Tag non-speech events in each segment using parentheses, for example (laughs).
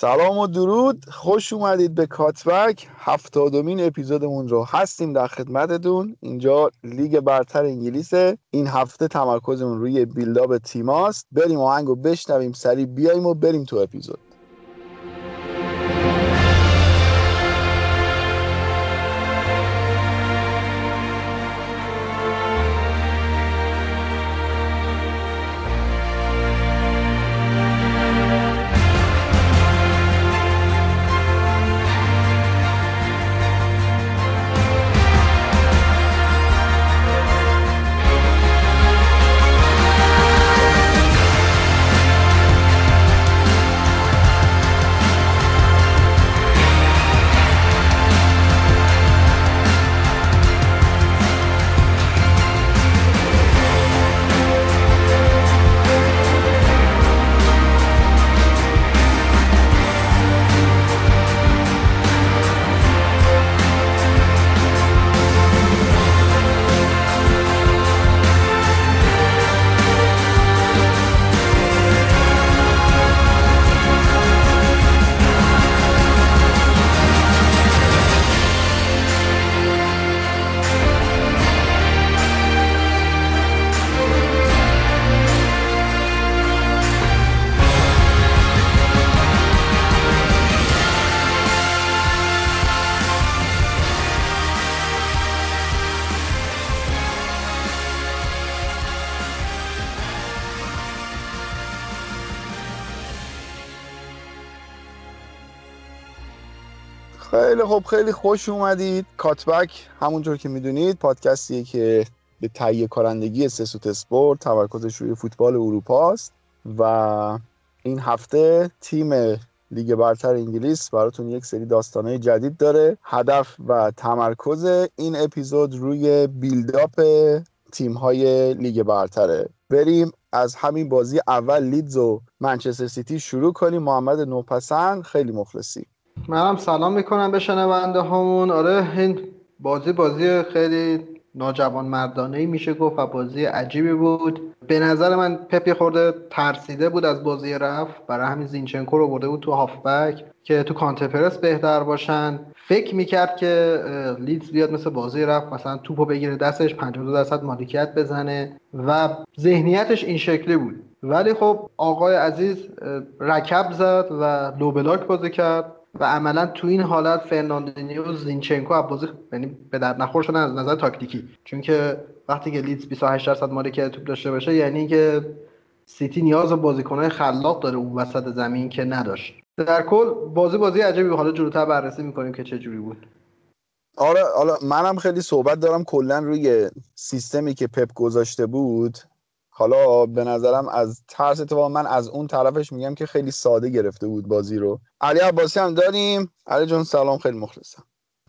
سلام و درود. خوش اومدید به کاتبک. هفتادمین اپیزودمون رو هستیم در خدمتتون. اینجا لیگ برتر انگلیسه. این هفته تمرکزمون روی بیلداپ تیماست بریم آهنگو بشنویم سریع بیایم و بریم تو اپیزود. خب خیلی خوش اومدید. کات‌بک همونطور که می‌دونید پادکستیه که به تهیه کنندگی سسوت اسپورت تمرکزش روی فوتبال اروپا است و این هفته تیم لیگ برتر انگلیس براتون یک سری داستانه جدید داره. هدف و تمرکز این اپیزود روی build-up تیم های لیگ برتره. بریم از همین بازی اول لیدز و منچستر سیتی شروع کنیم. محمد نوپسند خیلی مخلصی منم سلام می‌کنم به شنونده هامون. آره این بازی بازی خیلی ناجوان مردانه ای میشه گفت و بازی عجیبی بود. به نظر من پپی خورده ترسیده بود از بازی رفت. برای همین زینچنکو رو برده بود تو هافبک که تو کانترپرس بهتر باشن. فکر می‌کرد که لیدز بیاد مثل بازی رفت مثلا توپو بگیره دستش 52 درصد مالکیت بزنه و ذهنیتش این شکلی بود. ولی خب آقای عزیز رکب زد و low block بازی کرد. و عملا تو این حالت فرناندینیو و زینچنکو از بازی یعنی به درد نخور شدن از نظر تاکتیکی. چون که وقتی که لیدز 28 درصد مالکیت توپ داشته باشه یعنی که سیتی نیاز به بازیکنهای خلاق داره اون وسط زمین که نداشت. در کل بازی بازی عجیبی. حالا جلوتر بررسی می‌کنیم که چه جوری بود. آره حالا منم خیلی صحبت دارم. کلا روی سیستمی که پپ گذاشته بود حالا به نظرم از ترس اتفاق من از اون طرفش میگم که خیلی ساده گرفته بود بازی رو. علی عباسی هم داریم. علی جون سلام خیلی مخلصم.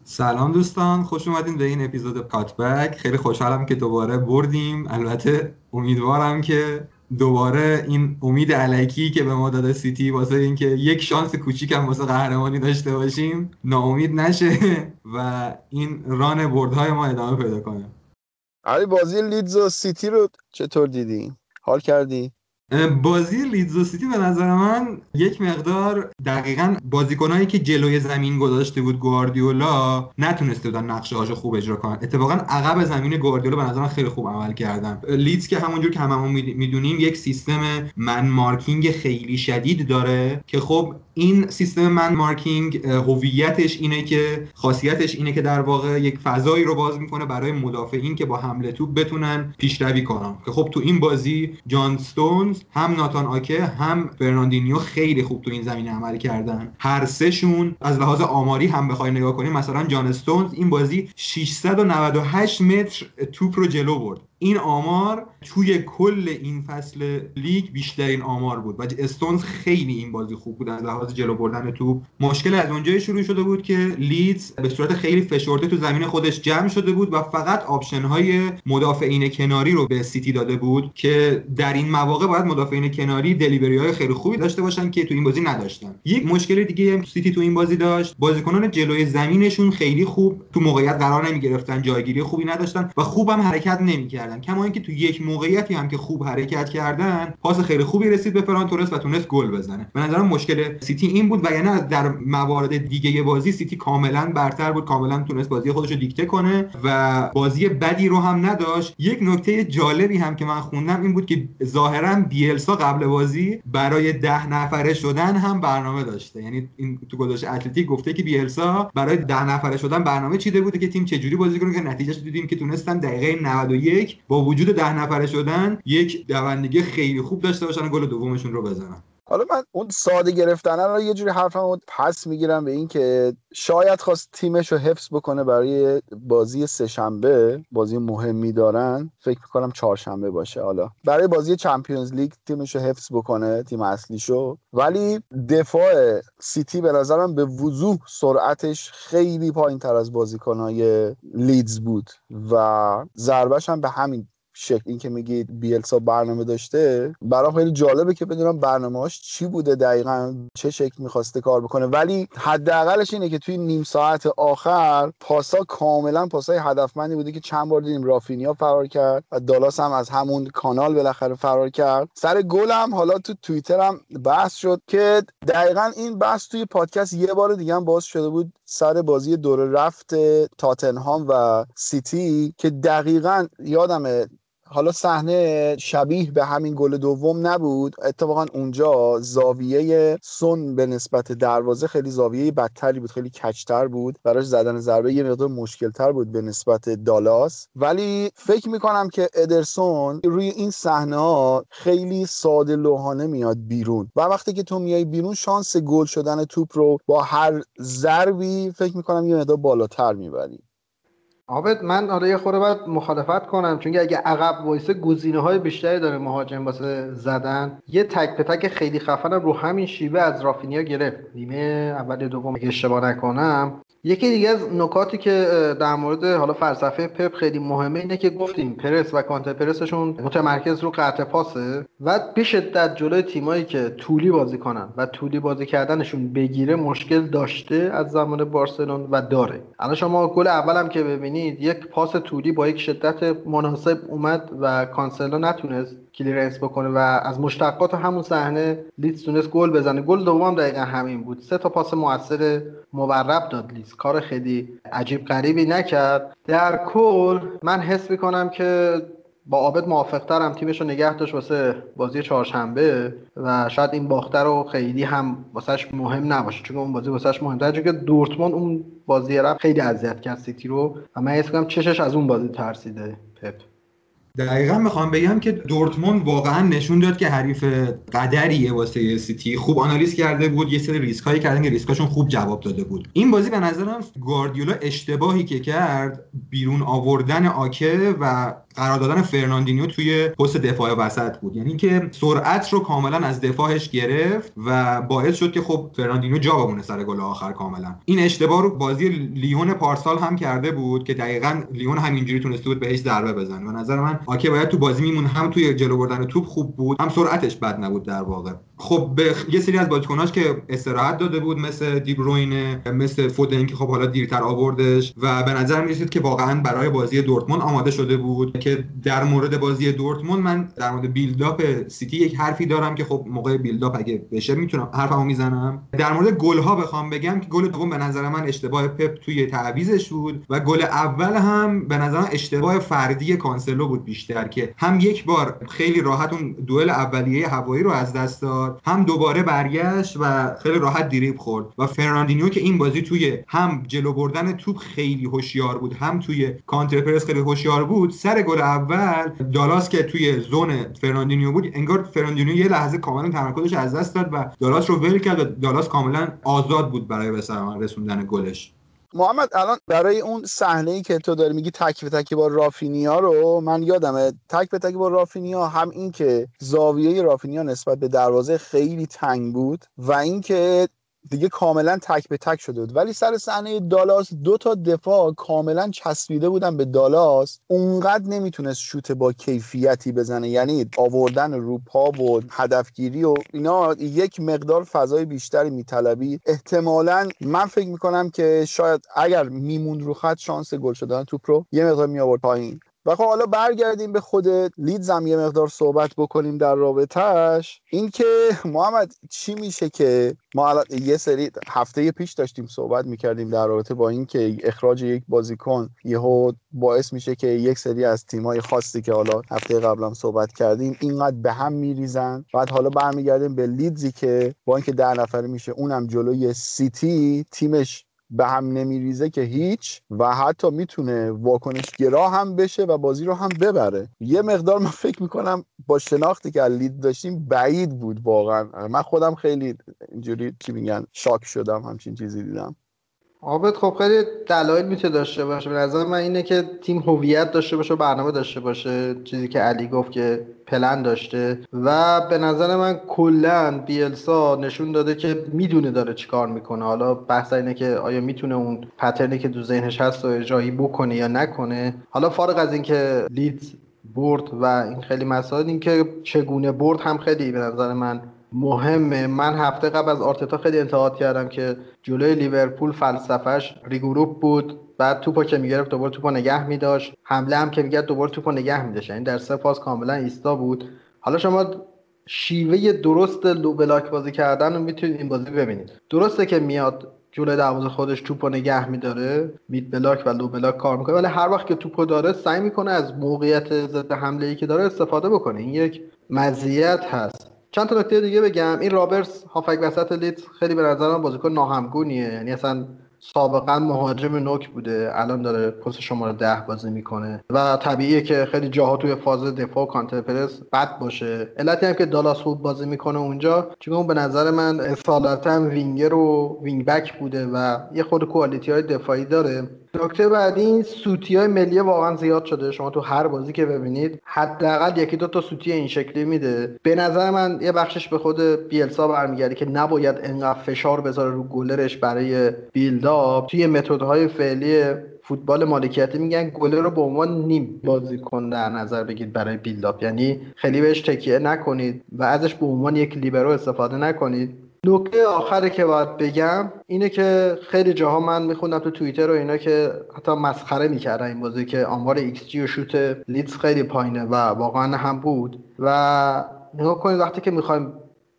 سلام دوستان خوش اومدین به این اپیزود کاتبک خیلی خوشحالم که دوباره بردیم. البته امیدوارم که دوباره این امید علکی که به ما داده سیتی واسه اینکه یک شانس کوچیکم واسه قهرمانی داشته باشیم ناامید نشه (laughs) و این ران بردهای ما ادامه پیدا کنه. علی بازی لیدز و سیتی رو چطور دیدی؟ حال کردی؟ بازی لیدز و سیتی به نظر من یک مقدار دقیقا بازیکنهایی که جلوی زمین گذاشته بود گواردیولا نتونسته بودن نقشه هاشو خوب اجرا کنن. اتفاقا عقب زمین گواردیولا به نظر من خیلی خوب عمل کردن. لیدز که همونجور که هممون می‌دونیم یک سیستم man marking خیلی شدید داره که خب این سیستم man marking هویتش اینه که خاصیتش اینه که در واقع یک فضایی رو باز می‌کنه برای مدافعین که با حمله توپ بتونن پیشروی کنن. که خب تو این بازی جان ستونز هم ناتان آکه هم فرناندینیو خیلی خوب تو این زمینه عمل کردن. هر سهشون از لحاظ آماری هم بخوای نگاه کنیم مثلا جان استونز این بازی 698 متر توپ رو جلو برد. این آمار توی کل این فصل لیگ بیشترین آمار بود و استونز خیلی این بازی خوب بود از لحاظ جلو بردن توپ مشکل از اونجایی شروع شده بود که لیدز به صورت خیلی فشرده تو زمین خودش جمع شده بود و فقط option های مدافعین کناری رو به سیتی داده بود که در این مواقع باید مدافعین کناری delivery های خیلی خوبی داشته باشن که تو این بازی نداشتن. یک مشکل دیگه سیتی تو این بازی داشت بازیکنان جلوی زمینشون خیلی خوب تو موقعیت قرار نمی گرفتن جایگیری خوبی نداشتن و خوبم حرکت نمی‌کردن. کردن. کما اینکه تو یک موقعیتی هم که خوب حرکت کردن پاس خیلی خوبی رسید به فران تورس و تونست گل بزنه. به نظرم مشکل سیتی این بود و یعنی در موارد دیگه بازی سیتی کاملا برتر بود کاملا تونست بازی خودش رو دیکته کنه و بازی بدی رو هم نداشت. یک نکته جالبی هم که من خوندم این بود که ظاهرا بیلسا قبل بازی برای ده نفره شدن هم برنامه داشته. یعنی این تو گزارش اتلتیک گفته که بیلسا برای ده نفره شدن برنامه چیده بوده که تیم چجوری بازی کنه که نتیجهش دیدیم که تونستن دقیقه 91 با وجود ده نفره شدن یک دوندگی خیلی خوب داشته باشن گل دومشون رو بزنن. حالا من اون ساده گرفتن رو یه جوری حرفم پس می‌گیرم به این که شاید خواست تیمش رو حفظ بکنه برای بازی سهشنبه بازی مهمی دارن. فکر می‌کنم چهارشنبه باشه حالا. برای بازی چمپیونز لیگ تیمش رو حفظ بکنه تیم اصلیشو. ولی دفاع سیتی به نظرم به وضوح سرعتش خیلی پایین تر از بازیکنهای لیدز بود و ضربش هم به همین شکل این که میگید بیلسا برنامه داشته برام خیلی جالبه که بدونم برنامه‌اش چی بوده دقیقا چه شکل می‌خواسته کار بکنه. ولی حداقلش اینه که توی نیم ساعت آخر پاسا کاملا پاسای هدفمندی بوده که چند بار دیدیم رافینیا فرار کرد و دالاس هم از همون کانال بالاخره فرار کرد. سر گلم حالا تو توییتر هم بحث شد که دقیقا این بحث توی پادکست یه بار دیگه هم باز شده بود سر بازی دور رفت تاتنهام و سیتی که دقیقا یادم حالا صحنه شبیه به همین گل دوم نبود. اتفاقا اونجا زاویه سون به نسبت دروازه خیلی زاویه بدتری بود خیلی کچتر بود. براش زدن ضربه یه مقدار مشکلتر بود به نسبت دالاس. ولی فکر می‌کنم که ادرسون روی این صحنه ها خیلی ساده لوحانه میاد بیرون. و وقتی که تو میای بیرون شانس گل شدن توپ رو با هر ضربی فکر می‌کنم یه مقدار بالاتر می‌بری. البته من حالا یه خورده باید مخالفت کنم چون اگه عقب وایسه گزینه های بیشتری داره مهاجم واسه زدن. یه تک به تک خیلی خفنم رو همین شیوه از رافینیا گرفت. نیمه اول دوم اگه اشتباه نکنم. یکی دیگه از نکاتی که در مورد حالا فلسفه پپ خیلی مهمه اینه که گفتیم پرس و counter press شون متمرکز رو قطع پاسه و به شدت جلوی تیمایی که طولی بازی کنن و طولی بازی کردنشون بگیره مشکل داشته از زمان بارسلون و داره. الان شما گل اولم که ببینید یک پاس طولی با یک شدت مناسب اومد و کانسلو نتونست clearance بکنه و از مشتقات همون صحنه لیدز تونست گل بزنه. گل دوم دقیقا همین بود. سه تا پاس موثر مورب داد لیدز. کار خیلی عجیب غریبی نکرد. در کل من حس می‌کنم که با عابد موافقترم تیمش رو نگه داشت واسه بازی چهارشنبه و شاید این باخته رو خیلی هم واسهش مهم نباشه چون اون بازی واسهش مهمتره چون که دورتموند اون بازی رفت خیلی اذیت کرد سیتی رو و من حس کنم چشش از اون بازی ترسیده پپ. دقیقا می‌خوام بگم که دورتموند واقعا نشون داد که حریف قدریه واسه سیتی. خوب آنالیز کرده بود یه سری ریسک هایی کردن که ریسکاشون خوب جواب داده بود. این بازی به نظرم گواردیولا اشتباهی که کرد بیرون آوردن آکه و قرار دادن فرناندینیو توی پست دفاع وسط بود. یعنی که سرعت رو کاملا از دفاعش گرفت و باعث شد که خب فرناندینیو جا بمونه سر گل آخر کاملا. این اشتباه رو بازی لیون پارسال هم کرده بود که دقیقا لیون همینجوری تونسته بود بهش ضربه بزنه. و نظر من آکه باید تو بازی می‌موند هم توی جلو بردن توپ خوب بود هم سرعتش بد نبود در واقع. خب به یه سری از بازیکناش که استراحت داده بود مثل دیبروین مثل فودن که خب حالا دیرتر آوردش و به نظر می‌رسید که واقعا برای بازی دورتموند آماده شده بود که در مورد بازی دورتموند من در مورد build-up سیتی یک حرفی دارم که خب موقع build-up اگه بشه می‌تونم حرفمو می‌زنم. در مورد گل ها بخوام بگم که گل دوم به نظر من اشتباه پپ توی تعویضش بود و گل اول هم به نظر اشتباه فردی کانسلو بود بیشتر که هم یک بار خیلی راحت اون دوئل اولیه هوایی رو از دست داد هم دوباره برگشت و خیلی راحت دریبل خورد. و فرناندینیو که این بازی توی هم جلو بردن توپ خیلی هوشیار بود هم توی counter press خیلی هوشیار بود. سر گل اول دالاس که توی zone فرناندینیو بود انگار فرناندینیو یه لحظه کاملا تمرکزش از دست داد و دالاس رو ول کرد و دالاس کاملا آزاد بود برای به رسوندن گلش. محمد الان برای اون صحنه ای که تو داری میگی تک به تک با رافینیا رو من یادمه تک به تک با رافینیا هم این که زاویه رافینیا نسبت به دروازه خیلی تنگ بود و اینکه دیگه کاملا تک به تک شده بود. ولی سر صحنه دالاس دو تا دفاع کاملا چسبیده بودن به دالاس. اونقدر نمی‌تونست شوت با کیفیتی بزنه. یعنی آوردن رو پا و هدفگیری و اینا یک مقدار فضای بیشتری می‌طلبه. احتمالا من فکر می‌کنم که شاید اگر میموند رو خط شانس گل شدن توپ رو یه مقدار می آورد پایین. و خب حالا برگردیم به خود لیدز هم یه مقدار صحبت بکنیم در رابطهش اینکه محمد چی میشه که ما الان یه سری هفته پیش داشتیم صحبت می‌کردیم در رابطه با اینکه اخراج یک بازیکن یهو باعث میشه که یک سری از تیمای خاصی که حالا هفته قبلم صحبت کردیم اینقدر به هم میریزن. بعد حالا برمیگردیم به لیدزی که با اینکه ده نفره میشه اونم جلوی سیتی تیمش به هم نمیریزه که هیچ و حتی می‌تونه واکنش گرا هم بشه و بازی رو هم ببره. یه مقدار من فکر می‌کنم با شناختی که لید داشتیم بعید بود واقعا. من خودم خیلی اینجوری چی میگن شاک شدم همچین چیزی دیدم. عابد خب خیلی دلایل می‌تونه داشته باشه. به نظر من اینه که تیم هویت داشته باشه و برنامه داشته باشه. چیزی که علی گفت که پلن داشته و به نظر من کلا بیلسا نشون داده که می‌دونه داره چیکار می‌کنه. حالا بحث اینه که آیا می‌تونه اون پترنی که تو ذهنش هست و اجرایی بکنه یا نکنه. حالا فارغ از اینکه لیدز برد و این خیلی مسائل این که چگونه برد هم خیلی به نظر من مهمه. من هفته قبل از آرتتا خیلی انتقاد کردم که جلوی لیورپول فلسفهش regroup بود. بعد توپو که می‌گرفت دوباره توپو نگه میداشت. حمله هم که می‌گرفت دوباره توپو نگه میداشت. یعنی در سه فاز کاملا ایستا بود. حالا شما شیوه درست low block بازی کردن رو می‌تونید این بازی ببینید. درسته که میاد جلوی دروازه خودش توپو نگه میداره mid block و low block کار می‌کنه ولی هر وقت که توپو داره سعی می‌کنه از موقعیت ضد حمله ای که داره استفاده بکنه. این یک مزیت هست. چند تا نکته دیگه بگم. این رابرتس هافبک وسط لیدز خیلی به نظرم بازیکن ناهمگونیه. یعنی اصلا سابقا مهاجم نوک بوده. الان داره پست شماره ده بازی می‌کنه. و طبیعیه که خیلی جاها توی فاز دفاع و counter press بد باشه. علتی هم که دالاس خوب بازی می‌کنه اونجا چون به نظر من اصالتا وینگر و wing back بوده و یه خود quality های دفاعی داره. نکته بعدی این سوتی های ملیه واقعا زیاد شده. شما تو هر بازی که ببینید حداقل یکی دو تا سوتی این شکلی میده. به نظر من یه بخشش به خود بیلسا برمیگرده که نباید انقدر فشار بذاره رو گلرش برای build-up توی متدهای فعلی فوتبال مالکیتی میگن گلر رو به عنوان نیم بازیکن در نظر بگیرید برای build-up یعنی خیلی بهش تکیه نکنید و ازش به عنوان یک لیبرو استفاده نکنید. نکته آخری که باید بگم اینه که خیلی جاها من میخوندم تو توییتر و اینا که حتی مسخره می‌کردن این بازی که آمار XG و شوت لیدز خیلی پایینه و واقعا هم بود. و نگاه کنید وقتی که می‌خوایم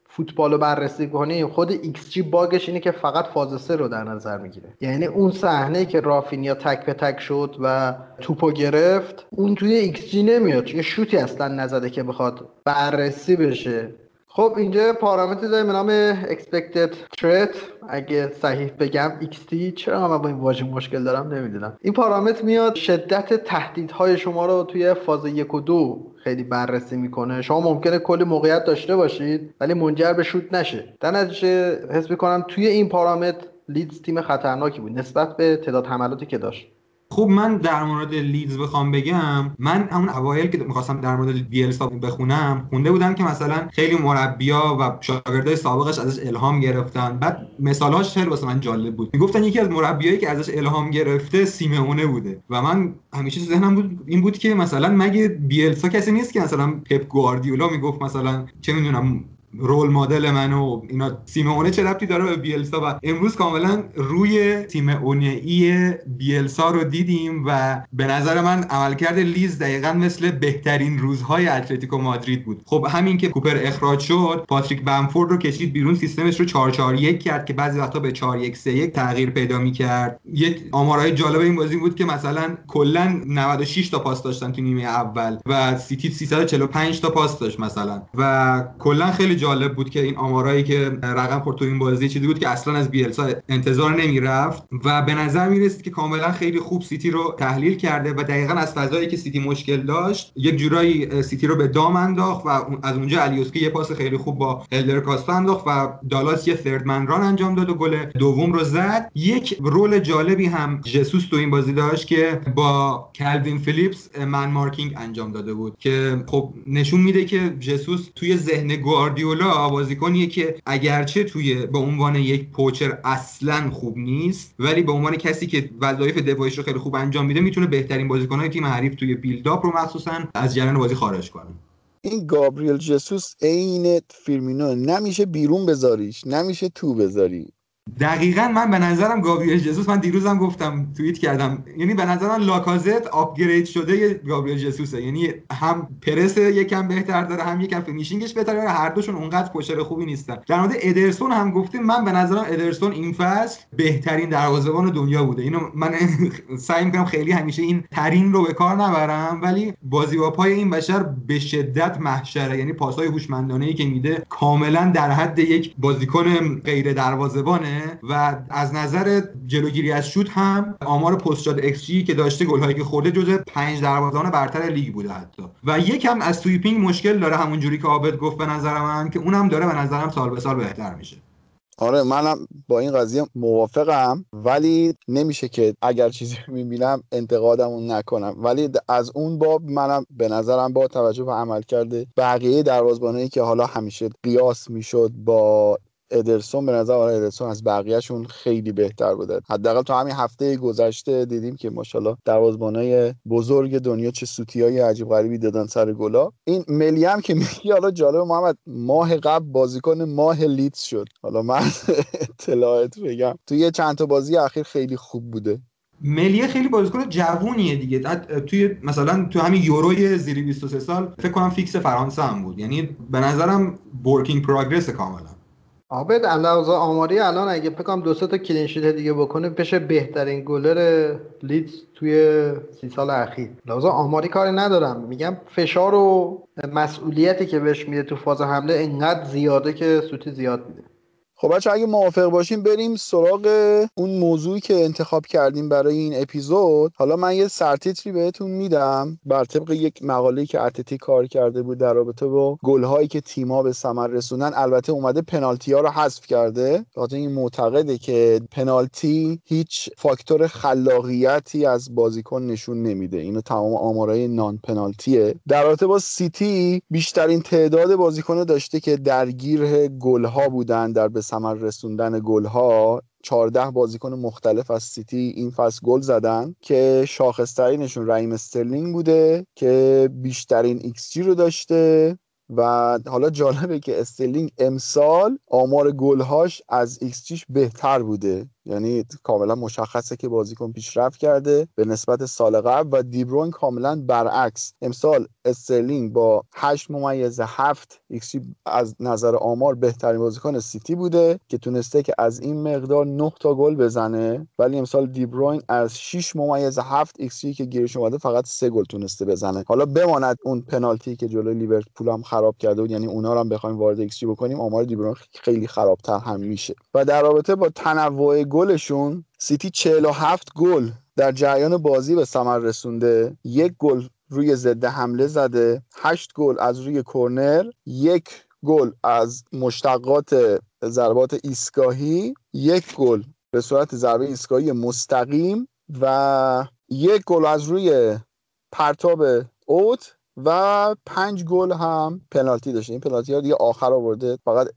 فوتبال رو بررسی کنیم خود XG bug ش اینه که فقط فاز سه رو در نظر می‌گیره. یعنی اون صحنه که رافینیا تک به تک شد و توپو گرفت اون توی XG نمیاد. چون شوتی اصلا نزده که بخواد بررسی بشه. خب اینجا پارامتر داریم به نام expected threat. اگه صحیح بگم XT چرا من با این واژه مشکل دارم؟ نمی‌دونم. این پارامتر میاد شدت تهدیدهای شما رو توی فاز یک و دو خیلی بررسی می‌کنه. شما ممکنه کلی موقعیت داشته باشید ولی منجر به شوت نشه. در نتیجه حس می‌کنم توی این پارامتر لیدز تیم خطرناکی بود نسبت به تعداد حملاتی که داشت. خب من در مورد لیدز بخوام بگم من اون اوایل که می‌خواستم در مورد بیلسا بخونم خونده بودم که مثلا خیلی مربیا و شاگردای سابقش ازش الهام گرفتن. بعد مثالهاش خیلی واسه من جالب بود. می‌گفتن یکی از مربیایی که ازش الهام گرفته سیمئونه بوده. و من همیشه ذهنم بود این بود که مثلا مگه بیلسا کسی نیست که مثلا پپ گواردیولا می‌گفت مثلا چه می‌دونم role model من و اینا. سیمئونه چه ربطی داره به بیلسا؟ و امروز کاملا روی سیمئونه‌ای بیلسا رو دیدیم و به نظر من عملکرد لیدز دقیقا مثل بهترین روزهای اتلتیکو مادرید بود. خب همین که کوپر اخراج شد پاتریک بمفورد رو کشید بیرون سیستمش رو 4 4 1 کرد که بعضی وقتا به 4 1 3 1 تغییر پیدا می‌کرد. یک آمارهای جالب این بازی بود که مثلا کلا 96 تا پاس داشتن تو نیمه اول و سیتی 345 تا پاس داشت مثلا. و کلا خیلی جالب بود که این آمارایی که رقم خورد تو این بازی چیزی بود که اصلا از بیلسا انتظار نمی‌رفت و به نظر می‌رسید که کاملا خیلی خوب سیتی رو تحلیل کرده و دقیقا از فضایی که سیتی مشکل داشت یک جورایی سیتی رو به دام انداخت و از اونجا الیوسکی یه پاس خیلی خوب با هلدر کاستا انداخت و دالاس یه ثرد ران انجام داد و گل دوم رو زد. یک رول جالبی هم جسوس تو این بازی داشت که با کلوین فیلیپس من مارکینگ انجام داده بود که خب نشون میده که جسوس توی ذهن گواردیو گواردیولا بازیکنیه که اگرچه توی به عنوان یک پوچر اصلا خوب نیست ولی به عنوان کسی که وظایف دفاعیش رو خیلی خوب انجام میده می‌تونه بهترین بازیکنهای تیم حریف توی بیلداپ رو مخصوصا از جریان بازی خارج کنه. این گابریل جسوس عین فیرمینو نمیشه بیرون بذاریش نمیشه تو بذاری. دقیقا من به نظرم گابریل جسوس من دیروزم گفتم توییت کردم. یعنی به نظرم لاکازت upgrade شده گابریل جسوسه. یعنی هم پرس یکم بهتر داره هم یکم finishing ش بهتره هر دوشون اونقدر poacher خوبی نیستن. در مورد ادرسون هم گفتیم من به نظرم ادرسون این فصل بهترین دروازه‌بان دنیا بوده. اینو من (laughs) سعی می‌کنم خیلی همیشه این ترین رو به کار نبرم ولی بازی با پای این بشر به شدت محشره. یعنی پاسهای هوشمندانه ای که میده کاملا در حد یک بازیکن غیر دروازه‌بانه. و از نظر جلوگیری از شوت هم آمار post shot X که داشته گل‌هایی که خورده جزو 5 دروازه‌بان برتر لیگ بوده حتی. و یکم از sweeping مشکل داره همونجوری که عابد گفت به نظر من که اونم داره به نظرم سال به سال بهتر میشه. آره منم با این قضیه موافقم ولی نمیشه که اگر چیزی می‌بینم انتقادمو نکنم. ولی از اون باب منم به نظرم با توجه به عملکرد بقیه دروازبانایی که حالا همیشه قیاس می‌شد با ادرسون به نظر آره ادرسون از بقیهشون خیلی بهتر بوده. حداقل تو همین هفته گذشته دیدیم که ماشاءالله دروازه‌بانای بزرگ دنیا چه سوتیای عجیب غریبی دادن سر گلا این ملیه هم که (laughs) میگی حالا جالب محمد ماه قبل بازیکن ماه لیدز شد. حالا من (laughs) اطلاعات بگم. توی چند تا بازی اخیر خیلی خوب بوده. ملیه خیلی بازیکن جوونیه دیگه. توی مثلا تو همین یوروی زیر 23 سال فکر کنم فیکس فرانسه هم بود. یعنی به نظرم work in progress کاملا. عابد علاوه آماری الان اگه بکنم دو تا clean sheet دیگه بکنه بشه بهترین گلر لیدز توی سی سال اخیر. لحاظا آماری کاری ندارم. میگم فشار و مسئولیتی که بهش میده تو فاز حمله انقدر زیاده که سوتی زیاد میده. خب بچه اگه موافق باشیم بریم سراغ اون موضوعی که انتخاب کردیم برای این اپیزود. حالا من یه سرتیتری بهتون میدم بر طبق یک مقاله که اتتی کار کرده بود در رابطه با گلهایی که تیما به ثمر رسوندن. البته اومده پنالتی ها رو حذف کرده. خاطر این معتقده که پنالتی هیچ فاکتور خلاقیتی از بازیکن نشون نمیده. اینو تمام آمارای non-penalty ه در رابطه با سیتی بیشترین تعداد بازیکن داشته که درگیر گلها بودن در به ثمر رسوندن گل ها 14 بازیکن مختلف از سیتی این فصل گل زدن که شاخصترینشون رحیم استرلینگ بوده که بیشترین ایکس رو داشته و حالا جالبه که استرلینگ امسال آمار گلهاش از ایکس بهتر بوده. یعنی کاملا مشخصه که بازیکن پیشرفت کرده به نسبت سال قبل و دیبروین کاملا برعکس. امسال استرلینگ با 8 ممیز 7 ایکسی از نظر آمار بهترین بازیکن سیتی بوده که تونسته که از این مقدار 9 تا گل بزنه. ولی امسال دیبروین از 6 ممیز 7 ایکسی که گیرش اومده فقط 3 گل تونسته بزنه. حالا بماند اون پنالتی که جلوی لیورپول هم خراب کرده بود یعنی اونا رو هم بخوایم وارد ایکسی بکنیم آمار دیبروین خیلی خرابتر هم میشه. و در رابطه با تنوع گلشون سیتی 47 گل در جریان بازی به ثمر رسونده. یک گل روی ضد حمله زده 8 گل از روی کرنر یک گل از مشتقات ضربات ایستگاهی یک گل به صورت ضربه ایستگاهی مستقیم و یک گل از روی پرتاب اوت و پنج گل هم پنالتی داشته این پنالتی ها دیگه آخر آورده فقط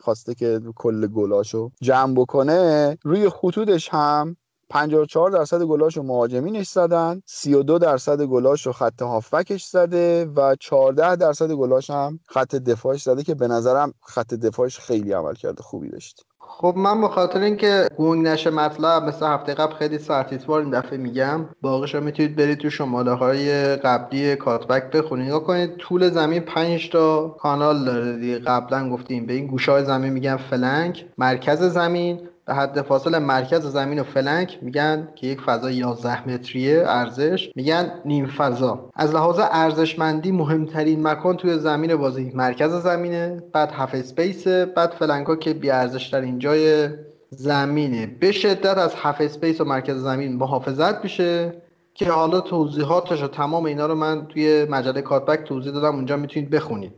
خواسته که کل گلاشو جمع بکنه روی خطوطش هم 54 درصد گلاشو مهاجمینش زدن 32 درصد گلاشو خط هافبکش زده و 14 درصد گلاش هم خط دفاعش زده که به نظرم خط دفاعش خیلی عمل کرده خوبی داشت. خب من به خاطر اینکه گونگ نشه مطلب مثل هفته قبل خیلی سرتیتوار این دفعه میگم باقیش رو می‌تونید برید تو شماله های قبلی کاتبک بخونید. نگاه کنید طول زمین 5 تا کانال داره دیگه. قبلا گفتیم به این گوشه های زمین میگن فلنک. مرکز زمین به حد فاصل مرکز زمین و flank میگن که یک فضا 11 متریه عرضش. میگن نیم فضا. از لحاظ ارزشمندی مهمترین مکان توی زمین بازی مرکز زمینه بعد half space بعد flank ها که بی ارزش ترین جای زمینه. به شدت از half space و مرکز زمین محافظت میشه که حالا توضیحاتش و تمام اینا رو من توی مجله کاتبک توضیح دادم. اونجا می‌تونید بخونید.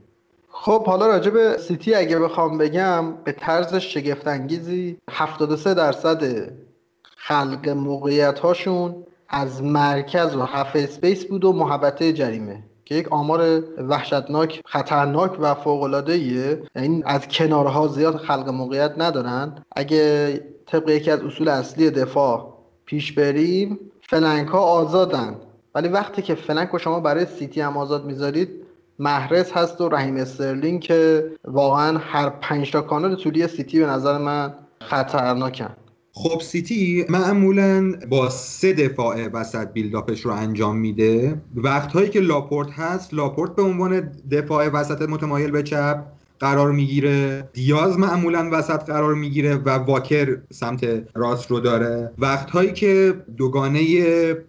خب حالا راجع به سیتی اگه بخوام بگم به طرز شگفتانگیزی 73 درصد خلق موقعیت هاشون از مرکز و half space بود و محوطه جریمه که یک آمار وحشتناک خطرناک و فوق العاده ایه یعنی از کنارها زیاد خلق موقعیت ندارن. اگه طبق یکی از اصول اصلی دفاع پیش بریم flank ها آزادن. ولی وقتی که flank رو شما برای سیتی هم آزاد می‌ذارید محرز هست و رحیم استرلینگ که واقعا هر پنج تا کانال طولی سیتی به نظر من خطرناکن. خب سیتی معمولا با سه دفاع وسط buildup ش رو انجام میده. وقت که لاپورت هست لاپورت به عنوان دفاع وسط متمایل به چپ قرار می‌گیره. دیاز معمولا وسط قرار می‌گیره و واکر سمت راست رو داره. وقت که دوگانه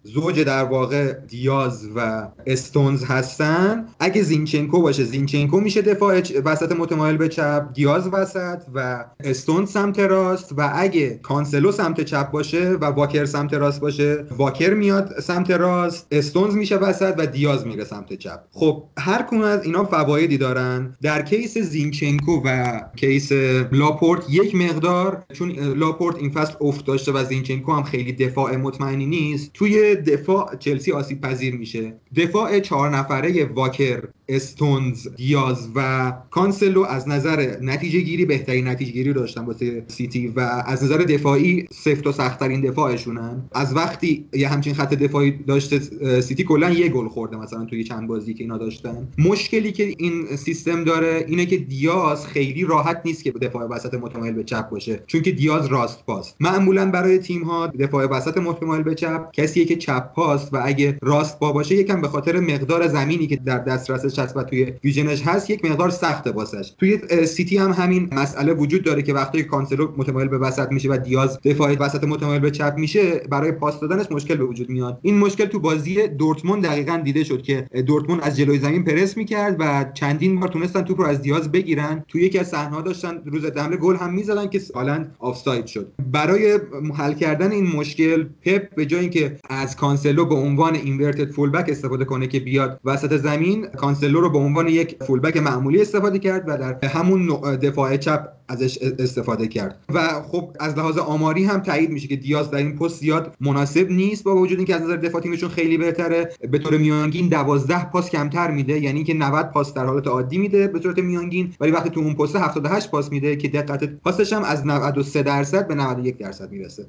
زوج در واقع دیاز و استونز هستن اگه زینچنکو باشه زینچنکو میشه دفاع وسط متمایل به چپ دیاز وسط و استونز سمت راست و اگه کانسلو سمت چپ باشه و واکر سمت راست باشه واکر میاد سمت راست استونز میشه وسط و دیاز میره سمت چپ. خب هر کدوم از اینا فوایدی دارن. در case زینچنکو و case لاپورت یک مقدار چون لاپورت این فصل افت داشته و زینچنکو هم خیلی دفاع مطمئنی نیست توی دفاع چپ سیتی آسیب پذیر میشه. دفاع چهار نفره واکر استونز دیاز و کانسلو از نظر نتیجه گیری بهترین نتیجه گیری داشتن واسه سیتی و از نظر دفاعی سفت و سختترین دفاعشونن. از وقتی یه همچین خط دفاعی داشته سیتی کلا یه گل خورده مثلا توی چند بازی که اینا داشتن. مشکلی که این سیستم داره اینه که دیاز خیلی راحت نیست که دفاع وسط متمایل به چپ باشه چون که دیاز راست پاست. معمولا برای تیم ها دفاع وسط متمایل به چپ کسیه که چپ پاست و اگه راست پا باشه یکم به خاطر مقدار زمینی که در دسترسش هست و توی vision ش هست یک مقدار سخته واسش. توی سیتی هم همین مسئله وجود داره که وقتی کانسلو متمایل به وسط میشه و دیاز دفاع وسط متمایل به چپ میشه برای پاس دادنش مشکل به وجود میاد. این مشکل تو بازی دورتموند دقیقا دیده شد که دورتموند از جلوی زمین پرس می‌کرد و چندین بار تونستن توپ رو از دیاز بگیرن. توی یکی از صحنه‌ها داشتن روز حمله گل هم می‌زدن که سالا آفساید شد. برای حل کردن این مشکل پپ به جای اینکه از کانسلو به عنوان inverted fullback استفاده کنه که بیاد وسط زمین کانسلو رو به عنوان یک fullback معمولی استفاده کرد و در همون دفاع چپ ازش استفاده کرد. و خب از لحاظ آماری هم تایید میشه که دیاز در این پست زیاد مناسب نیست با وجود اینکه از نظر دفاع تیمشون خیلی بهتره. به طور میانگین 12 پاس کمتر میده یعنی که 90 پاس در حالت عادی میده به صورت میانگین ولی وقتی تو اون پست 78 پاس میده که دقت پاسش هم از 93 درصد به 91 درصد می‌رسه.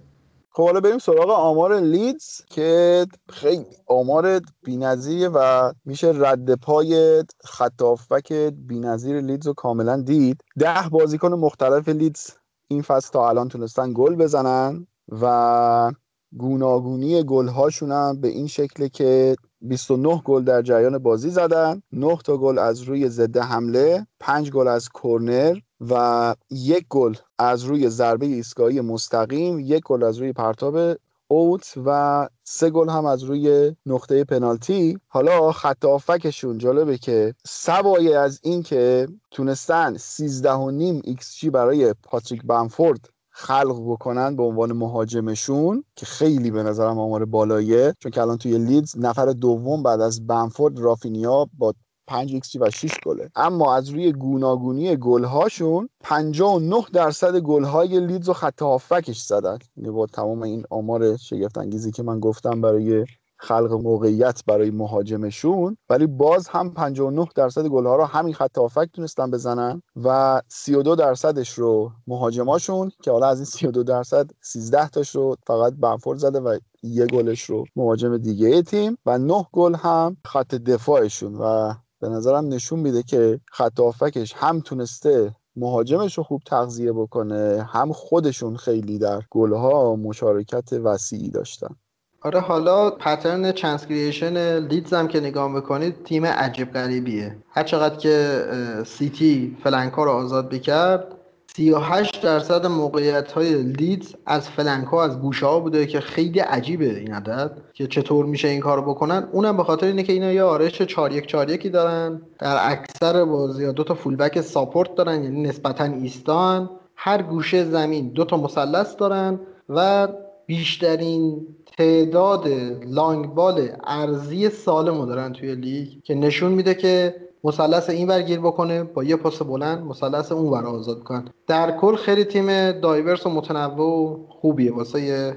خب حالا بریم سراغ آمار لیدز که خیلی آمار بی‌نظیره و میشه رد پای خط هافبک بی‌نظیر لیدز رو کاملا دید. ده بازیکن مختلف لیدز این فصل تا الان تونستن گل بزنن و گوناگونی گل هاشون هم به این شکله که 29 گل در جریان بازی زدن 9 تا گل از روی ضد حمله 5 گل از کرنر و یک گل از روی ضربه ایستگاهی مستقیم یک گل از روی پرتاب اوت و سه گل هم از روی نقطه پنالتی. حالا خط attack شون جالبه که سوای از این که تونستن 13 و نیم ایکس برای پاتریک بنفورد خلق بکنن به عنوان مهاجمشون که خیلی به نظرم آمار بالاییه چون که الان توی لیدز نفر دوم بعد از بنفورد رافینیا با 5 ایکس و 6 گله. اما از روی گوناگونی گلهاشون 59 درصد گلهای لیدز و خط هافبکش زدن. یعنی با تمام این آمار شگفت انگیزی که من گفتم برای خلق موقعیت برای مهاجمشون ولی باز هم 59 درصد گلها رو همین خط هافبک تونستن بزنن و 32 درصدش رو مهاجماشون که حالا از این 32 درصد 13 تاش رو فقط بمفورد زده و یه گلش رو مهاجم دیگه تیم و 9 گل هم خط دفاعشون و به نظرم نشون میده که خط هافبکش هم تونسته مهاجمش رو خوب تغذیه بکنه هم خودشون خیلی در گلها مشارکت وسیعی داشتن. آره حالا pattern chance creation لیدز هم که نگاه بکنید تیم عجیب غریبیه. هر چقدر که سیتی flank ا رو آزاد می‌کرد 38 درصد موقعیت های لیدز از flank ا از گوشه ها بوده که خیلی عجیبه این عدد که چطور میشه این کارو بکنن. اونم به خاطر اینه که اینا یه آرایش 4 1 4 1 دارن. در اکثر بازی دو تا فولبک support دارن یعنی نسبتا ایستان. هر گوشه زمین دو تا مثلث دارن و بیشترین تعداد long ball عرضی سالمو دارن توی لیگ که نشون میده که مثلث این ور گیر بکنه با یه پاس بلند مثلث اون ور آزاد کن در کل خیلی تیم diverse و متنوع و خوبیه واسه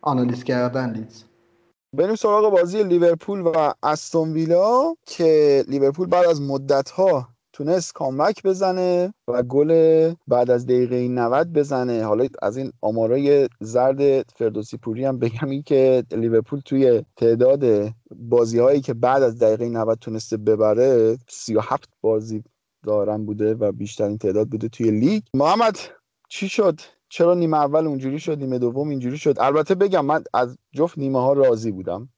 آنالیز کردن لیدز. بریم سراغ بازی لیورپول و استون ویلا که لیورپول بعد از مدت ها تونست comeback بزنه و گل بعد از دقیقه 90 بزنه. حالا از این آمارای زرد فردوسی پوری هم بگم این که لیورپول توی تعداد بازی هایی که بعد از دقیقه 90 تونسته ببره 37 بازی دارن بوده و بیشترین تعداد بوده توی لیگ. محمد چی شد؟ چرا نیمه اول اونجوری شد؟ نیمه دوم اینجوری شد؟ البته بگم من از جفت نیمه ها راضی بودم.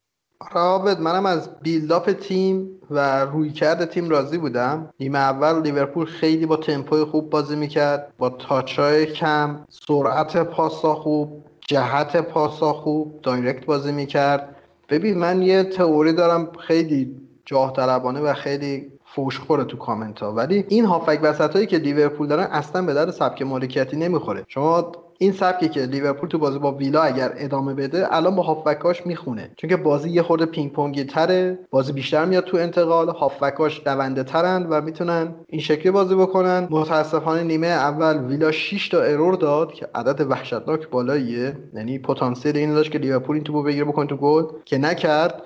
رابط منم از بیلداپ تیم و رویکرد تیم راضی بودم. نیمه اول لیورپول خیلی با تمپوی خوب بازی می‌کرد با تاچای کم سرعت پاسا خوب جهت پاسا خوب دایرکت بازی می‌کرد. ببین من یه تئوری دارم خیلی جاه طلبانه و خیلی فوش خوره تو کامنت ها ولی این هافبک وسط هایی که لیورپول دارن اصلا به درد سبک مالکیتی نمی‌خوره. شما این سبکی که لیورپول تو بازی با ویلا اگر ادامه بده الان با هافبکاش می‌خونه. چون که بازی یه خورده پینگ پونگی تره بازی بیشتر میاد تو انتقال هافبکاش دونده ترن و می‌تونن این شکلی بازی بکنن. متاسفانه نیمه اول ویلا 6 تا error داد که عدد وحشتناک بالاییه. یعنی پتانسیل این داشت که لیورپول این توپو بگیره بکنه تو گل که نکرد.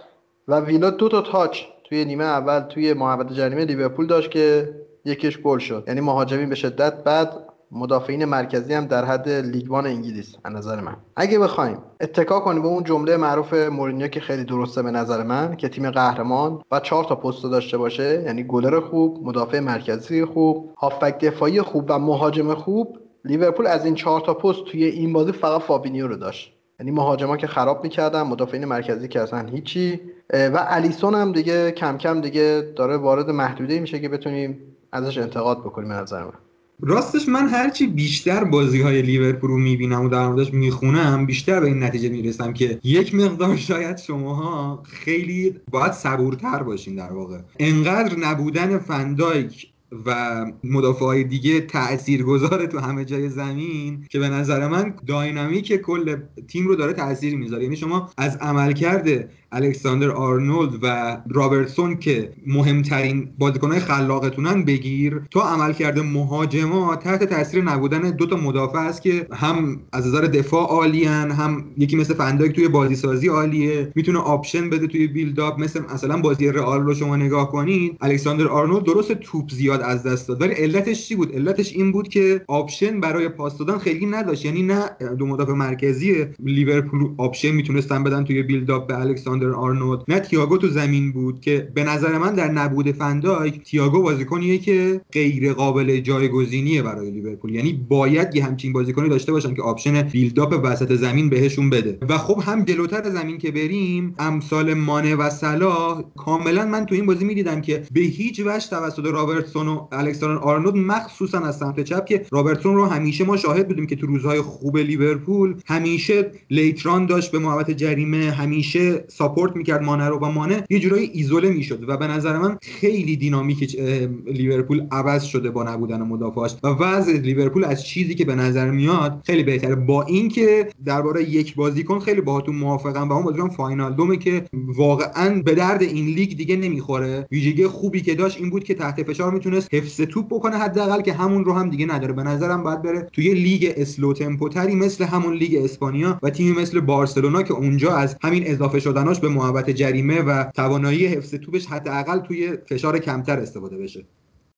و ویلا دو تا touch توی نیمه اول توی محوطه جریمه لیورپول داشت که یکیش گل شد. یعنی مهاجمین به شدت بد مدافعین مرکزی هم در حد لیگوان انگلیس از نظر من. اگه بخوایم اتکا کنیم به اون جمله معروف مورینیو که خیلی درسته به نظر من که تیم قهرمان و چهار تا پست داشته باشه یعنی گلر خوب مدافع مرکزی خوب هافبک دفاعی خوب و مهاجم خوب لیورپول از این چهار تا پست توی این بازی فقط فابینیو رو داشت. یعنی مهاجما که خراب می‌کردن مدافعین مرکزی که اصلا هیچی. و الیسون هم دیگه کم کم دیگه داره وارد محدوده میشه که بتونیم ازش انتقاد بکنیم به نظر من. راستش من هرچی بیشتر بازی های لیورپول رو می‌بینم و در موردش می‌خونم بیشتر به این نتیجه می‌رسم که یک مقدار شاید شماها خیلی باید صبورتر باشین در واقع. انقدر نبودن فندایک و مدافع های دیگه تأثیر گذاره تو همه جای زمین که به نظر من داینامیک کل تیم رو داره تاثیر می‌ذاره. یعنی شما از عملکرد الکساندر آرنولد و رابرتسون که مهمترین بازیکنهای خلاقتونن بگیر. تا عملکرد مهاجما تحت تاثیر نبودن دو تا مدافع است که هم از نظر دفاع عالیان هم یکی مثل فندایک توی بازی سازی عالیه. می‌تونه option بده توی buildup مثل مثلا بازی رئال رو شما نگاه کنید. الکساندر آرنولد درست توپ زیاد از دست داد. ولی علتش چی بود؟ علتش این بود که option برای پاس دادن خیلی نداشت. یعنی نه دو مدافع مرکزی لیورپول option می‌تونستن بدن توی buildup به الکساندر الکساندر آرنولد. نه تییاگو تو زمین بود که به نظر من در نبود فندایک تییاگو بازیکنیه که غیر قابل جایگزینیه برای لیورپول. یعنی باید یه همچین بازیکنی داشته باشن که option buildup وسط زمین بهشون بده. و خب هم جلوتر زمین که بریم امثال مانه و صلاح کاملا من تو این بازی می‌دیدم که به هیچ وجه توسط رابرتسون و الکساندر آرنولد مخصوصا از سمت چپ که رابرتسون رو همیشه ما شاهد بودیم که تو روزهای خوب لیورپول همیشه late run داشت به محوطه جریمه همیشه support می‌کرد مانه رو و مانه یه جورایی ایزوله می‌شد و به نظر من خیلی دینامیک لیورپول عوض شده با نبودن مدافعاش و وضع لیورپول از چیزی که به نظر میاد خیلی بهتره. با اینکه درباره یک بازیکن خیلی باهاتون موافقم و اون بازیکن واینالدومه که واقعا به درد این لیگ دیگه نمی‌خوره. ویژگی خوبی که داشت این بود که تحت فشار می‌تونست حفظ توپ بکنه حداقل که همون رو هم دیگه نداره. به نظرم باید بره توی لیگ slow tempo تری مثل همون لیگ اسپانیا و تیمی مثل بارسلونا که اونجا از همین اضافه شدناش به محوطه جریمه و توانایی حفظ توپش حداقل توی فشار کمتر استفاده بشه.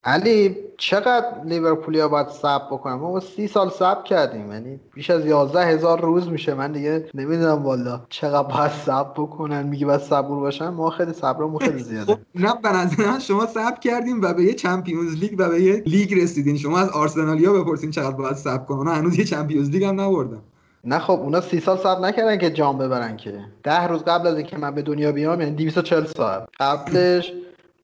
علی چقدر لیورپولیا باید صبر بکنم؟ ما سی سال صبر کردیم یعنی بیش از یازده هزار روز میشه. من دیگه نمی‌دونم والا چقدر باید صبر بکنن. میگه باید صبور باشن؟ ما خیلی صبرمون خیلی زیاده. خب نه به نظر شما صبر کردیم و به یه چمپیونز لیگ و به یه لیگ رسیدین. شما از آرسنالیا بپرسین چقدر باید صبر کنن. هنوز یه چمپیونز لیگ هم نبردن نه خب اونا سی سال صبر نکردن که جام ببرن که. ده روز قبل از اینکه من به دنیا بیام یعنی 240 ساعت. قبلش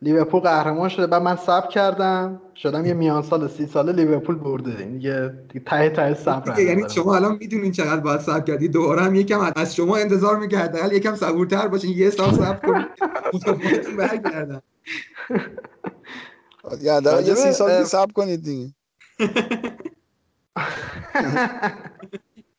لیورپول قهرمان شده بعد من صبر کردم. شدم یه میان سال سی ساله لیورپول برده. این دیگه ته ته صبر یعنی شما الان می‌دونین چقدر باید صبر کردی. دوباره هم یکم از شما انتظار میگه حداقل یکم صبورتر باشین یه سال صبر کنید (laughs) برگردن یه سی سال صبر کنید دیگه. (laughs)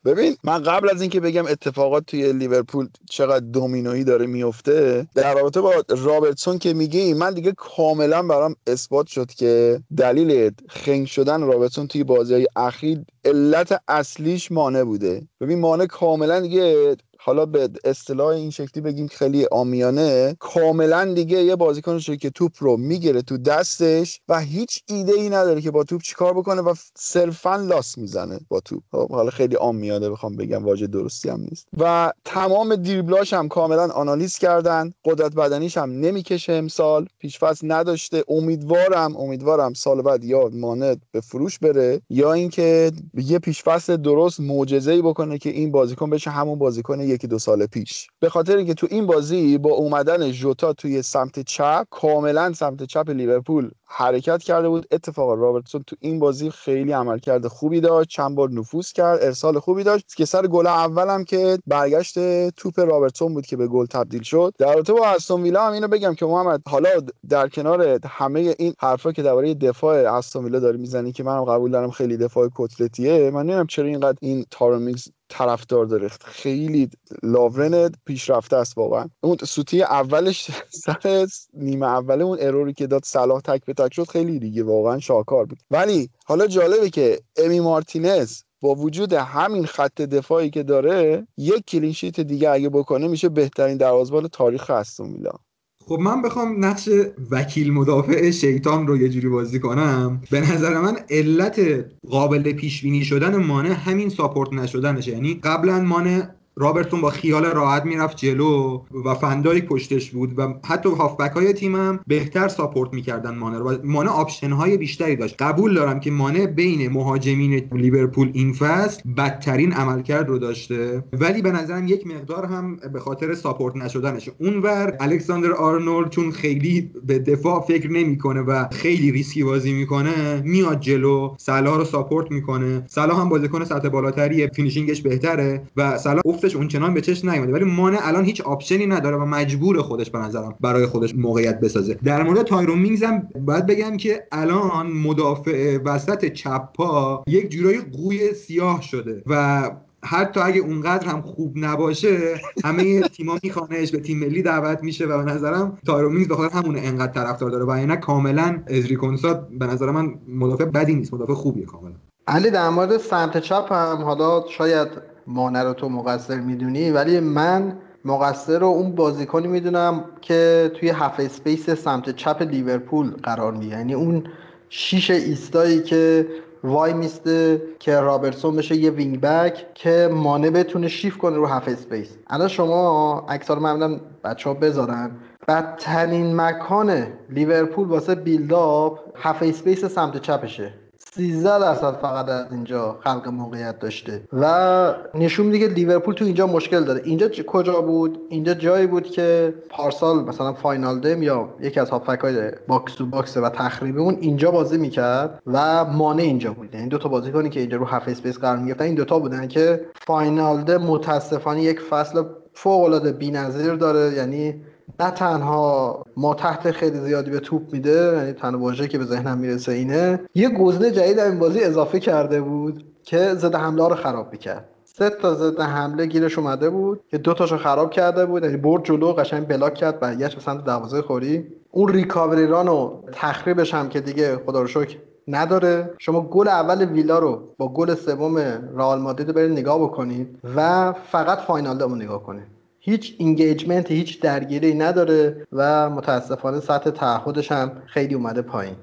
ببین من قبل از اینکه بگم اتفاقات توی لیورپول چقدر دومینویی داره میفته در رابطه با رابرتسون که میگی من دیگه کاملا برام اثبات شد که دلیل خنگ شدن رابرتسون توی بازی های اخیر علت اصلیش مانه بوده. ببین مانه کاملا دیگه حالا به اصطلاح این شکلی بگیم خیلی آمیانه کاملا دیگه یه بازیکن که توپ رو می‌گیره تو دستش و هیچ ایده ای نداره که با توپ چیکار بکنه و صرفا لاس می‌زنه با توپ. خب، حالا خیلی آمیانه بخوام بگم واژه درستی هم نیست. و تمام دریبلاش هم کاملا آنالیز کردن قدرت بدنیش هم نمی‌کشه امسال پیشفصل نداشته. امیدوارم امیدوارم سال بعد یا مانت به فروش بره یا اینکه یه پیشفصل درست معجزه‌ای بکنه که این بازیکن بشه همون بازیکن یکی دو سال پیش. به خاطر اینکه تو این بازی با اومدن ژوتا توی سمت چپ کاملا سمت چپ لیورپول حرکت کرده بود. اتفاقا رابرتسون تو این بازی خیلی عملکرد خوبی داشت. چند بار نفوذ کرد. ارسال خوبی داشت که سر گل اولم که برگشت توپ رابرتسون بود که به گل تبدیل شد. در رابطه با استون ویلا هم اینو بگم که محمد حالا در کنار همه این حرفا که درباره دفاع استون ویلا داری می‌زنی که منم قبول دارم خیلی دفاع کتلتیه من نمی‌دونم چرا اینقدر این تایرون مینگز طرفدار داره. خیلی لاورن پیشرفته است واقعا. اون سوتی اولش (laughs) سر نیمه اوله اون error ی که داد صلاح تک به تک شد خیلی دیگه واقعا شاهکار بود. ولی حالا جالبه که امی مارتینز با وجود همین خط دفاعی که داره یک clean sheet دیگه اگه بکنه میشه بهترین دروازه‌بان تاریخ استون ویلا خب من بخوام نقش وکیل مدافع شیطان رو یه جوری بازی کنم. به نظر من علت قابل پیش بینی شدن مانه همین support نشدنشه. یعنی قبلا مانه رابرتسون با خیال راحت می‌رفت جلو و فن‌دایک پشتش بود و حتی هافبک های تیمم بهتر support می‌کردن مانه رو. مانه option های بیشتری داشت. قبول دارم که مانه بین مهاجمین لیورپول این فصل بدترین عملکرد رو داشته. ولی به نظرم یک مقدار هم به خاطر support نشدنش. اونور الکساندر آرنولد چون خیلی به دفاع فکر نمی‌کنه و خیلی ریسکی بازی می‌کنه میاد جلو. صلاح رو support می‌کنه. صلاح هم بازیکن سطح بالاتریه finishing ش بهتره و صلاح اون اونچنان به چشم نیومده. ولی مانه الان هیچ option ی نداره و مجبور خودش به نظرم برای خودش موقعیت بسازه. در مورد تایرون مینگز هم باید بگم که الان مدافع وسط چپ یک جورایی قوی سیاه شده و حتی اگه اونقدر هم خوب نباشه همه تیما میخوانش به تیم ملی دعوت میشه و به نظرم تایرون مینگز به خاطر همون انقدر طرفدار داره و اینا کاملا ازری کنسا به نظر من مدافع بدی نیست مدافع خوبیه کاملا. علی در مورد سمت چپ هم حالا شاید مانه رو تو مقصر می‌دونی. ولی من مقصر رو اون بازیکنی می‌دونم که توی half space سمت چپ لیورپول قرار می‌گیره. یعنی اون شیش ایستایی که وای میسته که رابرتسون بشه یه wing back که مانه بتونه شیف کنه رو half space. الان شما عکس رو من بچه ها بذارن. بدترین مکان لیورپول واسه build up half space سمت چپشه. 13 درصد فقط از اینجا خلق موقعیت داشته. و نشون میده که لیورپول تو اینجا مشکل داره. اینجا کجا بود؟ اینجا جایی بود که پارسال مثلا فاینال دم یا یکی از هافک های باکس تو باکس و تخریبی اون اینجا بازی می‌کرد و مانع اینجا بود. این یعنی دو تا بازیکنی که اینجا رو هف اسپیس قرار می‌گرفتن این دوتا بودن که فاینال ده متاسفانه یک فصل فوق العاده بی‌نظیر داره. یعنی نه تنها ما تحت خیلی زیادی به توپ میده یعنی تنها واژه که به ذهنم می‌رسه اینه یه گزینه جدید این بازی اضافه کرده بود که ضد حمله رو خراب می‌کرد. سه تا ضد حمله گیرش اومده بود که دو تاشو خراب کرده بود یعنی برد جلو قشنگ بلاک کرد برگشت به سمت دروازه خوری. اون recovery run و تخریبش هم که دیگه خدا رو شکر نداره. شما گل اول ویلا رو با گل سوم رئال مادرید برید نگاه بکنید و فقط واینالدوم رو نگاه کنید. هیچ engagement هیچ درگیری نداره و متاسفانه سطح تعهدش هم خیلی اومده پایین.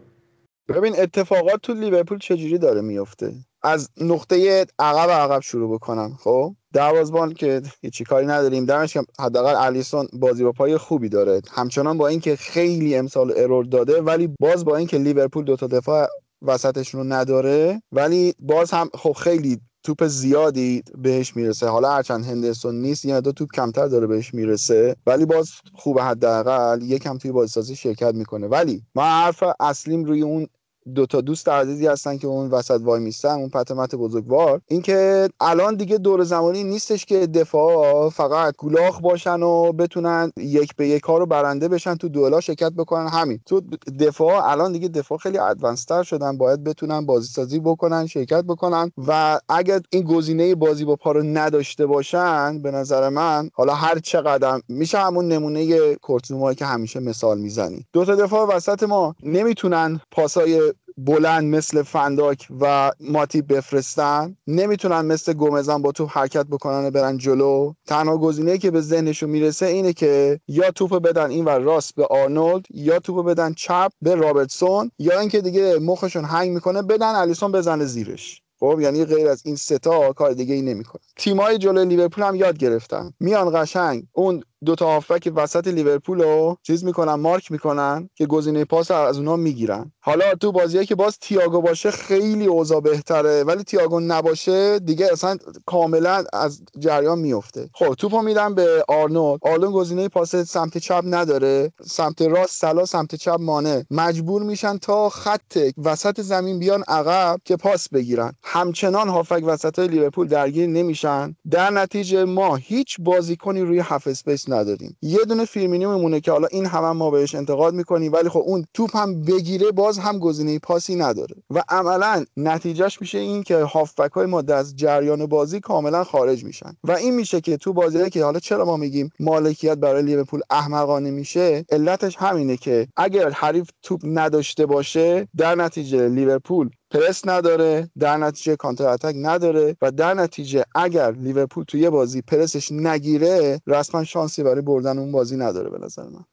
ببین اتفاقات تو لیورپول چجوری داره میفته از نقطه عقب عقب شروع بکنم خب؟ دروازه‌بان که هیچی کاری نداریم. دمش که حداقل الیسون بازی با پای خوبی داره. همچنان با اینکه خیلی امسال error داده ولی باز با اینکه لیورپول دو تا دفاع وسطشون رو نداره ولی باز هم خب خیلی توپ زیادی بهش می‌رسه. حالا هرچند هندرسون نیست یه دو توپ کمتر داره بهش می‌رسه. ولی باز خوبه حداقل یکم توی بازیسازی شرکت می‌کنه. ولی ما حرف اصلیم روی اون دو تا دوست عزیزی هستن که اون وسط وای میستن اون پتمت بزرگوار. اینکه الان دیگه دور زمانی نیستش که دفاع فقط گولاخ باشن و بتونن یک به یک ها رو برنده بشن تو دولا شرکت بکنن. همین. تو دفاع الان دیگه دفاع خیلی advanced تر شدن. باید بتونن بازی سازی بکنن شرکت بکنن. و اگر این گزینه بازی با پا رو نداشته باشن به نظر من حالا هر چقدر میشه همون نمونه کورت زوما که همیشه مثال می‌زنی. دو تا دفاع وسط ما نمی‌تونن پاسای بلند مثل فن‌دایک و ماتیپ بفرستن نمی‌تونن مثل گومز با توپ حرکت بکنن و برن جلو. تنها گزینه که به ذهنشون می‌رسه اینه که یا توپ بدن این و راست به آرنولد یا توپ بدن چپ به رابرتسون یا اینکه دیگه مخشون هنگ می‌کنه بدن الیسون بزنه زیرش. خب یعنی غیر از این سه تا کار دیگه ای نمی‌کنه تیمای جلوی لیورپول هم یاد گرفتن. میان قشنگ. اون دو تا هافبک وسط لیورپول رو چیز می‌کنن مارک می‌کنن که گزینه پاس از اونها می‌گیرن. حالا تو بازیه که باز تییاگو باشه خیلی اوضاع بهتره ولی تییاگو نباشه دیگه اصلا کاملا از جریان میفته خب توپو میدن به آرنولد. آرنولد گزینه پاس سمت چپ نداره. سمت راست صلاح سمت چپ مانه. مجبور میشن تا خط وسط زمین بیان عقب که پاس بگیرن. همچنان هافبک وسط لیورپول درگیر نمیشن. در نتیجه ما هیچ بازیکنی روی half space نداریم. یه دونه فیرمینو میمونه که حالا این هم, ما بهش انتقاد می‌کنیم ولی خب اون توپ هم بگیره باز هم گزینه پاسی نداره. و عملا نتیجهش میشه این که هافبک های ما از جریان بازی کاملا خارج میشن. و این میشه که تو بازی که حالا چرا ما میگیم مالکیت برای لیورپول احمقانه میشه علتش همینه که اگر حریف توپ نداشته باشه در نتیجه لیورپول پرس نداره در نتیجه کانتر اتک نداره و در نتیجه اگر لیورپول توی یه بازی پرسش نگیره رسما شانسی برای بردن اون بازی نداره به نظر من.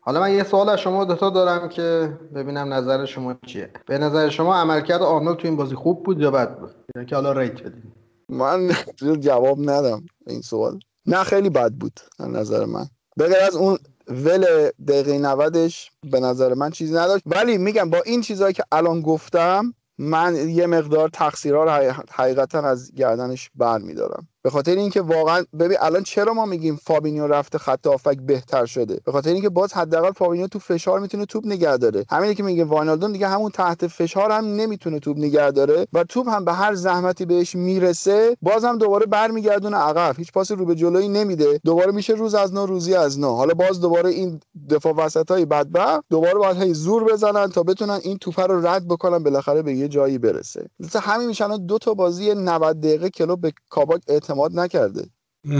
حالا من یه سوال از شما دوتا دارم که ببینم نظر شما چیه. به نظر شما عملکرد آرنولد تو این بازی خوب بود یا بد بود؟ یعنی که حالا rate بدیم؟ من جواب ندم این سوال. نه خیلی بد بود نظر من. بغیر از اون ول دقیقه 90 به نظر من چیزی نداشت. ولی میگم با این چیزهایی که الان گفتم من یه مقدار تقصیرها رو حقیقتا از گردنش بر میدارم به خاطر اینکه واقعا ببین الان چرا ما میگیم فابینیو رفته خط هافبک بهتر شده؟ به خاطر اینکه باز حداقل فابینیو تو فشار می‌تونه توپ نگه داره. همینه که میگه واینالدوم دیگه همون تحت فشار هم نمی‌تونه توپ نگه داره و توپ هم به هر زحمتی بهش می‌رسه باز هم دوباره برمیگردونه عقب. هیچ پاس رو به جلوی نمیده. دوباره میشه روز از نو روزی از نو. حالا باز دوباره این دفاع وسط های بدبخت دوباره باید هی زور بزنن تا بتونن این توپ رو رد بکنن بالاخره به یه جایی برسه. مثلا همین میشن دو تا بازی 90 دقیقه کلوب به کاباک اعتماد نکرده.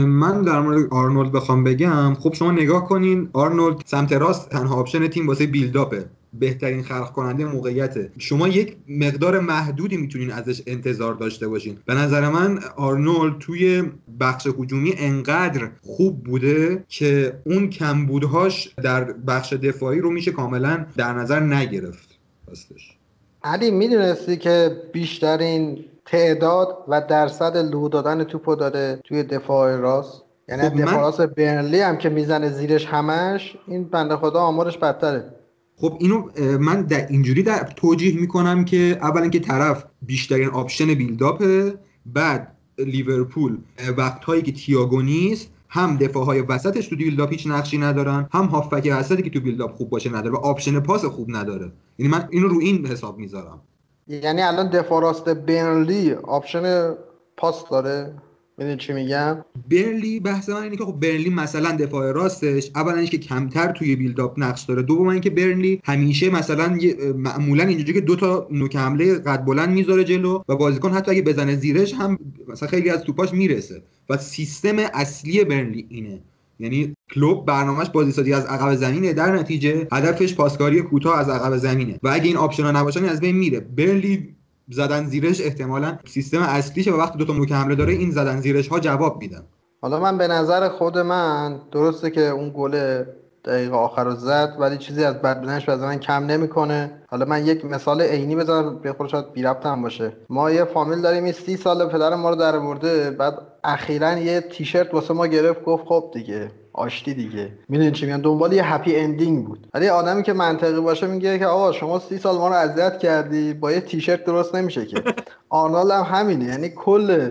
من در مورد آرنولد بخوام بگم خب شما نگاه کنین آرنولد سمت راست تنها option تیم واسه build-up ه. بهترین خلق کننده موقعیته. شما یک مقدار محدودی می‌تونین ازش انتظار داشته باشین. به نظر من آرنولد توی بخش هجومی انقدر خوب بوده که اون کمبودهاش در بخش دفاعی رو میشه کاملا در نظر نگرفت. راستش. علی می‌دونستی که بیشترین تعداد و درصد لو دادن توپو داده توی دفاع راست. یعنی خب دفاع راست برنلی هم که می‌زنه زیرش همش این بنده خدا آمارش بدتره. خب اینو من در اینجوری در توجیه می‌کنم که اولا که طرف بیشترین option build-up ه بعد لیورپول وقتهایی که تیاگو نیست هم دفاع های وسطش تو build-up هیچ نقشی ندارن هم هافبک وسطی که تو build-up خوب باشه نداره و option پاس خوب نداره. یعنی من اینو رو این حساب می‌ذارم. یعنی الان دفاع راست برنلی option پاس داره. می‌دونی چی میگم؟ برنلی بحث من اینه که خب برنلی مثلا دفاع راستش اولا که کمتر توی build-up نقش داره. دوم اینکه برلی همیشه مثلا معمولا اینجوری که دو تا نوک حمله قد بلند می‌ذاره جلو و بازیکن حتی اگه بزنه زیرش هم مثلا خیلی از توپاش می‌رسه. و سیستم اصلی برنلی اینه. یعنی کلوب برنامهش بازیسازی از عقب زمینه. در نتیجه هدفش پاسکاری کوتاه از عقب زمینه. و اگه این option نباشن از بین میره. برنلی زدن زیرش احتمالا سیستم اصلیشه و وقتی دو تا حمله داره این زدن زیرش ها جواب میدن. حالا من به نظر خود من درسته که اون گل دقیقه آخر رو زد ولی چیزی از بد بودنش به من کم نمی‌کنه. حالا من یک مثال عینی بزنم به خود شاید بی هم باشه. ما یه فامیل داریم این سی سال پدر ما رو در آورده بعد اخیرا یه تیشرت واسه ما گرفت گفت خب دیگه آشتی دیگه. می‌دونین چی میگن دنبال یه happy ending بود. ولی آدمی که منطقی باشه میگه که آقا شما سی سال ما رو اذیت کردی با یه تیشرت درست نمیشه که. آرنولد هم همینه یعنی کل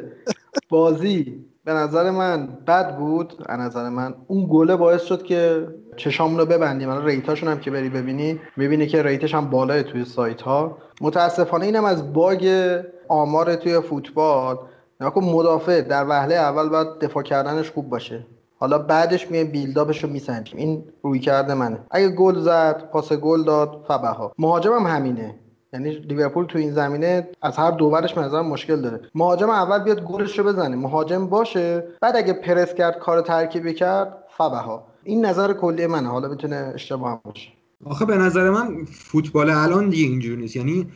بازی به نظر من بد بود. به نظر من اون گله باعث شد که چشامون رو ببندیم الان ریتاشون هم که بری ببینی می‌بینی که ریتش هم بالای توی سایت ها متاسفانه اینم از باگ آمار توی فوتبال. نکن مدافع در وهله اول باید دفاع کردنش خوب باشه. حالا بعدش میایم بیلداپش رو میسنجیم. این روی کرده منه. اگه گل زد پاس گل داد فبها. مهاجم هم همینه. یعنی لیورپول تو این زمینه از هر دو برش نظر مشکل داره. مهاجم اول بیاد گلش رو بزنه. مهاجم باشه بعد اگه پرس کرد کار ترکیبی کرد فبها. این نظر کلی منه. حالا می‌تونه اشتباه باشه. آخه به نظر من فوتبال الان دیگه اینجوری نیست. یعنی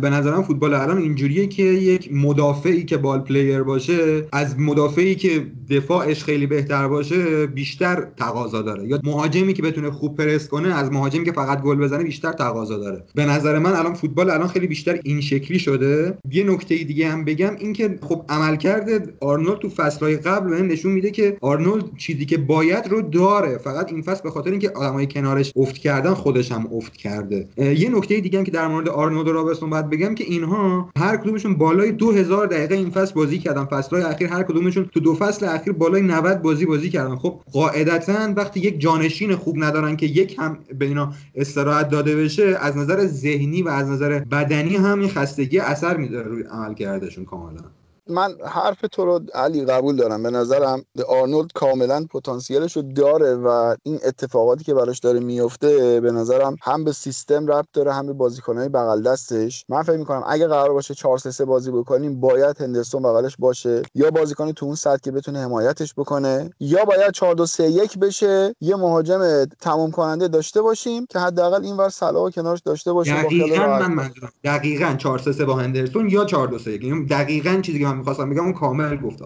به نظرم فوتبال الان اینجوریه که یک مدافعی که ball player باشه از مدافعی که دفاعش خیلی بهتر باشه بیشتر تقاضا داره. یا مهاجمی که بتونه خوب پرس کنه از مهاجمی که فقط گل بزنه بیشتر تقاضا داره. به نظر من الان فوتبال الان خیلی بیشتر این شکلی شده. یه نکته دیگه هم بگم اینکه خب عملکرد آرنولد تو فصلهای قبل بهم نشون میده که آرنولد چیزی که باید رو داره. فقط این فصل به خاطر اینکه آدمای کنارش افت کردن خودش هم افت کرده. یه نکته دیگه هم که در مورد آرنولد رابرتسون باید بگم که اینها هر کدومشون بالای 2000 دقیقه این فصل بازی کردن. فصلهای اخیر هر کدومشون تو دو فصل اخیر بالای 90 بازی بازی کردن. خب قاعدتا وقتی یک جانشین خوب ندارن که یک هم به اینا استراحت داده بشه از نظر ذهنی و از نظر بدنی هم این خستگی اثر می‌ذاره روی عمل کردشون کاملا. من حرف تو رو علی قبول دارم. به نظرم آرنولد کاملا پتانسیلش رو داره و این اتفاقاتی که براش داره میفته به نظرم هم به سیستم ربط داره هم به بازیکنهای بغل دستش. من فکر می‌کنم اگه قرار باشه 4 3 بازی بکنیم باید هندرسون بغلش باشه یا بازیکنی تو اون سطح که بتونه حمایتش بکنه یا باید 4 2 3 1 بشه یه مهاجم تمام کننده داشته باشیم که حداقل اینور صلاح کنارش داشته باشه دقیقاً من منظورم دقیقاً 4 3 با هندرسون یا 4 2 3 1 دقیقاً چیزی که من می‌خواستم بگم اون کامل گفت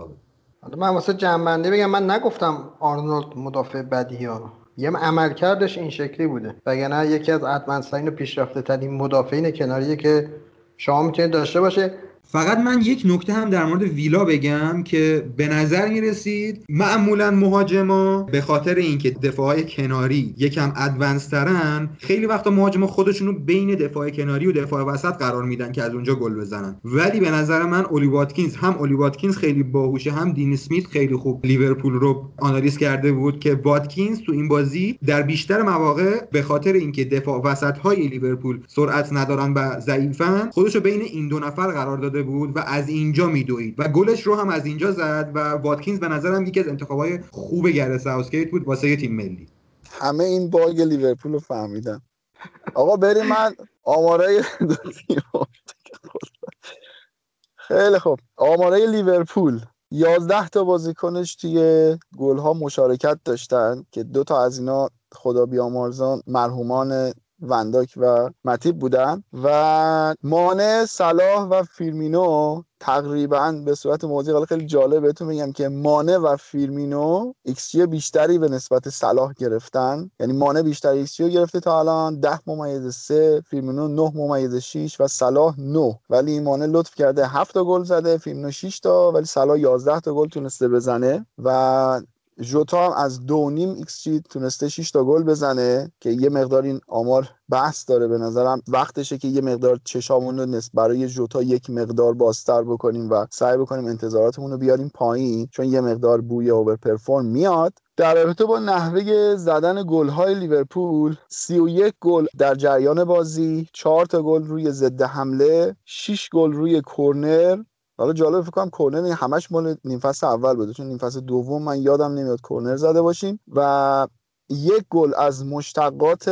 من واسه جنبنده بگم من نگفتم آرنولد مدافع بدی ها یه عمل کردش این شکلی بوده. وگرنه یکی از ادوانساین و پیشرفته ترین مدافعین کناریه که شما می‌تونید داشته باشه. فقط من یک نکته هم در مورد ویلا بگم که به نظر می رسید معمولا مهاجما به خاطر اینکه دفاعهای کناری یکم advanced ترن خیلی وقتا مهاجما خودشونو بین دفاع کناری و دفاع وسط قرار میدن که از اونجا گل بزنن. ولی به نظر من اولی واتکینز هم اولی واتکینز خیلی باهوشه هم دین اسمیت خیلی خوب لیورپول رو آنالیز کرده بود که واتکینز تو این بازی در بیشتر مواقع به خاطر اینکه دفاع وسط های لیورپول سرعت ندارن و ضعیفن خودشو بین این دو نفر قرار داده بود و از اینجا میدوید. و گلش رو هم از اینجا زد و واتکینز به نظرم یکی از انتخابای خوب گرس ساوسگیت بود واسه تیم ملی. همه این باگ لیورپول رو فهمیدن. آقا بریم من آماره (laughs) خیلی خوب. آماره لیورپول. 11 تا بازیکنش توی گل ها مشارکت داشتن که دو تا از اینا خدا بیامرزان مرحومان ون‌دایک و ماتیپ بودن و مانه صلاح و فیرمینو تقریبا به صورت موازی حالا خیلی جالب بهتون میگم که مانه و فیرمینو xG بیشتری به نسبت صلاح گرفتن. یعنی مانه بیشتر xG گرفته تا الان 10 ممیز 3 فیرمینو 9 ممیز 6 و صلاح 9 ولی مانه لطف کرده 7 تا گل زده فیرمینو 6 تا ولی صلاح 11 تا گل تونسته بزنه و ژوتا هم از دو نیم ایکس تونسته 6 تا گل بزنه که یه مقدار این آمار بحث داره به نظرم. وقتشه که یه مقدار چشامون رو نسبت برای ژوتا یک مقدار بازتر بکنیم و سعی بکنیم انتظاراتمون رو بیاریم پایین چون یه مقدار بوی اوور پرفورم میاد. در رابطه با نحوه زدن گل های لیورپول 31 گل در جریان بازی 4 تا گل روی ضد حمله 6 گل روی کرنر حالا جالب فکر کنم کرنر همش مال نیم فصل اول بوده چون نیم فصل دوم من یادم نمیاد کرنر زده باشیم و یک گل از مشتقات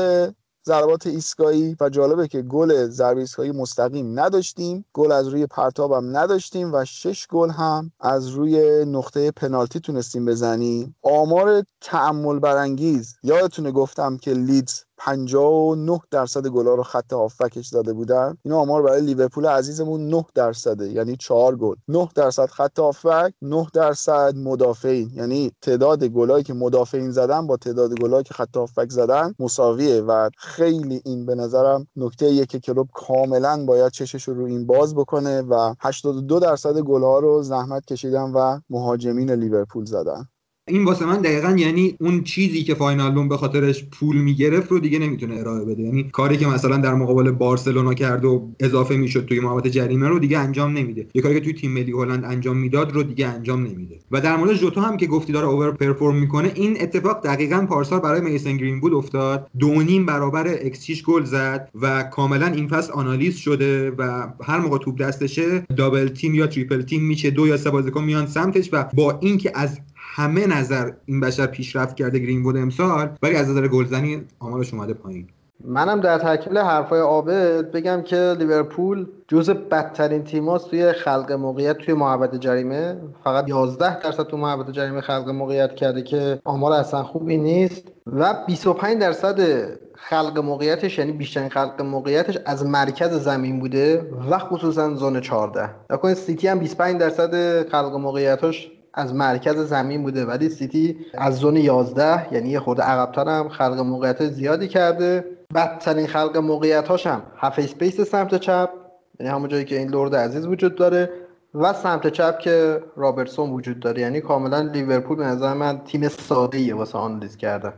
ضربات ایستگاهی و جالبه که گل ضربه ایستگاهی مستقیم نداشتیم گل از روی پرتابم نداشتیم و شش گل هم از روی نقطه پنالتی تونستیم بزنیم. آمار تعمل برانگیز یادتونه گفتم که لیدز 59 درصد گلا رو خط هافبکش زده بودن. این آمار برای لیورپول عزیزمون 9 درصده یعنی 4 گل. 9 درصد خط هافبک 9 درصد مدافعین. یعنی تعداد گلایی که مدافعین زدن با تعداد گلایی که خط هافبک زدن مساویه و خیلی این به نظرم نکته یه که کلوب کاملا باید چشش رو این باز بکنه و 82 درصد گلها رو زحمت کشیدن و مهاجمین لیورپول زدن. این واسه من دقیقا یعنی اون چیزی که واینالدوم به خاطرش پول می‌گرفت رو دیگه نمی‌تونه ارائه بده. یعنی کاری که مثلا در مقابل بارسلونا کرد و اضافه می‌شد توی محوطه جریمه رو دیگه انجام نمیده. یه کاری که توی تیم ملی هلند انجام می‌داد رو دیگه انجام نمیده. و در مورد ژوتا هم که گفتی داره overperform می‌کنه این اتفاق دقیقا پارسال برای میسن گرین‌وود افتاد. دو نیم برابر x goal زد و کاملا این فصل آنالیز شده و هر موقع توپ دستشه double team یا triple team میشه دو یا سه بازیکن میان سمتش و با اینکه از همه نظر این بشر پیشرفت کرده گرین بود امسال ولی از نظر گلزنی آمارش اومده پایین. منم در تکمیل حرفای عابد بگم که لیورپول جز بدترین تیماست توی خلق موقعیت توی محوطه جریمه. فقط 11 درصد تو محوطه جریمه خلق موقعیت کرده که آمار اصلا خوبی نیست و 25 درصد خلق موقعیتش یعنی بیشترین خلق موقعیتش از مرکز زمین بوده و خصوصا زون 14 نکنید سیتی هم 25 درصد خلق موقعیتش از مرکز زمین بوده. ولی سیتی از zone 11 یعنی یه خورده عقبتر هم خلق موقعیت زیادی کرده. بدترین خلق موقعیت هم half space سمت چپ یعنی همون جایی که این لرد عزیز وجود داره و سمت چپ که رابرتسون وجود داره. یعنی کاملا لیورپول به نظر من تیم ساده ایه واسه آنالیز کردن.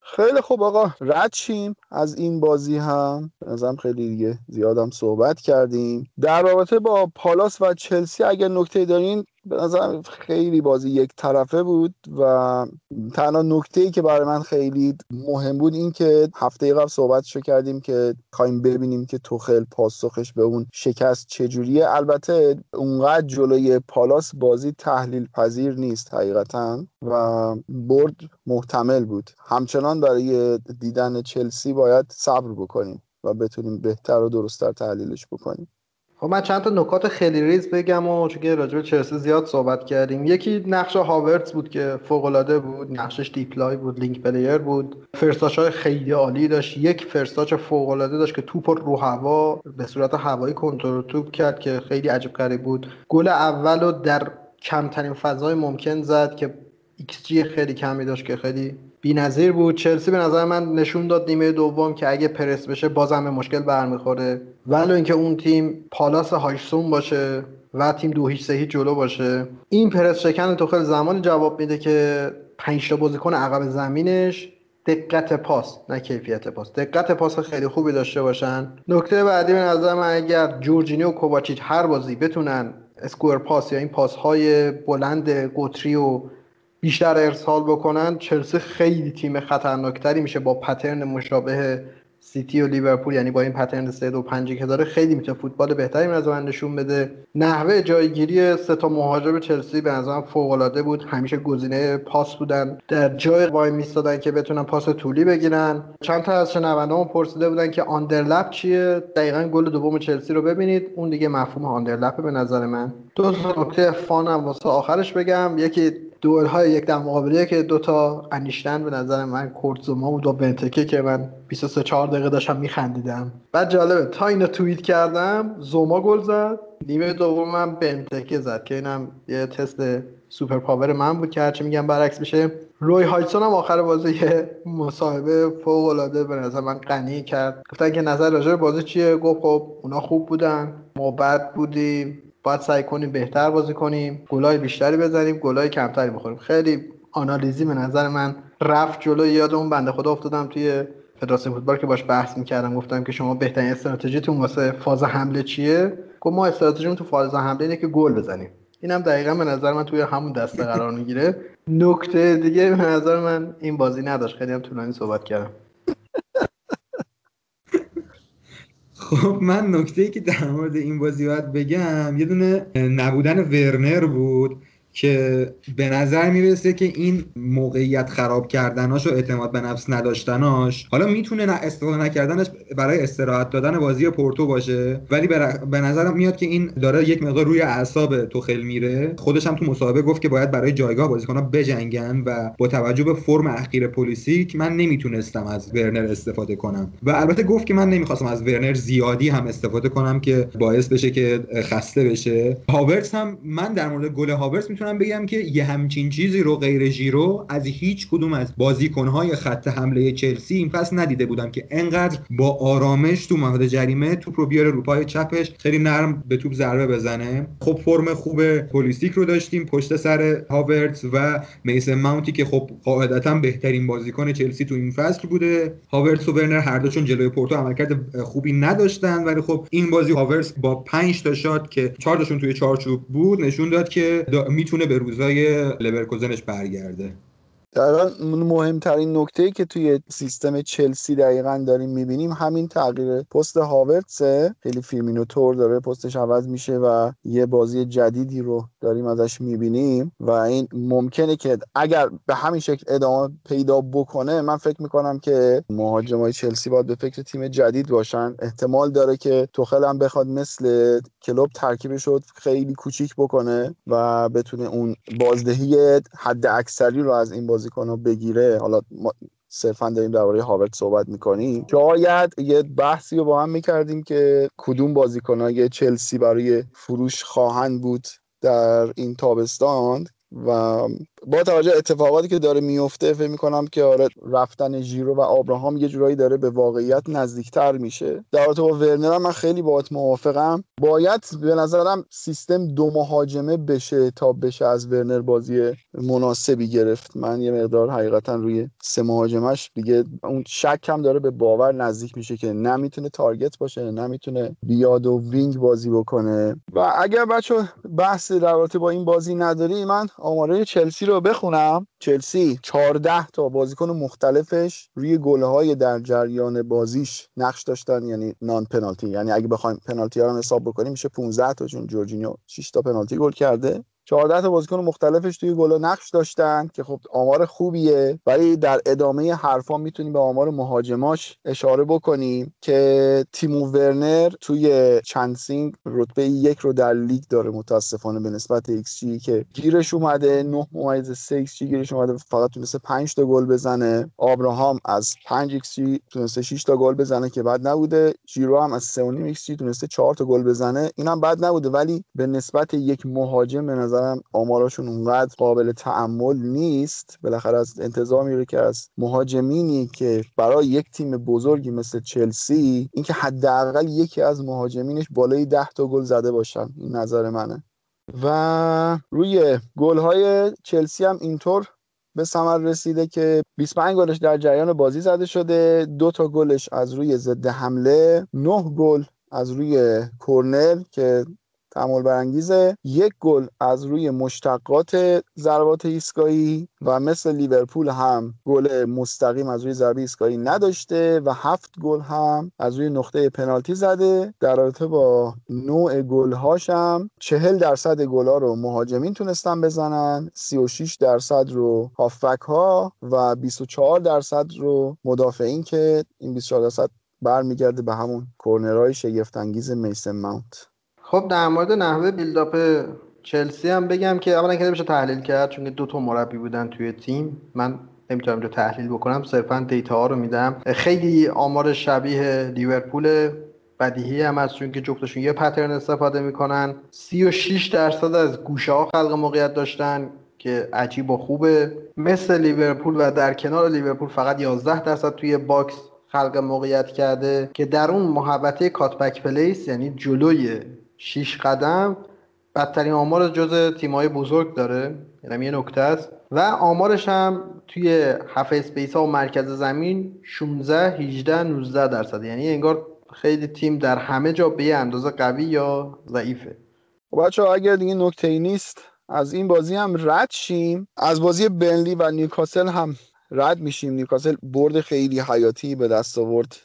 خیلی خوب آقا رد شیم. از این بازی هم نظرم خیلی دیگه زیادم صحبت کردیم. در رابطه با پالاس و چلسی اگر نکته دارین به نظرم خیلی بازی یک طرفه بود و تنها نکته ای که برای من خیلی مهم بود این که هفته قبل صحبتشو کردیم که خواهیم ببینیم که توخل پاسخش به اون شکست چجوریه. البته اونقدر جلوی پالاس بازی تحلیل پذیر نیست حقیقتا و برد محتمل بود. همچنان برای دیدن چلسی باید صبر بکنیم و بتونیم بهتر و درستتر تحلیلش بکنیم. خب من چند تا نکات خیلی ریز بگم و چون که راجع به چلسی زیاد صحبت کردیم. یکی نقش هاورتس بود که فوق العاده بود نقشش deep-lying بود link player بود. first touch های خیلی عالی داشت. یک first touch فوق العاده داشت که توپ رو هوا به صورت هوایی کنترل توپ کرد که خیلی عجب غریب بود. گل اول رو در کمترین فضای ممکن زد که ایکس خیلی کمی داشت که خیلی بی‌نظیر بود. چلسی به نظر من نشون داد نیمه دوم که اگه پرس بشه بازم به مشکل برمیخوره. ولو اینکه اون تیم پالاس هاجسون باشه و تیم دو هیچ سه جلو باشه. این پرس شکن تو زمانی جواب میده که پنج تا بازیکن عقب زمینش دقت پاس نه کیفیت پاس. دقت پاس خیلی خوبی داشته باشن. نکته بعدی به نظر من اگر جورجینی و کوواچیچ هر بازی بتونن square pass یا این پاس های بلند قطری و بیشتر ارسال بکنن چلسی خیلی تیم خطرناکتری میشه با pattern مشابه سیتی و لیورپول یعنی با این pattern 3 2 5 که داره خیلی می‌تونه فوتبال بهتری از من نشون بده. نحوه جایگیری سه تا مهاجم چلسی به نظرم فوق العاده بود. همیشه گزینه پاس بودن. در جای وای میستادن که بتونن پاس طولی بگیرن. چند تا از شنوندهامون پرسیده بودن که underlap چیه؟ دقیقا گل دوم چلسی رو ببینید. اون دیگه مفهوم underlap به نظر من. دو تا نکته fun م واسه آخرش بگم. یکی دوئل های یک در مقابل یک دوتا انیشتین به نظر من کورتزوما بود و بنتکه که من 23 4 دقیقه داشتم میخندیدم. بعد جالبه تا اینو توییت کردم زوما گل زد. نیمه دوم من بنتکه زد که اینم یه تست super power من بود که هرچی میگم برعکس میشه. روی هاجسون هم آخر بازی یه مصاحبه فوق العاده به نظر من غنی کرد. گفتن که نظر راجع بازی چیه؟ گفت خب اونا خوب بودن ما بد بودیم. باید سعی کنیم بهتر بازی کنیم گلای بیشتری بزنیم گلای کمتری بخوریم. خیلی آنالیزی به نظر من رفت جلو یاد اون بنده خدا افتادم توی فدراسیون فوتبال که باش بحث می‌کردم. گفتم که شما بهترین استراتژیتون واسه فاز حمله چیه؟ گفت ما استراتژیمون تو فاز حمله اینه که گل بزنیم. اینم دقیقا به نظر من توی همون دسته قرار می‌گیره. (laughs) نکته دیگه به نظر من این بازی نداشت. خیلی هم طولانی صحبت کردم. خب من نکته ای که در مورد این بازی باید بگم یه دونه نبودن ورنر بود. که به نظر می‌رسه که این موقعیت خراب کردناش و اعتماد به نفس نداشتناش حالا می‌تونه استفاده نکردنش برای استراحت دادن بازی پورتو باشه ولی به نظرم میاد که این داره یک مقدار روی اعصاب توخل میره. خودش هم تو مصاحبه گفت که باید برای جایگاه بازیکن‌ها بجنگن و با توجه به فرم اخیر پولیسیک من نمی‌تونستم از ورنر استفاده کنم. و البته گفت که من نمی‌خواستم از ورنر زیادی هم استفاده کنم که باعث بشه که خسته بشه. هاورتس هم من در مورد گل هاورتس می‌تونم می‌تونم بگم که یه همچین چیزی رو غیر ژیرو از هیچ کدوم از بازیکنهای خط حمله چلسی این فصل ندیده بودم که انقدر با آرامش تو محوطه جریمه توپ رو بیاره رو پای چپش خیلی نرم به توپ ضربه بزنه. خب فرم خوب پولیسیک رو داشتیم پشت سر هاورتس و میسن ماونتی که خب قاعدتا بهترین بازیکن چلسی تو این فصل بوده. هاورتس و ورنر هر دوشون جلوی پورتو عملکرد خوبی نداشتن ولی خب این بازی هاورتس با 5 تا shot که 4 تاشون توی چارچوب بود نشون داد که می‌تونه به روزای لورکوزنش برگرده. دقیقا مهمترین نکته ای که توی سیستم چلسی دقیقا داریم می‌بینیم همین تغییر پست هاورتسه خیلی فیرمینو طور داره پستش عوض میشه و یه بازی جدیدی رو داریم ازش می‌بینیم و این ممکنه که اگر به همین شکل ادامه پیدا بکنه من فکر می‌کنم که مهاجمای چلسی باید به فکر تیم جدید باشن. احتمال داره که توخل هم بخواد مثل کلوب ترکیبش رو خیلی کوچیک بکنه و بتونه اون بازدهی حد اکثری رو از این بازیکن بگیره. حالا صرفا داریم درباره هاورد صحبت می‌کنیم. شاید یه بحثی رو با هم می‌کردیم که کدوم بازیکنهای چلسی برای فروش خواهند بود. در این تابستان و با توجه اتفاقاتی که داره میفته فکر می‌کنم که آره رفتن ژیرو و آبراهام یه جورایی داره به واقعیت نزدیکتر میشه. در رابطه با ورنر من خیلی باهات موافقم. باید به نظرم سیستم دو مهاجمه بشه تا بشه از ورنر بازی مناسبی گرفت. من یه مقدار حقیقتا روی سه مهاجمش دیگه اون شک هم داره به باور نزدیک میشه که نمی‌تونه target باشه نمی‌تونه بیاد و wing بازی بکنه. و اگر بچه بحث در رابطه با این بازی نداری من آماره چلسی رو بخونم. چلسی 14 تا بازیکن مختلفش روی گلهای در جریان بازیش نقش داشتن یعنی non-penalty. یعنی اگه بخوایم پنالتی ها رو حساب بکنیم میشه 15 تا چون جورجینیو 6 تا پنالتی گل کرده. 14 تا بازیکن مختلفش توی گل نقش داشتن که خب آمار خوبیه ولی در ادامه حرفا می‌تونیم به آمار مهاجماش اشاره بکنیم که تیمو ورنر توی chance missing رتبه یک رو در لیگ داره متاسفانه به نسبت ایکس جی که گیرش اومده 9 ممیز 3 ایکس جی گیرش اومده فقط تونسته 5 تا گل بزنه. آبراهام از 5 ایکس جی تونسته 6 تا گل بزنه که بد نبوده. ژیرو هم از 3.5 ایکس جی تونسته 4 تا گل بزنه. اینم بد نبوده ولی به نسبت یک مهاجم به نظرم آماراشون اونقدر قابل تأمل نیست. بالاخره از انتظار میره که از مهاجمینی که برای یک تیم بزرگی مثل چلسی اینکه حداقل یکی از مهاجمینش بالای 10 تا گل زده باشن. این نظر منه. و روی گل های چلسی هم اینطور به ثمر رسیده که 25 گلش در جریان بازی زده شده. دو تا گلش از روی ضد حمله 9 گل از روی کورنر که تعمل برانگیزه یک گل از روی مشتقات ضربات ایستگاهی و مثل لیورپول هم گل مستقیم از روی ضربه ایستگاهی نداشته و هفت گل هم از روی نقطه پنالتی زده. در رابطه با نوع گلهاش هم چهل درصد گلا رو مهاجمین تونستن بزنن 36 درصد رو هافبک ها و 24 درصد رو مدافعین که این 24 درصد برمیگرده به همون کورنرهای شگفتانگیز میسن ماونت. خب در مورد نحوه build-up چلسی هم بگم که اولا که نمیشه تحلیل کرد چون دو تا مربی بودن توی تیم. من نمی‌تونم رو تحلیل بکنم صرفا data ها رو میدم. خیلی آمار شبیه لیورپول بدیهی هم هست چون که جفتشون یه pattern استفاده می‌کنن. 36 درصد از گوشه ها خلق موقعیت داشتن که عجیب و خوبه. مثل لیورپول و در کنار لیورپول فقط 11 درصد توی box خلق موقعیت کرده که در اون محوطه cutback place یعنی جلوی 6 قدم. بدترین آمار جز تیمای بزرگ داره یعنی یه نکته است. و آمارش هم توی half space ها و مرکز زمین 16 18 19 درصد. یعنی انگار خیلی تیم در همه جا به اندازه قوی یا ضعیفه. خب بچه ها اگر دیگه نکته ای نیست از این بازی هم رد شیم. از بازی برنلی و نیوکاسل هم رد میشیم. نیوکاسل برد خیلی حیاتی به دست آورد.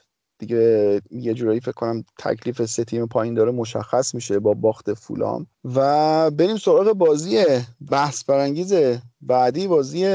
دیگه یه جورایی فکر کنم تکلیف سه تیم پایین داره مشخص میشه با باخت فولام. و بریم سراغ بازی بحث برانگیز بعدی بازی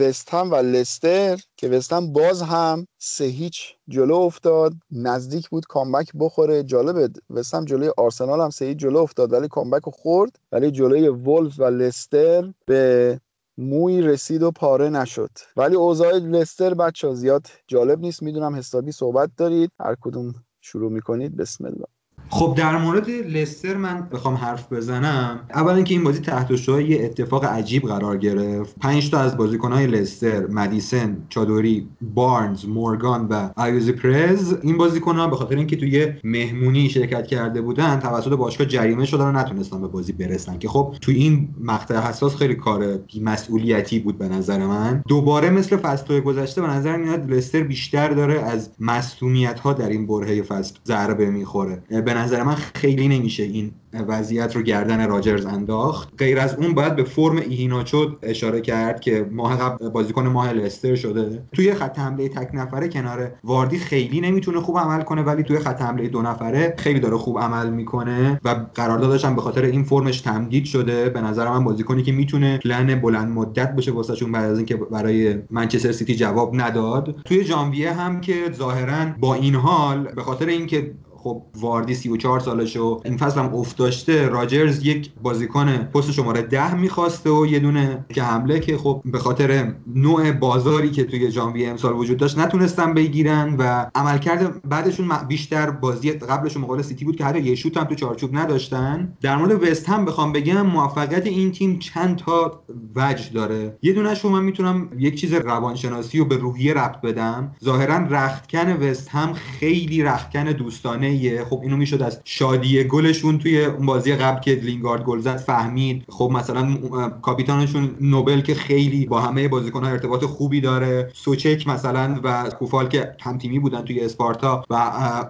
وستهم و لستر که وستهم باز هم سه هیچ جلو افتاد. نزدیک بود کامبک بخوره. جالبه وستهم جلوی آرسنال هم سه هیچ جلو افتاد ولی کامبک خورد. ولی جلوی ولف و لستر به موی رسید و پاره نشد. ولی اوضاع لستر بچه زیاد جالب نیست. می‌دونم حسابی صحبت دارید. هر کدوم شروع می‌کنید. بسم الله. خب در مورد لستر من بخوام حرف بزنم. اولا اینکه این بازی تحت یه اتفاق عجیب قرار گرفت. پنج تا از بازیکنهای لستر مدیسن چادوری بارنز مورگان و آیوزی پرز این بازیکنها به خاطر اینکه توی مهمونی شرکت کرده بودن توسط باشگاه جریمه شدن و نتونستن به بازی برسن. که خب توی این مقطع حساس خیلی کار مسئولیتی بود به نظر من. دوباره مثل فصل گذشته به نظر میاد لستر بیشتر داره از مصونیت ها در این برهه فصل ضربه می‌خوره. به نظر من خیلی نمیشه این وضعیت رو گردن راجرز انداخت. غیر از اون باید به فرم ایهیناچو اشاره کرد که ماه قبل بازیکن ماه لستر شده. توی خط حمله تک نفره کنار واردی خیلی نمی‌تونه خوب عمل کنه ولی توی خط حمله دو نفره خیلی داره خوب عمل می‌کنه و قراردادش هم به خاطر این فرمش تمدید شده. به نظر من بازیکنی که می‌تونه پلن بلند مدت باشه واسهشون بعد از اینکه برای منچستر سیتی جواب نداد. توی ژانویه هم که ظاهرا با این حال به خاطر اینکه خب واردی 34 سالشه و این فصل هم افت داشته راجرز یک بازیکن پست شماره 10 می‌خواسته و یه دونه که حمله که خب به خاطر نوع بازاری که توی ژانویه امسال وجود داشت نتونستن بگیرن و عملکرد بعدشون بیشتر بازی قبلشون مقابل سیتی بود که حتی یه شوت هم تو چارچوب نداشتن. در مورد وست هم بخوام بگم موفقیت این تیم چند تا وجه داره. یه دونش من می‌تونم یک چیز روانشناسی و به روحیه ربط بدم. ظاهرا رختکن وست هم خیلی رختکن دوستانه خب اینو می‌شد از شادی گلشون توی اون بازی قبل که لینگارد گل زد فهمید. خب مثلا کاپیتانشون نوبل که خیلی با همه بازیکن‌ها ارتباط خوبی داره. سوچک مثلا و کوفال که هم تیمی بودن توی اسپارتا و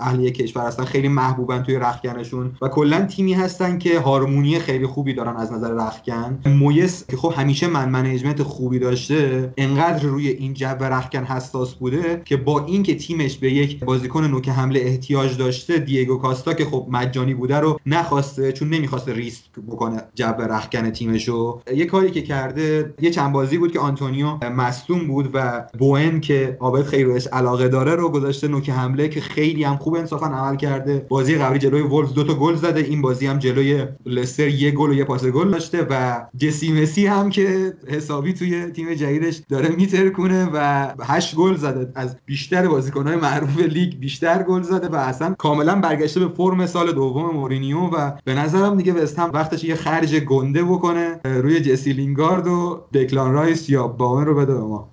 اهل یه کشور هستن خیلی محبوبن توی رخکنشون و کلا تیمی هستن که هارمونی خیلی خوبی دارن از نظر رخکن مویس که خب همیشه man management خوبی داشته انقدر روی این جو رخکن حساس بوده که با اینکه تیمش به یک بازیکن نوک حمله احتیاج داشته دیگو کاستا که خب مجانی بوده رو نخواسته چون نمی‌خواسته ریسک بکنه جو رخکن تیمشو. یه کاری که کرده یه چند بازی بود که آنتونیو مصدوم بود و بوئن که عابد خیلی بهش علاقه داره رو گذاشته نوک حمله که خیلی هم خوب انصافا عمل کرده. بازی قبلی جلوی دو تا گل زده. این بازی هم جلوی لستر یه گل و یه پاس گل داشته و جسی مسی هم که حسابی توی تیم جدیدش داره میترکونه و هشت گل زده. از بیشتر بازیکن‌های معروف لیگ بیشتر گل زده و اصلا کاملا برگشته به فرم سال دوم مورینیو و به نظرم دیگه وست هم وقتش یه خرج گنده بکنه روی جسی لینگارد و دکلان رایس یا باون رو بده به ما.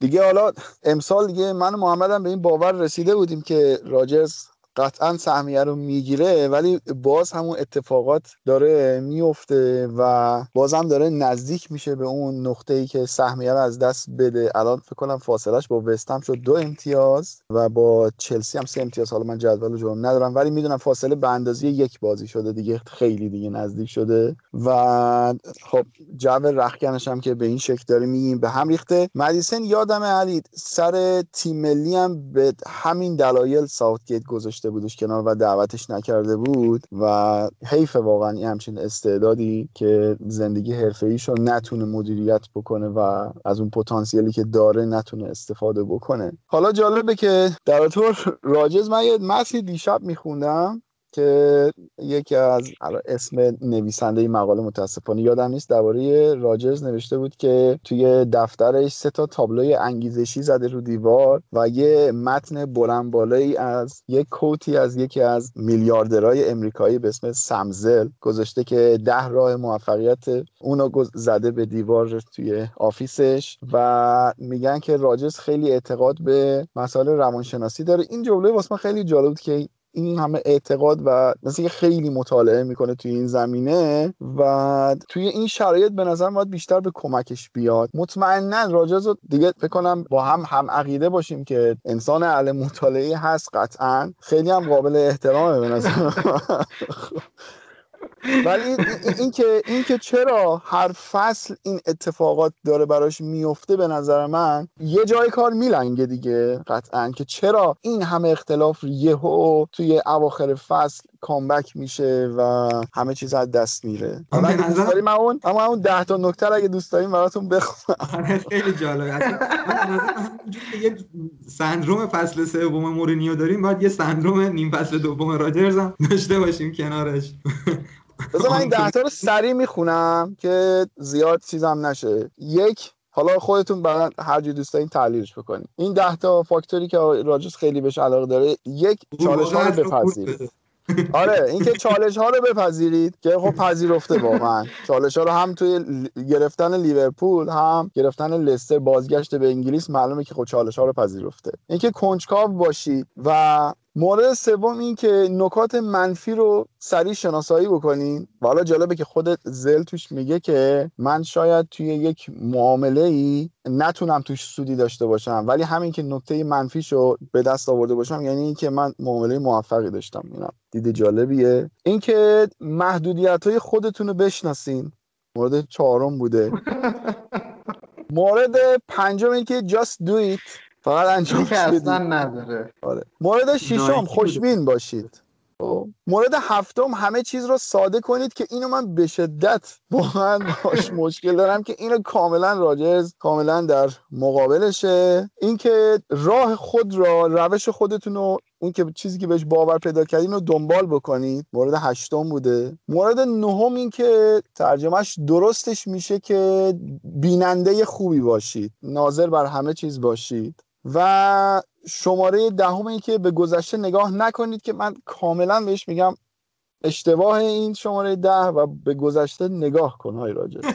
دیگه حالا امسال دیگه من و محمدم به این باور رسیده بودیم که راجرز قطعا سهمیه رو می‌گیره ولی باز همون اتفاقات داره میفته و بازم داره نزدیک میشه به اون نقطه ای که سهمیه رو از دست بده. الان فکر کنم فاصلش با وستهم شد. دو امتیاز و با چلسی هم سه امتیاز. حالا من جدول رو ندارم ولی می‌دونم فاصله به اندازه یک بازی شده دیگه. خیلی دیگه نزدیک شده. و خب جو رخکنش هم که به این شکل داره میگیم به هم ریخته. مدیسن یادم علی سر تیم ملی هم به همین دلایل ساوتگیت گذاشته. بودش کنار و دعوتش نکرده بود و حیف واقعا این همچین استعدادی که زندگی حرفه رو نتونه مدیریت بکنه و از اون پتانسیلی که داره نتونه استفاده بکنه. حالا جالبه که در طور راجز من یه متنی دیشب میخوندم که یکی از اسم نویسنده مقاله متاسفانه یادم نیست درباره راجرز نوشته بود که توی دفترش سه تا تابلوی انگیزشی زده رو دیوار و یه متن بلند بالایی از یک کوتی از یکی از میلیاردرهای امریکایی به اسم سمزل گذاشته که ده راه موفقیت اونو زده به دیوار توی آفیسش و میگن که راجرز خیلی اعتقاد به مسائل روانشناسی داره. این جمله واسه خیلی جالب بود که این همه اعتقاد و مثل خیلی مطالعه می‌کنه توی این زمینه و توی این شرایط به نظر باید بیشتر به کمکش بیاد. مطمئنا راجز دیگه فکر کنم با هم هم عقیده باشیم که انسان اهل مطالعه هست قطعا. خیلی هم قابل احترامه به نظر (laughs) ولی این که این که چرا هر فصل این اتفاقات داره براش میفته به نظر من یه جای کار میلنگه دیگه قطعا که چرا این همه اختلاف یهو توی اواخر فصل کامبک میشه و همه چیز از دست میره. دوست داریم اون اما اون 10 تا نکته اگه دوست داریم براتون بخونم. آره، خیلی جالبه. یه سندروم فصل سوم مورینیو داریم باید یه سندروم نیم فصل دوم راجرز هم داشته باشیم کنارش. بذار من این ده تا رو سریع می‌خونم که زیاد چیزم نشه. یک حالا خودتون بعد هر جور دوست دارین تحلیلش بکنید این ده تا فاکتوری که راجوس خیلی بهش علاقه داره یک چالش ها رو بپذیرید. آره اینکه چالش ها رو بپذیرید که خب پذیرفته واقعا چالش ها رو هم توی گرفتن لیورپول هم گرفتن لستر بازگشت به انگلیس معلومه که خب چالش ها رو پذیرفته. اینکه کنجکاو باشید و مورد سوم این که نکات منفی رو سریع شناسایی بکنین و حالا جالبه که خودت زل توش میگه که من شاید توی یک معامله ای نتونم توش سودی داشته باشم ولی همین که نکته منفیشو به دست آورده باشم یعنی اینکه من معامله موفقی داشتم اینم دید جالبیه. اینکه محدودیت های خودتون رو بشناسین. مورد چهارم بوده. (laughs) مورد پنجم این که just do it. فقط انجام اصلا نداره. آره. مورد ششم خوشبین باشید. خب. مورد هفتم همه چیز رو ساده کنید که اینو من به شدت واقعا باش (laughs) مشکل دارم که اینو کاملا راجرز کاملا در مقابلشه. اینکه راه خود را روش خودتون رو اون که چیزی که بهش باور پیدا کردین رو دنبال بکنید. مورد هشتم بوده. مورد نهم این که ترجمهش درستش میشه که بیننده خوبی باشید. ناظر بر همه چیز باشید. و شماره دهم این که به گذشته نگاه نکنید که من کاملا بهش میگم اشتباه این شماره ده و به گذشته نگاه کن های راجرز (laughs)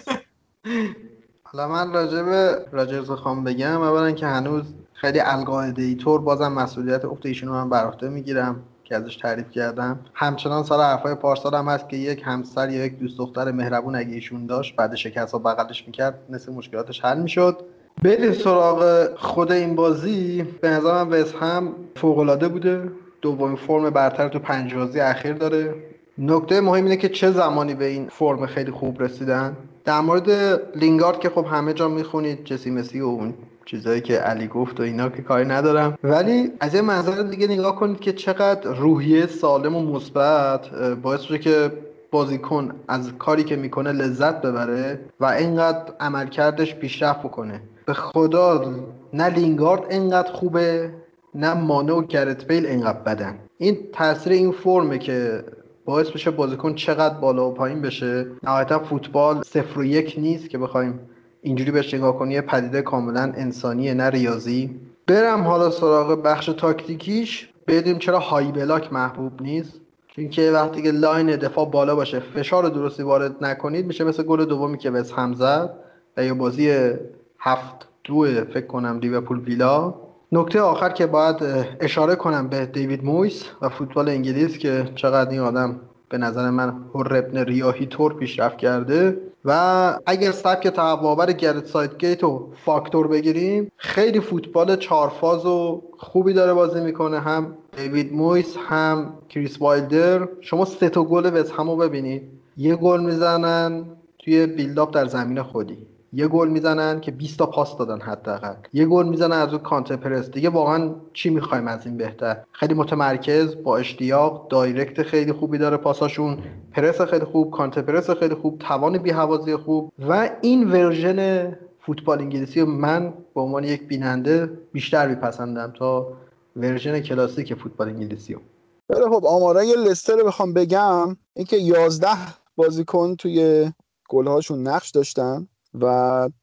حالا من راجع به راجرز خواهم بگم اولا که هنوز خیلی القاعده ای طور بازم مسئولیت افت ایشون رو من بر عهده می‌گیرم که ازش تعریف کردم. همچنان سال حرفای پارسال هم هست که یک همسر یا یک دوست دختر مهربون اگه ایشون داشت بعد شکست ها بغلش می‌کرد نصف مشکلاتش حل می‌شد. بریم سراغ خود این بازی. به نظر من وست هم فوق بوده. دومین فرم برتر تو پنج بازی اخیر داره. نکته مهم اینه که چه زمانی به این فرم خیلی خوب رسیدن. در مورد لینگارد که خب همه جا می‌خونید جسی مسی و اون چیزایی که علی گفت و اینا که کاری ندارم. ولی از یه منظر دیگه نگاه کنید که چقدر روحیه سالم و مثبت باعث شده که بازیکن از کاری که می‌کنه لذت ببره و اینقدر عملکردش پیشرفت بکنه. به خدا نه لینگارد اینقدر خوبه نه مانه و گرت بیل اینقدر بدن. این تاثیر این فرمه که باعث بشه بازیکن چقدر بالا و پایین بشه. نهایتا فوتبال صفر و یک نیست که بخوایم اینجوری بهش نگاه کنی پدیده کاملا انسانیه نه ریاضی. برم حالا سراغ بخش تاکتیکیش. بدیم چرا high block محبوب نیست. چون که وقتی که line دفاع بالا باشه فشار درستی وارد نکنید میشه مثل گل دومی که وستهم زد و یا بازی هفت دو فکر کنم لیورپول ویلا. نکته آخر که باید اشاره کنم به دیوید مویس و فوتبال انگلیس که چقدر این آدم به نظر من هر ابن ریاهی طور پیشرفت کرده. و اگر سبک تقوابر گرت سایت رو فاکتور بگیریم خیلی فوتبال چارفاز و خوبی داره بازی می‌کنه. هم دیوید مویس هم کریس وایلدر. شما سه تا گل وز همو ببینید. یه گل می‌زنن توی build-up در زمین خودی. یه گل می‌زنن که 20 تا پاس دادن حداقل. یه گل می‌زنن از اون counter press. دیگه واقعا چی می‌خوایم از این بهتر؟ خیلی متمرکز با اشتیاق direct خیلی خوبی داره پاساشون پرس خیلی خوب counter press خیلی خوب توان بی‌هوازی خوب. و این version فوتبال انگلیسی من به عنوان یک بیننده بیشتر میپسندم تا version کلاسیک فوتبال انگلیسی. رو خب آمارای لستر رو بخوام بگم. اینکه 11 بازیکن توی گلهاشون نقش داشتن. و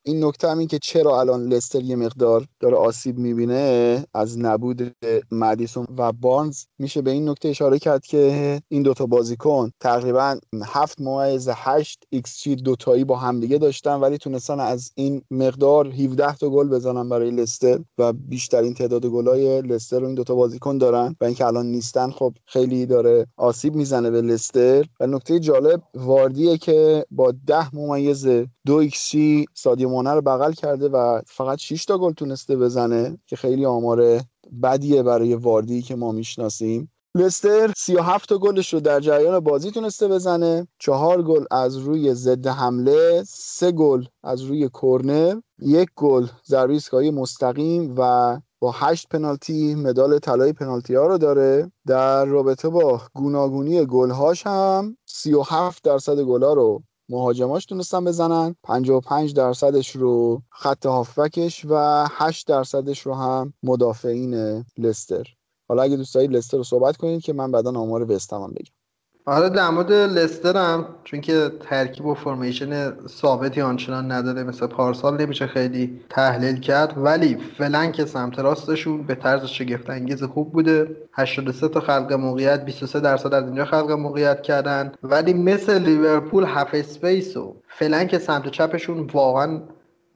این نکته هم این که چرا الان لستر یه مقدار داره آسیب می‌بینه از نبود مدیسون و بارنز میشه به این نکته اشاره کرد که این دوتا بازیکن تقریبا هفت ممیز هشت ایکس جی دوتایی با همدیگه داشتن ولی تونستن از این مقدار 17 تا گل بزنن برای لستر و بیشترین تعداد گلای لستر رو این دوتا بازیکن دارن و اینکه الان نیستن خب خیلی داره آسیب می‌زنه به لستر. و نکته جالب واردیه که با ده ممیز دو ایکس سادیو مانه رو بغل کرده و فقط 6 تا گل تونسته بزنه که خیلی آمار بدیه برای واردی که ما می‌شناسیم. لستر 37 تا گلش رو در جریان بازی تونسته بزنه. چهار گل از روی ضد حمله سه گل از روی کرنر یک گل ضربه ایستگاهی مستقیم و با هشت پنالتی مدال طلای پنالتی ها رو داره. در رابطه با گوناگونی گلهاش هم 37 درصد گلا رو مهاجماش تونستن بزنن. 55 درصدش رو خط هافبکش و 8 درصدش رو هم مدافعین لستر. حالا اگه دوست لستر رو صحبت کنید که من بعدا آمار وستهم بگم. آره در مورد لستر هم چون که ترکیب و formation ثابتی آنچنان نداره مثل پارسال نمیشه خیلی تحلیل کرد. ولی flank سمت راستشون به طرز شگفت انگیز خوب بوده. 83 تا خلق موقعیت 23 درصد از اینجا خلق موقعیت کردن. ولی مثل لیورپول half space و flank سمت چپشون واقعا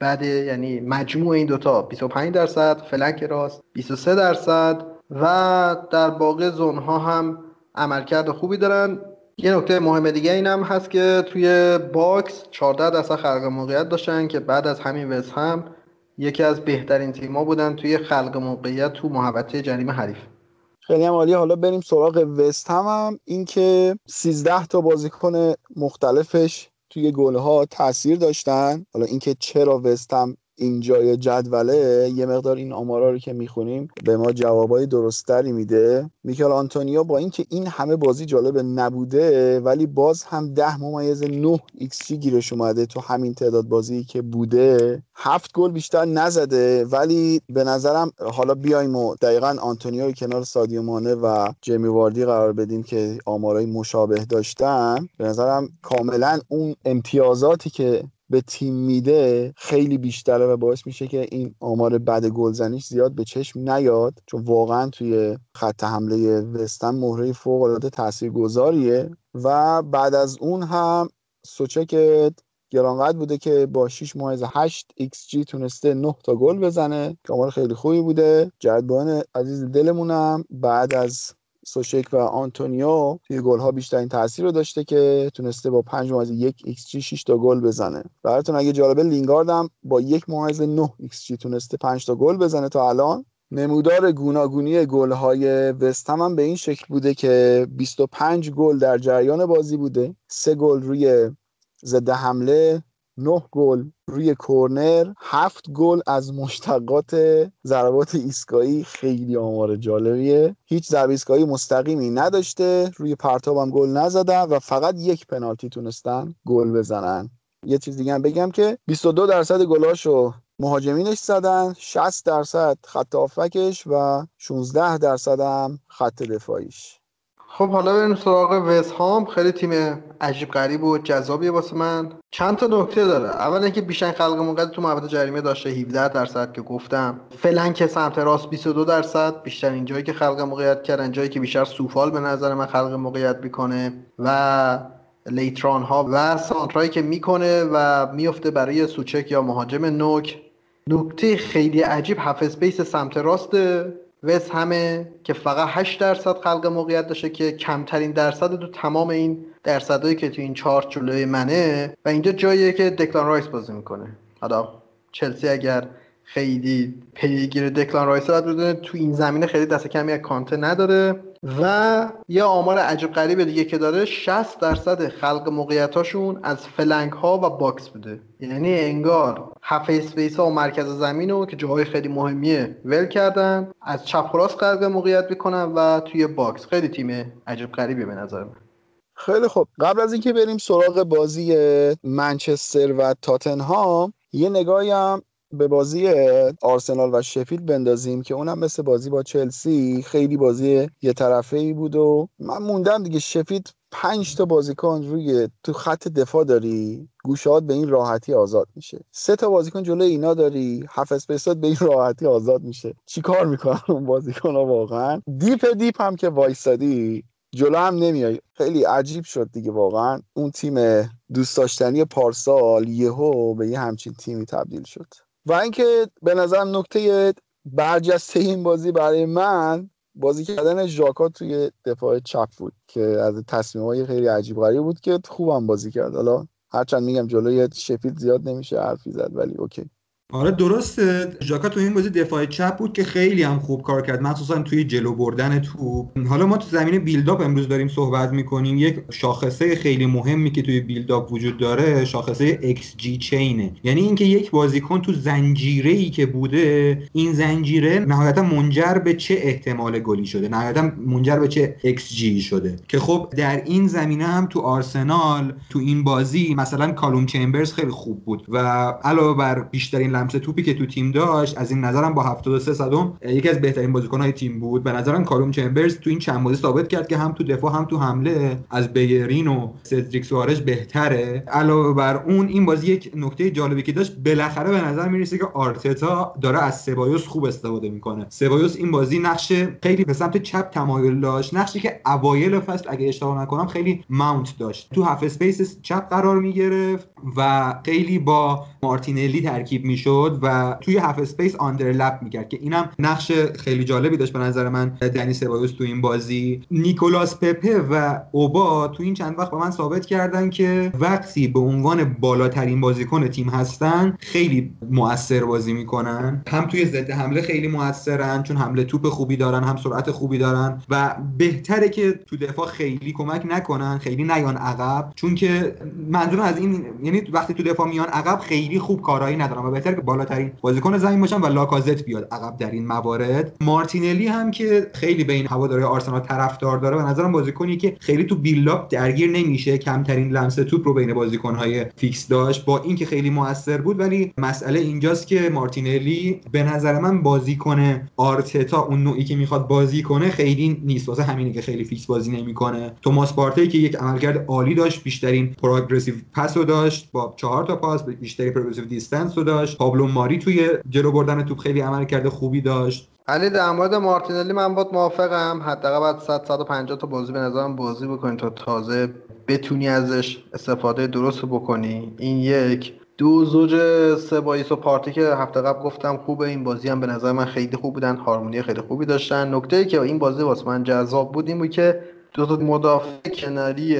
بده. یعنی مجموع این دوتا 25 درصد flank راست 23 درصد و در باقی zone ها هم عملکرد خوبی دارن. یه نکته مهم دیگه این هم هست که توی box 14 درصد خلق موقعیت داشتن که بعد از همین وست هم یکی از بهترین تیما بودن توی خلق موقعیت تو محوطه جریمه حریف. خیلی هم عالی حالا بریم سراغ وست هم, هم. اینکه 13 تا بازیکن مختلفش توی گل ها تاثیر داشتن. حالا اینکه چرا وست هم اینجای جدوله یه مقدار این آمارا رو که می‌خونیم به ما جوابای درستری میده. میکل آنتونیو با اینکه این همه بازی جالب نبوده ولی باز هم ده ممیز 9 ایکس گیرش اومده تو همین تعداد بازی که بوده. هفت گل بیشتر نزده ولی به نظرم حالا بیایم و دقیقا آنتونیو کنار سادیو مانه و جیمی واردی قرار بدیم که آمارای مشابه داشتن. به نظرم کاملا اون امتیازاتی که به تیم میده خیلی بیشتره و باعث میشه که این آمار بد گلزنیش زیاد به چشم نیاد. چون واقعا توی خط حمله وست هم مهره فوق العاده تاثیرگذاریه. و بعد از اون هم سوچک گرانقدر بوده که با 6 ممیز 8 ایکس جی تونسته 9 تا گل بزنه که آمار خیلی خوبی بوده. جرد بوون عزیز دلمونم. بعد از سوچک و آنتونیو توی گل ها بیشترین تاثیر رو داشته که تونسته با 5 ممیز 1 ایکس جی 6 تا گل بزنه. براتون اگه جالبه لینگارد هم با 1 ممیز 9 ایکس جی تونسته 5 تا گل بزنه تا الان. نمودار گوناگونی گل های وستهم هم به این شکل بوده که 25 گل در جریان بازی بوده. 3 گل روی ضد حمله 9 گل روی کورنر هفت گل از مشتقات ضربات ایستگاهی خیلی آمار جالبیه. هیچ ضربه ایستگاهی مستقیمی نداشته روی پرتاب گل نزدن و فقط یک پنالتی تونستن گل بزنن. یه چیز دیگه هم بگم که 22 درصد گلاشو مهاجمینش زدن 60 درصد خط آفکش و 16 درصد هم خط دفاعیش. خب حالا بریم سراغ وست هام. خیلی تیم عجیب غریب و جذابیه واسه من. چند تا نکته داره. اول اینکه بیشتر خلق موقع تو محوطه جریمه داشته. 17 درصد که گفتم. فلنک سمت راست 22 درصد. بیشتر این جایی که خلق موقعیت کردن. جایی که بیشتر سوفال به نظر من خلق موقعیت می‌کنه و لیتران ها و سانترایی که می‌کنه و میفته برای سوچک یا مهاجم نوک. نکته خیلی عجیب. هفت بیس سمت راست. وست همه که فقط 8 درصد خلق موقعیت داشته که کمترین درصد تو تمام این درصدهایی که تو این چارت جلوی منه و اینجا جاییه که دکلان رایس بازی می‌کنه. حالا چلسی اگر خیلی پیگیر دکلان رایسه بدونه تو این زمینه خیلی دست کمی از کانته نداره. و یه آمار عجیب غریب دیگه که داره 60 درصد خلق موقعیتاشون از flank ها و box بوده. یعنی انگار half space ها و مرکز زمین رو که جاهای خیلی مهمیه ول کردن از چپ و راست خلق موقعیت می‌کنن و توی box. خیلی تیم عجیب غریبه به نظر من. خیلی خب قبل از اینکه بریم سراغ بازی منچستر و تاتنهام یه نگاهی هم به بازی آرسنال و شفیلد بندازیم که اونم مثل بازی با چلسی خیلی بازی یه طرفه ای بود و من موندم دیگه شفیلد پنج تا بازیکن روی تو خط دفاع داری گوشات به این راحتی آزاد میشه. سه تا بازیکن جلوی اینا داری half space ات به این راحتی آزاد میشه. چی کار می‌کنن اون بازیکن ها واقعا؟ deep deep هم که وایسادی جلو هم نمیای. خیلی عجیب شد دیگه واقعا. اون تیم دوست داشتنی پارسال یهو به یه همچین تیمی تبدیل شد. و اینکه به نظرم نکته برجسته این بازی برای من بازی کردن ژاکا توی دفاع چپ بود که از تصمیم های خیلی عجیب غریب بود که خوبم بازی کرد. حالا هرچند میگم جلوی شفیلد زیاد نمیشه حرفی زد ولی okay. آره درسته. ژاکا تو این بازی دفاع چپ بود که خیلی هم خوب کار کرد مخصوصا توی جلو بردن توپ. حالا ما تو زمینه build-up امروز داریم صحبت می‌کنیم. یک شاخصه خیلی مهمی که توی build-up وجود داره شاخصه xG chain ه یعنی اینکه یک بازیکن تو زنجیره ای که بوده این زنجیره نهایتا منجر به چه احتمال گلی شده؟ نهایتا منجر به چه جی شده؟ که خب در این زمینه هم تو آرسنال تو این بازی مثلا کالوم چمبرز خیلی خوب بود و علاوه بر بیشترین لمس توپی که تو تیم داشت از این نظرم با 73 صدم یکی از بهترین بازیکن‌های تیم بود. به نظرم کاروم چمبرز تو این چند بازی ثابت کرد که هم تو دفاع هم تو حمله از بیرین و سدریک سوارش بهتره. علاوه بر اون این بازی یک نکته جالبی که داشت بالاخره به نظر می‌رسه که آرتتا داره از سبایوس خوب استفاده می‌کنه. سبایوس این بازی نقش خیلی به سمت چپ تمایل داشت. نقشی که اوایل فصل اگه اشتباه نکنم خیلی ماونت داشت. تو half space چپ قرار می‌گرفت. و خیلی با مارتینلی ترکیب می‌شد و توی half space underlap می‌کرد که اینم نقش خیلی جالبی داشت به نظر من دنی سبایوس تو این بازی. نیکولاس پپه و اوبا تو این چند وقت با من ثابت کردن که وقتی به عنوان بالاترین بازیکن تیم هستن خیلی موثر بازی می‌کنن. هم توی ضد حمله خیلی موثرن چون حمله توپ خوبی دارن هم سرعت خوبی دارن و بهتره که تو دفاع خیلی کمک نکنن خیلی نیان عقب. چون که منظورم از این یعنی وقتی تو دفاع میان عقب خیلی خوب کارایی ندارن و بهتره که بالاترین بازیکن زمین باشن و لاکازت بیاد عقب در این موارد. مارتینلی هم که خیلی بین هوادارای آرسنال طرفدار داره و نظرم بازیکنی که خیلی تو build-up درگیر نمیشه کمترین لمس توپ رو بین بازیکن‌های فیکس داشت. با اینکه خیلی موثر بود ولی مسئله اینجاست که مارتینلی به نظر من بازیکن آرتتا اون نوعی که می‌خواد بازی کنه خیلی نیست. واسه همینه که خیلی فیکس بازی نمی‌کنه. توماس پارتی که یک عملکرد عالی داشت بیشترین progressive pass داشت. با چهار تا پاس بیشترین progressive distance رو داشت. پابلو ماری توی جلو بردن توپ خیلی عملکرد خوبی داشت. علی در مورد مارتینلی من باید موافقم. حداقل بعد 100 150 تا بازی به نظرم بازی بکنی تا تازه بتونی ازش استفاده درست بکنی. این یک. دو زوج سباییس و پارتی که هفته قبل گفتم خوبه. این بازی هم به نظر من خیلی خوب بودن. هارمونی خیلی خوبی داشتن. نکته ای که این بازی واسه من جذاب بود این بود که دو تا مدافع کناری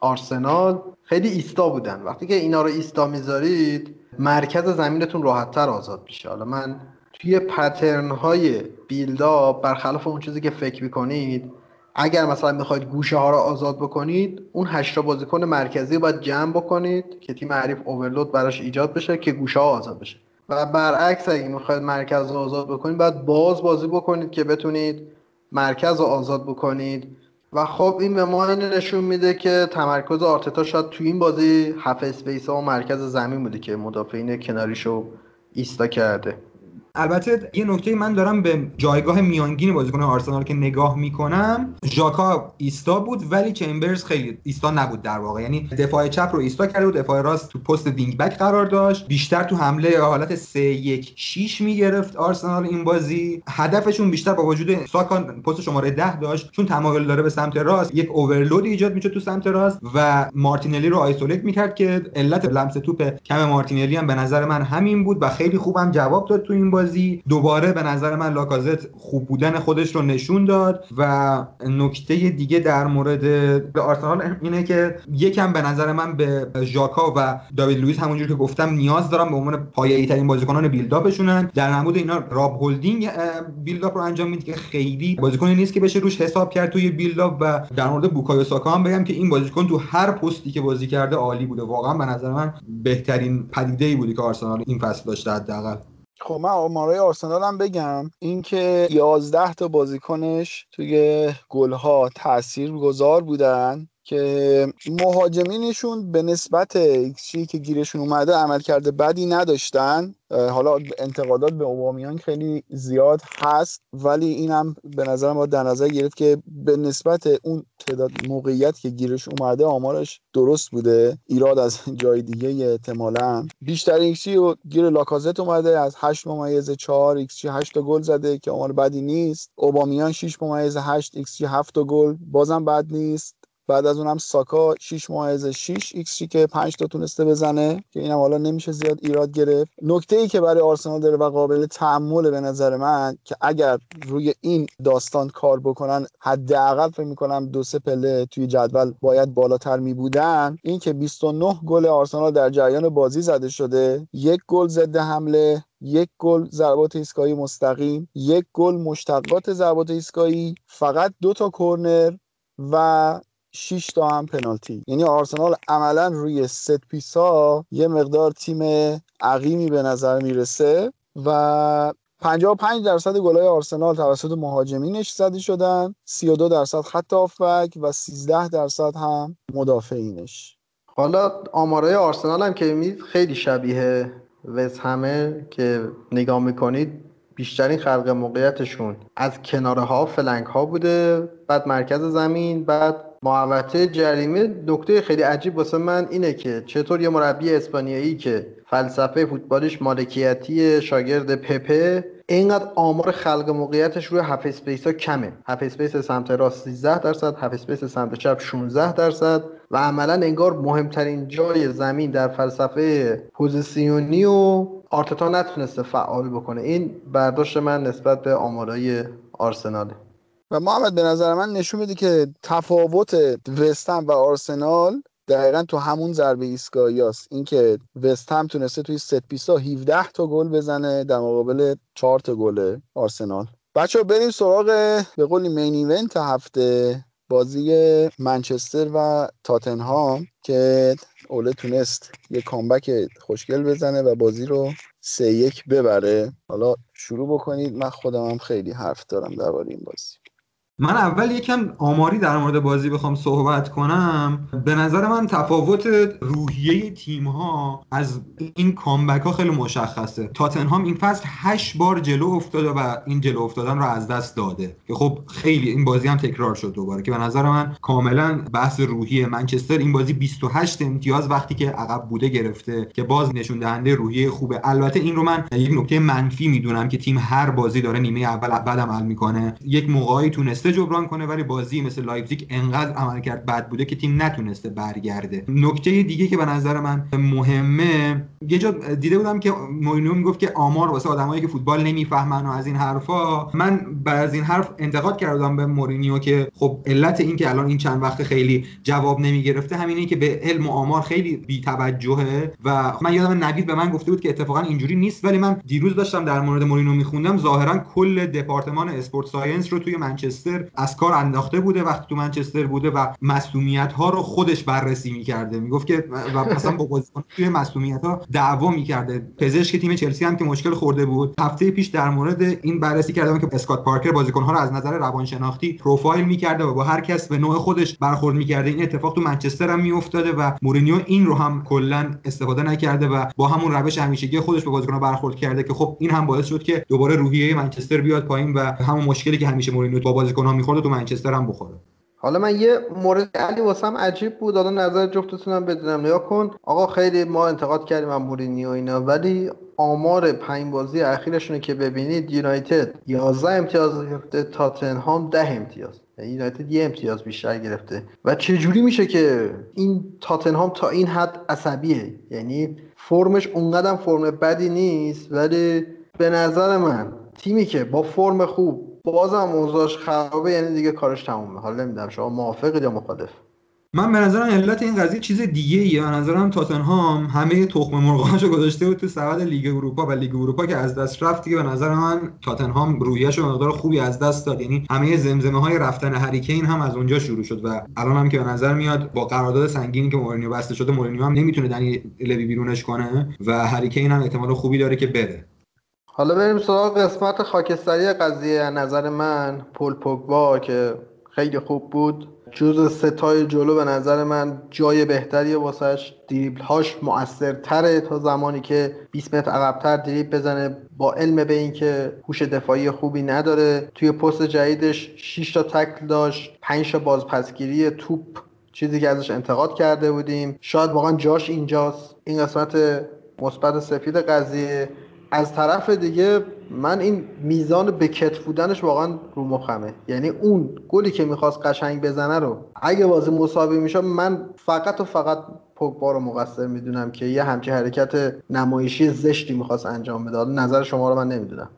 آرسنال خیلی ایستا بودن. وقتی که اینا رو ایستا می‌ذارید مرکز زمینتون راحتتر آزاد میشه. حالا من توی pattern های build-up برخلاف اون چیزی که فکر می‌کنید اگر مثلا می‌خواید گوشه ها رو آزاد بکنید اون هشتا بازیکن مرکزی رو باید جمع بکنید که تیم حریف overload براش ایجاد بشه که گوشه ها آزاد بشه. و برعکس اگه می‌خواید مرکز رو آزاد بکنید باید باز بازی بکنید که بتونید مرکز رو آزاد بکنید. و خب این به ما نشون میده که تمرکز آرتتا شاید تو این بازی half space ها و مرکز زمین بوده که مدافعین کناریشو ایستا کرده. البته یه نکته من دارم به جایگاه میانگین بازیکن آرسنال که نگاه می‌کنم ژاکا ایستا بود ولی چمبرز خیلی ایستا نبود در واقع. یعنی دفاع چپ رو ایستا کرده و دفاع راست تو پست wing back قرار داشت. بیشتر تو حمله حالت 3 1 6 می‌گرفت آرسنال این بازی. هدفشون بیشتر با وجود ساکا پست شماره 10 داشت چون تمایل داره به سمت راست. یک overload ایجاد میشه تو سمت راست و مارتینلی رو isolate می‌کرد که علت لمس توپ کم مارتینلی هم به نظر من همین بود و خیلی خوبم جواب داد تو این بازی دوباره به نظر من لاکازت خوب بودن خودش رو نشون داد و نکته دیگه در مورد آرسنال اینه که یکم به نظر من به ژاکا و داوید لوئیس همونجور که گفتم نیاز داره به عنوان پایه‌ای ترین بازیکنان build up شونن. در نبود اینا راب هولدینگ build up رو انجام میده که خیلی بازیکنی نیست که بشه روش حساب کرد توی build up و در مورد بوکایو ساکا هم بگم که این بازیکن تو هر پستی که بازی کرده عالی بوده. واقعا به نظر من بهترین پدیده ای بوده که آرسنال این فصل داشته حداقل. خب من آمارای آرسنال هم بگم اینکه 11 تا بازیکنش توی گلها تأثیر گذار بودن. که مهاجمینشون به نسبت چیزی که گیرشون اومده عملکرد بدی نداشتن. حالا انتقادات به اوبامیان خیلی زیاد هست ولی اینم به نظرم باید در نظر گرفت که به نسبت اون تعداد موقعیت که گیرش اومده آمارش درست بوده. ایراد از جای دیگه احتمالا. بیشتر xG رو گیر لاکازت اومده از 8 ممیز 4 ایکسی 8 تا گل زده که آمار بدی نیست. اوبامیان 6 ممیز 8 ایکسی 7 تا گل بازم بد نیست. بعد از اونم ساکا 6 ممیز 6 ایکس که 5 تا تونسته بزنه که اینم حالا نمیشه زیاد ایراد گرفت. نکته ای که برای آرسنال داره و قابل تامل به نظر من که اگر روی این داستان کار بکنن حداقل فکر می‌کنم دو سه پله توی جدول باید بالاتر می بودن این که 29 گل آرسنال در جریان بازی زده شده یک گل ضد حمله یک گل ضربات ایستگاهی مستقیم یک گل مشتقات ضربات ایستگاهی فقط دو تا کرنر و 6 تا هم پنالتی. یعنی آرسنال عملا روی set piece ها یه مقدار تیم عقیمی به نظر می‌رسه و 55 درصد گلای آرسنال توسط مهاجمینش زده شدن 32 درصد خط هافبک و 13 درصد هم مدافعینش. حالا آمارای آرسنال هم که خیلی شبیه وست همه که نگاه می‌کنید بیشترین خلق موقعیتشون از کناره ها flank ها بوده بعد مرکز زمین بعد محوطه جریمه نکته خیلی عجیب واسه من اینه که چطور یه مربی اسپانیایی که فلسفه فوتبالیش مالکیتی شاگرد پپه اینقدر آمار خلق موقعیتش روی half space ها کمه. half space سمت راست 13 درصد half space سمت چپ 16 درصد و عملا انگار مهمترین جای زمین در فلسفه پوزیسیونی رو آرتتا نتونسته فعال بکنه. این برداشت من نسبت به آمارای آرسناله. و محمد به نظر من نشون میده که تفاوت وست هم و آرسنال دقیقا تو همون ضربه ایستگاهی هست اینکه وست هم تونسته توی set piece ا 17 تا گل بزنه در مقابل 4 تا گل آرسنال. بچه بریم سراغ به قولی مین ایونت هفته بازی منچستر و تاتنهام که اوله تونست یه کامبک خوشگل بزنه و بازی رو سه یک ببره. حالا شروع بکنید. من خودم هم خیلی حرف دارم درباره این بازی. من اول یکم آماری در مورد بازی بخوام صحبت کنم. به نظر من تفاوت روحیه تیم ها از این کامبک ها خیلی مشخصه. تاتنهام این فصل هشت بار جلو افتاده و این جلو افتادن رو از دست داده. که خب خیلی این بازی هم تکرار شد دوباره که به نظر من کاملا بحث روحیه منچستر این بازی 28 امتیاز وقتی که عقب بوده گرفته که باز نشون دهنده روحیه خوبه. البته این رو من یک نکته منفی می‌دونم که تیم هر بازی داره نیمه اول بد عمل می‌کنه. یک موقعی تونسته جبران کنه ولی بازی مثل لایپزیگ انقدر عملکرد بد بوده که تیم نتونسته برگرده. نکته دیگه که به نظر من مهمه یه جا دیده بودم که مورینیو می‌گفت که آمار واسه آدمایی که فوتبال نمی‌فهمن و از این حرفا من بعد از این حرف انتقاد کردم به مورینیو که خب علت این که الان این چند وقت خیلی جواب نمی‌گرفته همینه که به علم و آمار خیلی بی توجهه و من یادم نوید به من گفته بود که اتفاقا اینجوری نیست ولی من دیروز داشتم در مورد مورینیو میخوندم ظاهرا کل دپارتمان sport science رو توی منچستر از کار انداخته بوده وقتی تو منچستر بوده و مسئولیت ها رو خودش بررسی می‌کرده. می‌گفت که و مثلا با بازیکن توی مسئولیت ها دعوا می‌کرده. پزشک تیم چلسی هم که مشکل خورده بود. هفته پیش در مورد این بررسی کرده که اسکات پارکر بازیکن ها رو از نظر روانشناختی پروفایل می‌کرده و با هر کس به نوع خودش برخورد می‌کرده. این اتفاق تو منچستر هم میافتاده و مورینیو این رو هم کلا استفاده نکرده و با همون روش همیشگی خودش به بازیکن برخورد کرده که خب این هم باعث شد که دوباره روحیه منچستر بیاد پایین و همون مشکلی که همیشه مورینیو با بازیکن ها میخورده تو منچستر هم بخوره. حالا من یه مورد علی واسم عجیب بود. حالا نظر جفتتونم بدونم. نیا کن. آقا خیلی ما انتقاد کردیم از مورینیو اینا ولی آمار پنج بازی اخیرشونه که ببینید یونایتد 11 امتیاز گرفته تاتنهام 10 امتیاز. یعنی یونایتد یه امتیاز بیشتر گرفته. و چه جوری میشه که این تاتنهام تا این حد عصبیه؟ یعنی فرمش اونقدر فرم بدی نیست ولی به نظر من تیمی که با فرم خوب بازم اوضاعش خرابه یعنی دیگه کارش تمومه. حالا نمی‌دونم شما موافقید یا مخالف؟ من به نظرم علت این قضیه چیز دیگه ایه به نظرم تاتنهام همه تخم مرغاشو گذاشته بود تو سبد لیگ اروپا و لیگ اروپا که از دست رفت که به نظر من تاتنهام روحیه‌اش مقدار خوبی از دست داد. یعنی همه زمزمه های رفتن هریکین هم از اونجا شروع شد و الان هم که به نظر میاد با قرارداد سنگینی که مورینیو بسته شده مورینیو هم نمی‌تونه دنی لوی بیرونش کنه و هریکین هم احتمال خوبی داره که بره. حالا بریم سراغ قسمت خاکستری قضیه. نظر من پول پوگبا که خیلی خوب بود. جز ستای جلو به نظر من جای بهتری واسش. دریبل هاش مؤثرتره تا زمانی که 20 متر عقبتر دریبل بزنه. با علم به اینکه هوش دفاعی خوبی نداره. توی پست جدیدش 6 تا تکل داشت. 5 تا بازپسگیری توپ چیزی که ازش انتقاد کرده بودیم. شاید واقعا جاش اینجاست. این قسمت مثبت سفید قضیه. از طرف دیگه من این میزان بکت بودنش واقعا رو مخمه. یعنی اون گلی که می‌خواست قشنگ بزنه رو اگه بازی مساوی میشه من فقط و فقط پوگبا رو مقصر می‌دونم که یه همچین حرکت نمایشی زشتی می‌خواست انجام بده. نظر شما رو من نمی‌دونم.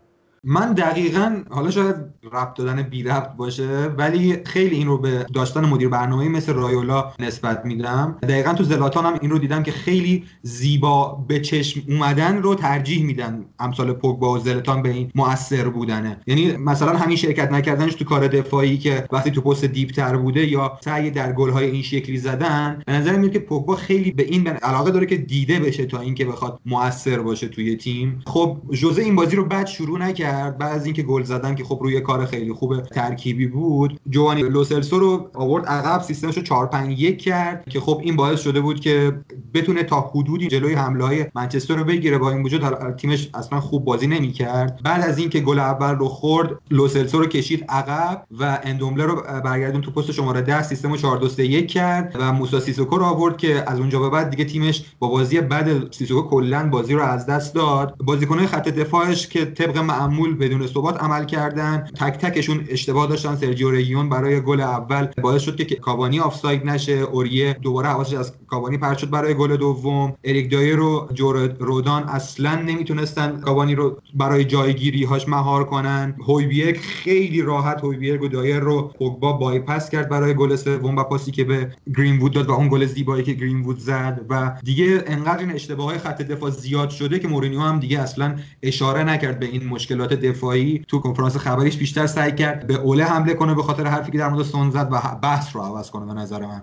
من دقیقا حالا شاید ربط دادن بی ربط باشه ولی خیلی این رو به داشتن مدیر برنامه مثل رایولا نسبت میدم. دقیقا تو زلاتان هم این رو دیدم که خیلی زیبا به چشم اومدن رو ترجیح میدن. امثال پوگبا و زلاتان به این مؤثر بودنه. یعنی مثلا همین شرکت نکردنش تو کار دفاعی که وقتی تو پست دیپتر بوده یا سعی در گل‌های این شکلی زدن به نظر میاد که پوگبا خیلی به این علاقه داره که دیده بشه تا اینکه بخواد مؤثر باشه توی تیم. خب جوزه این بازی رو بد شروع نکرد. کرد بعد از اینکه گل زدن که خب روی کار خیلی خوب ترکیبی بود جووانی لوسلسو رو آورد عقب سیستمش رو 4 5 1 کرد که خب این باعث شده بود که بتونه تا حدودی جلوی حمله های منچستر رو بگیره. با این وجود تیمش اصلا خوب بازی نمی‌کرد. بعد از اینکه گل اول رو خورد لوسلسو رو کشید عقب و اندومله رو برگردون تو پست شماره 10 سیستم رو 4 2 1 کرد و موسی سیسوکو رو آورد که از اونجا به بعد دیگه تیمش با بازی بد سیسوکو کلا بازی رو از دست داد. بازیکن‌های خط دفاعش که طبق معمول بدون ثبات عمل کردن. تک تکشون اشتباه داشتن. سرجیو رگیون برای گل اول باعث شد که کاوانی آفساید نشه. اوریه دوباره حواسش از کاوانی پرت شد برای گل دوم. اریک دایر رو جو رودان اصلا نمی‌تونستن کاوانی رو برای جایگیری هاش مهار کنن. هویبیرگ خیلی راحت هویبیرگ و دایر رو پوگبا بایپاس کرد برای گل سوم و پاسی که به گرین وود داد و اون گل زیبایی که گرین وود زد. و دیگه انقدر این اشتباه های خط دفاع زیاد شده که مورینیو هم دیگه اصلا اشاره نکرد به این مشکلات دفاعی تو کنفرانس خبریش بیشتر سعی کرد به اوله حمله کنه به خاطر حرفی که در مورد سون زد و بحث رو عوض کنه به نظر من.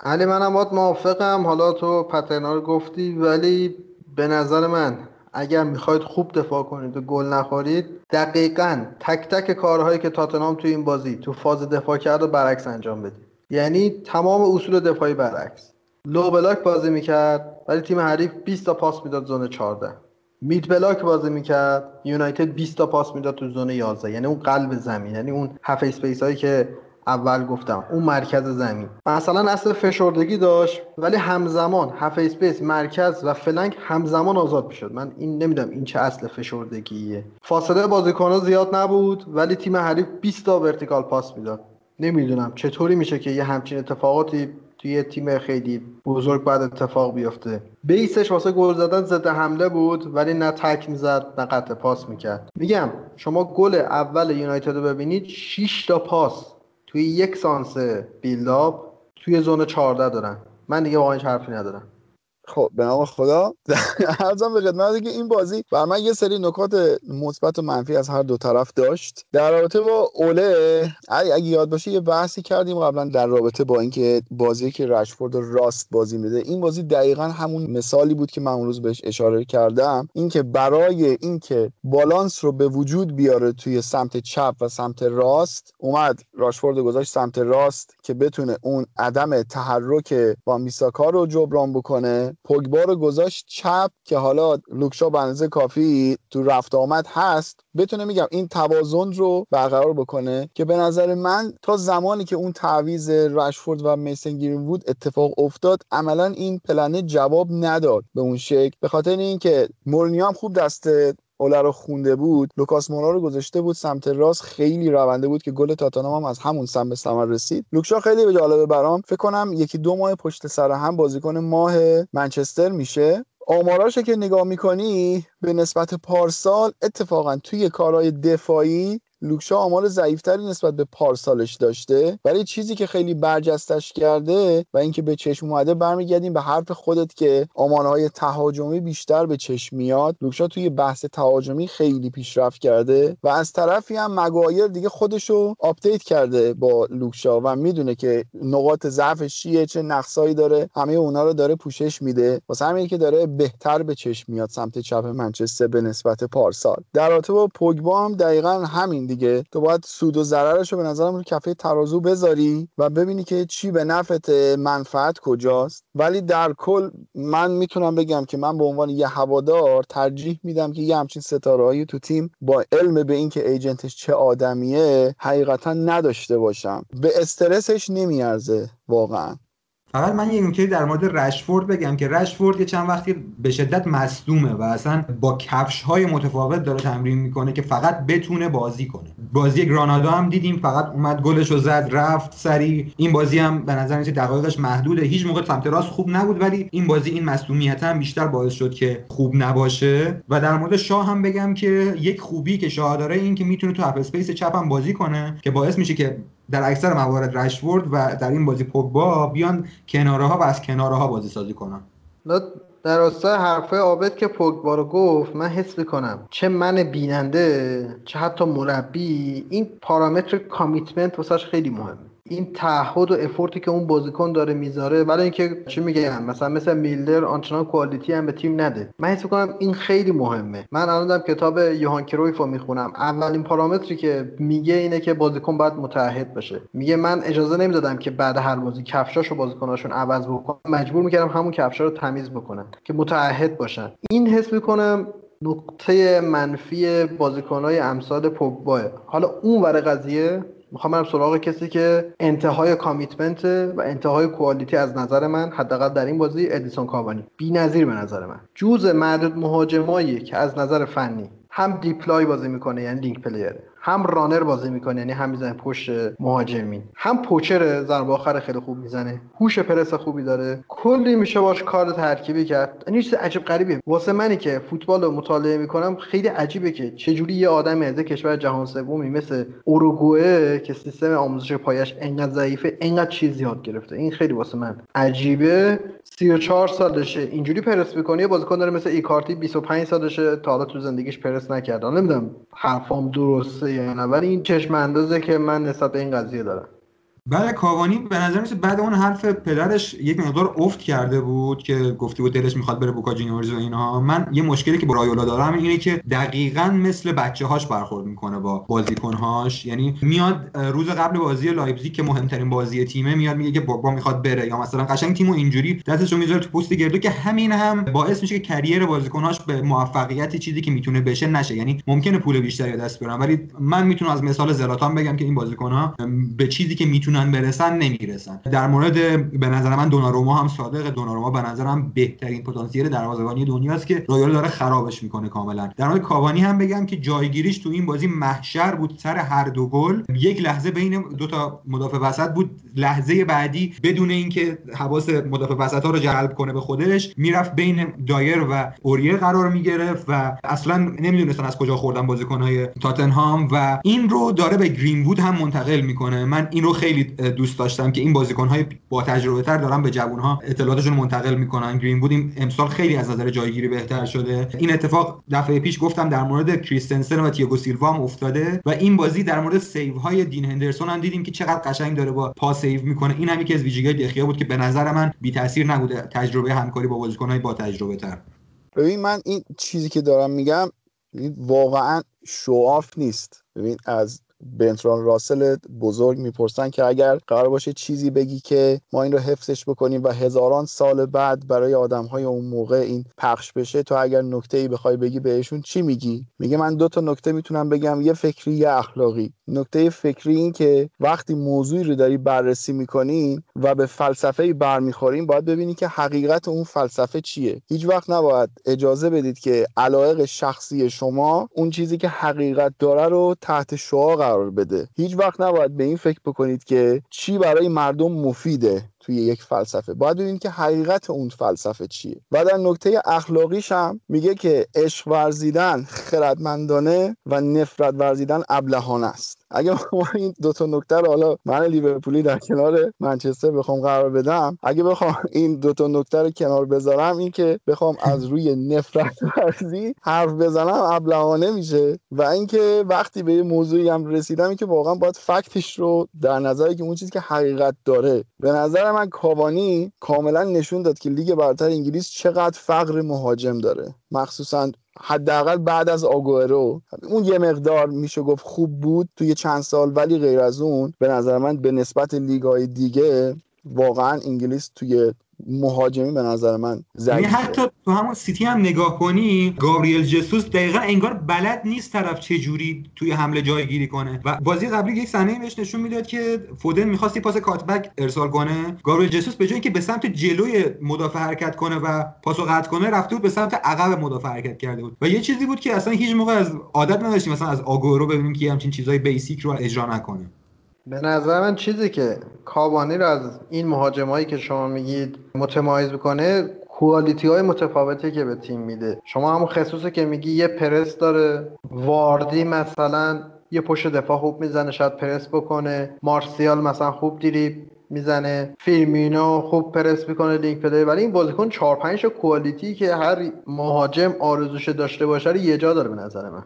علی منم باید موافقم. حالا تو پترنا گفتی ولی به نظر من اگر می‌خواید خوب دفاع کنید و گل نخورید دقیقا تک تک کارهایی که تاتنام تو این بازی تو فاز دفاع کرد و برعکس انجام بدید. یعنی تمام اصول دفاعی برعکس. لو بلاک بازی می‌کرد ولی تیم حریف 20 تا پاس می‌داد زون 14 mid block بازی می‌کرد. یونایتد 20 تا پاس می‌داد تو zone 11 یعنی اون قلب زمین یعنی اون half space هایی که اول گفتم اون مرکز زمین. مثلا اصل فشردگی داشت ولی همزمان half space مرکز و flank همزمان آزاد می‌شد. من این نمی‌دونم این چه اصل فشردگیه. فاصله بازیکنها زیاد نبود ولی تیم حریف 20 تا vertical pass می‌داد. نمی‌دونم چطوری میشه که یه همچین اتفاقاتی توی تیم خیلی بزرگ بعد اتفاق بیفته. base ش واسه گل زدن ضد حمله بود ولی نه تکل می‌زد نه قطع پاس می‌کرد. میگم شما گل اول یونایتد رو ببینید 6 تا پاس توی یک سانس بیلداپ توی زون 14 دارن. من دیگه واقعا حرفی ندارم. خب به نام خدا. (laughs) ارزم به خدمت که این بازی بر من یه سری نکات مثبت و منفی از هر دو طرف داشت. در رابطه با اوله اگه یاد باشه یه بحثی کردیم قبلا در رابطه با اینکه بازی که رشفورد راست بازی میده. این بازی دقیقا همون مثالی بود که من اون روز بهش اشاره کردم. اینکه برای اینکه بالانس رو به وجود بیاره توی سمت چپ و سمت راست اومد راشفورد گذاشت سمت راست که بتونه اون عدم تحرک وان بیساکا رو جبران بکنه. پوگبا رو گذاشت چپ که حالا لوکشا به اندازه کافی تو رفت آمد هست. بتونه میگم این توازن رو برقرار بکنه که به نظر من تا زمانی که اون تعویض رشفورد و میسن گرین اتفاق افتاد عملا این پلنه جواب نداد به اون شکل. به خاطر اینکه مورینیو هم خوب دست اوله رو خونده بود لوکاس مورا رو گذاشته بود سمت راست. خیلی رونده بود که گل تاتنهام هم از همون سمت به ثمر رسید. لوکشا خیلی به جالبه برام. فکر کنم یکی دو ماه پشت سر هم بازیکن ماه منچستر میشه. آماراشو که نگاه می‌کنی به نسبت پارسال اتفاقا توی کارهای دفاعی لوکشا آمار ضعیفتری نسبت به پارسالش داشته. ولی چیزی که خیلی برجستش کرده و اینکه به چشم اومده برمیگردیم به حرف خودت که آمارهای تهاجمی بیشتر به چشم میاد. لوکشا توی بحث تهاجمی خیلی پیشرفت کرده و از طرفی هم مگوایر دیگه خودشو update کرده با لوکشا و می‌دونه که نقاط ضعفش چیه چه نقصایی داره. همه اونا رو داره پوشش میده. واسه همین که داره بهتر به چشم میاد سمت چپ منچستر به نسبت پارسال. در رابطه با پوگبا هم دقیقا همین دیگه. تو باید سود و ضررش رو به نظرم رو کفه ترازو بذاری و ببینی که چی به نفت منفعت کجاست. ولی در کل من می‌تونم بگم که من به عنوان یه هوادار ترجیح میدم که یه همچین ستارهایی تو تیم با علم به اینکه ایجنتش چه آدمیه حقیقتا نداشته باشم. به استرسش نمیارزه واقعا. فقط من یه نکته در مورد رشفورد بگم که رشفورد یه چند وقتی به شدت مصدومه و اصلا با کفش های متفاوت داره تمرین می‌کنه که فقط بتونه بازی کنه. بازی گرانادا هم دیدیم فقط اومد گلش رو زد رفت سری. این بازی هم به نظر میاد دقایقش محدوده. هیچ موقع سمت راست خوب نبود ولی این بازی این مصدومیت هم بیشتر باعث شد که خوب نباشه. و در مورد شاه هم بگم که یک خوبی که شاه داره این که می‌تونه تو half space چپ هم بازی کنه که باعث میشه که در اکثر موارد رشفورد و در این بازی پوگبا بیان کناره ها و از کناره ها بازی سازی کنن در راستای حرفای عابد که پوگبا رو گفت من حس می‌کنم چه من بیننده چه حتی مربی این پارامتر commitment واسش خیلی مهمه. این تعهد و effort ی که اون بازیکن داره می‌ذاره ولی اینکه چی میگم؟ مثلا مثل میلنر آنچنان quality هم به تیم نده. من حس می‌کنم این خیلی مهمه. من الان کتاب یوهان کرویف رو می‌خونم. اولین پارامتری که میگه اینه که بازیکن باید متعهد باشه. میگه من اجازه نمی‌دادم که بعد هر بازی کفشاشو بازیکناشون عوض بکنم. مجبور می‌کردم همون کفشا رو تمیز بکنن که متعهد باشن. این حس می‌کنم نقطه منفی بازیکنهای امثال پوگباه. حالا اون ور قضیه می‌خوام برم سراغ کسی که انتهای commitment و انتهای quality از نظر من حداقل در این بازی ادیسون کاوانی. بی نظیر به نظر من. جزو معدود مهاجمایی که از نظر فنی هم deep-lying بازی می‌کنه یعنی link player ه هم runner بازی می‌کنه یعنی هم می‌زنه پشت مهاجمین. هم poacher ضربه آخر خیلی خوب می‌زنه. هوش پرس خوبی داره. کلی میشه باش کار ترکیبی کرد. این چیز عجیب غریبه واسه منی که فوتبال رو مطالعه می‌کنم خیلی عجیبه که چجوری یه آدم از کشور جهان سومی مثل اوروگوئه که سیستم آموزش پایش انقدر ضعیفه انقدر چیز یاد گرفته. این خیلی واسه من عجیبه. 34 سالشه. اینجوری پرس می‌کنه یه بازیکن داره مثل ایکاردی 25 سالشه تا حالا تو زندگیش پرس نکرده نمی‌دونم حرفام درسته یا نه ولی این چشم اندازه که من نسبت به این قضیه دارم. بله کاوانی به نظر میرسه بعد اون حرف پدرش یک مقدار افت کرده بود که گفته بود دلش می‌خواد بره بوکا جونیورز و اینها من یه مشکلی که با رایولا دارم اینه که دقیقا مثل بچه هاش برخورد می‌کنه با بازیکنهاش. یعنی میاد روز قبل بازی لایپزیگ که مهمترین بازی تیمه میاد میگه که پوگبا می‌خواد بره. یا مثلا قشنگ تیمو اینجوری دستش رو می‌ذاره تو پوست گردو که همین هم باعث میشه که career بازیکنهاش به موفقیت چیزی که می‌تونه بشه نشه. یعنی ممکنه پول بیشتری دست بیارن ولی من می‌تونم از مثال زلاتان بگم که این بازیکنها به چیزی که می‌تونن می‌تونن برسن نمی‌رسن. در مورد به نظر من دوناروما هم صادق دوناروما به نظرم بهترین پتانسیل دروازه‌بانی دنیاست که رایال داره خرابش می‌کنه کاملا. در مورد کاوانی هم بگم که جایگیریش تو این بازی محشر بود. سر هر دو گل یک لحظه بین دو تا مدافع وسط بود. لحظه بعدی بدون اینکه حواس مدافع وسط ها رو جلب کنه به خودش می‌رفت بین دایر و اوریه قرار می‌گرفت و اصلا نمی‌دونستن از کجا خوردن بازیکنهای تاتنهام و این رو داره به گرینوود هم منتقل می‌کنه. من این رو خیلی دوست داشتم که این بازیکن‌های با تجربه تر دارن به جوان‌ها اطلاعاتشون منتقل می‌کنن. گرین بود امسال خیلی از نظر جایگیری بهتر شده. این اتفاق دفعه پیش گفتم در مورد کریستنسن و تییاگو سیلوا هم افتاده و این بازی در مورد save های دین هندرسون هم دیدیم که چقدر قشنگ داره با پا save می‌کنه. این هم یکی از ویژگی‌های دخئا بود که به نظر من بی تاثیر نبوده تجربه همکاری با بازیکن‌های با تجربه تر ببین من این چیزی که دارم میگم واقعا show off نیست. ببین از برتراند راسل بزرگ می‌پرسن که اگر قرار باشه چیزی بگی که ما این رو حفظش بکنیم و هزاران سال بعد برای آدم های اون موقع این پخش بشه تو اگر نکته ای بخوای بگی بهشون چی میگی؟ میگه من دو تا نکته می‌تونم بگم یه فکری یه اخلاقی. نکته فکری این که وقتی موضوعی رو داری بررسی می‌کنین و به فلسفه برمیخورین باید ببینی که حقیقت اون فلسفه چیه. هیچ وقت نباید اجازه بدید که علایق شخصی شما اون چیزی که حقیقت داره رو تحت شعا قرار بده. هیچ وقت نباید به این فکر بکنید که چی برای مردم مفیده. توی یک فلسفه. باید ببینید که حقیقت اون فلسفه چیه. و در نکته اخلاقیش هم میگه که عشق ورزیدن خردمندانه و نفرت ورزیدن ابلهانه است. اگه ما (laughs) این دو تا نکته رو حالا من لیورپولی در کنار منچستر بخوام قرار بدم اگه بخوام این دو تا نکته رو کنار بذارم این که بخوام از روی نفرت ورزی حرف بزنم ابلهانه میشه. و اینکه وقتی به یه موضوعی هم رسیدم این که واقعا باید fact ش رو در نظری که اون چیزی که حقیقت داره. به نظر من کاوانی کاملا نشون داد که لیگ برتر انگلیس چقدر فقر مهاجم داره. مخصوصا حداقل بعد از آگوئرو. اون یه مقدار میشه گفت خوب بود توی چند سال ولی غیر از اون به نظر من به نسبت لیگای دیگه واقعا انگلیس توی مهاجمی به نظر من یعنی حتی تو همون سیتی هم نگاه کنی گابریل جسوس دقیقا انگار بلد نیست طرف چه جوری توی حمله جایگیری کنه. و بازی قبلی یک صحنه بهش نشون می‌داد که فودن می‌خواستی پاس cutback ارسال کنه. گابریل جسوس به جای اینکه به سمت جلوی مدافع حرکت کنه و پاسو قطع کنه رفته بود به سمت عقب مدافع حرکت کرده بود. و یه چیزی بود که اصلا هیچ موقع از عادت نداشتیم مثلا از آگوئرو ببینیم که همچین چیزای basic رو اجرا نکنه. به نظر من چیزی که کاوانی رو از این مهاجمایی که شما میگید متمایز می‌کنه quality های متفاوتی که به تیم میده. شما همون خصوصیتی که میگی یه پرس داره واردی مثلا یه پشت دفاع خوب می‌زنه شاید پرس بکنه. مارسیال مثلا خوب دریبل می‌زنه. فیرمینو خوب پرس می‌کنه link play. ولی این بازیکن 4 5 quality که هر مهاجم آرزوش داشته باشه یه جا داره به نظر من.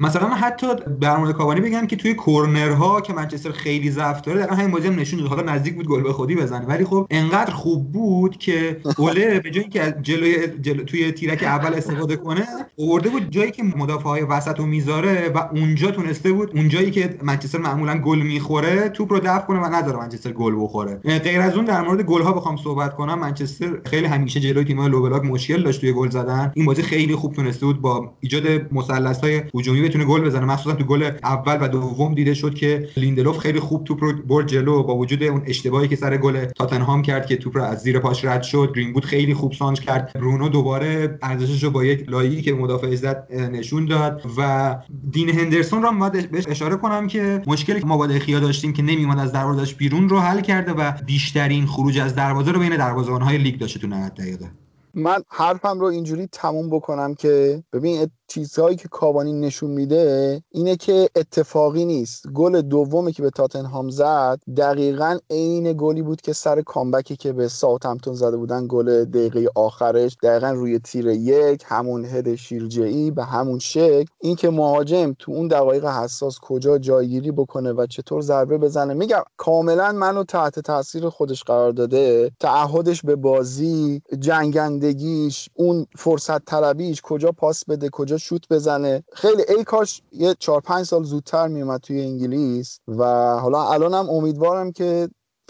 مثلا من حتی در مورد کاوانی بگم که توی کورنرها که منچستر خیلی ضعف داره در همین بازی هم نشون داد حالا نزدیک بود گل به خودی بزنه. ولی خب انقدر خوب بود که (laughs) گله به جایی که جلوی جلو توی تیرک اول استفاده کنه آورده بود جایی که مدافع های وسط رو می‌ذاره و اونجا تونسته بود اونجایی که منچستر معمولا گل می‌خوره توپ رو دفع کنه و نذاره منچستر گل بخوره. غیر از اون در مورد گل ها بخوام صحبت کنم. منچستر خیلی همیشه جلوی تیم low مشکل داشت توی گل زدن. این بازی خیلی خوب تونسته بود با ایجاد مثلث های هجومی بتونه گل بزنه. مخصوصا تو گل اول و دوم دیده شد که لیندلوف خیلی خوب توپ رو برد جلو. با وجود اون اشتباهی که سر گل تاتنهام کرد که توپ رو از زیر پاش رد شد گرین خیلی خوب سانچ کرد. برونو دوباره ارزشش رو با یک لایی که مدافع زد نشون داد و دین هندرسون رو باید بهش اشاره کنم که مشکلی که ما با دخیا داشتیم که نمیومد از دروازش بیرون رو حل کرده و بیشترین خروج از دروازه رو بین دروازه‌بان‌های لیگ داشته تو 90 دقیقه. من حرفم رو اینجوری تموم بکنم که ببین چیزهایی که کاوانی نشون میده اینه که اتفاقی نیست. گل دومی که به تاتنهام زد دقیقا عین گلی بود که سر کامبکی که به ساوثهمپتون زده بودن گل دقیقه آخرش دقیقا روی تیر یک همون هد شیرجهی به همون شکل اینکه مهاجم تو اون دقایق حساس کجا جایگیری بکنه و چطور ضربه بزنه میگم کاملا منو تحت تاثیر خودش قرار داده. تعهدش به بازی جنگندگیش اون فرصت طلبیش کجا پاس بده کجا شوت بزنه. خیلی ای کاش یه چهار پنج سال زودتر میومد توی انگلیس و حالا الانم امیدوارم که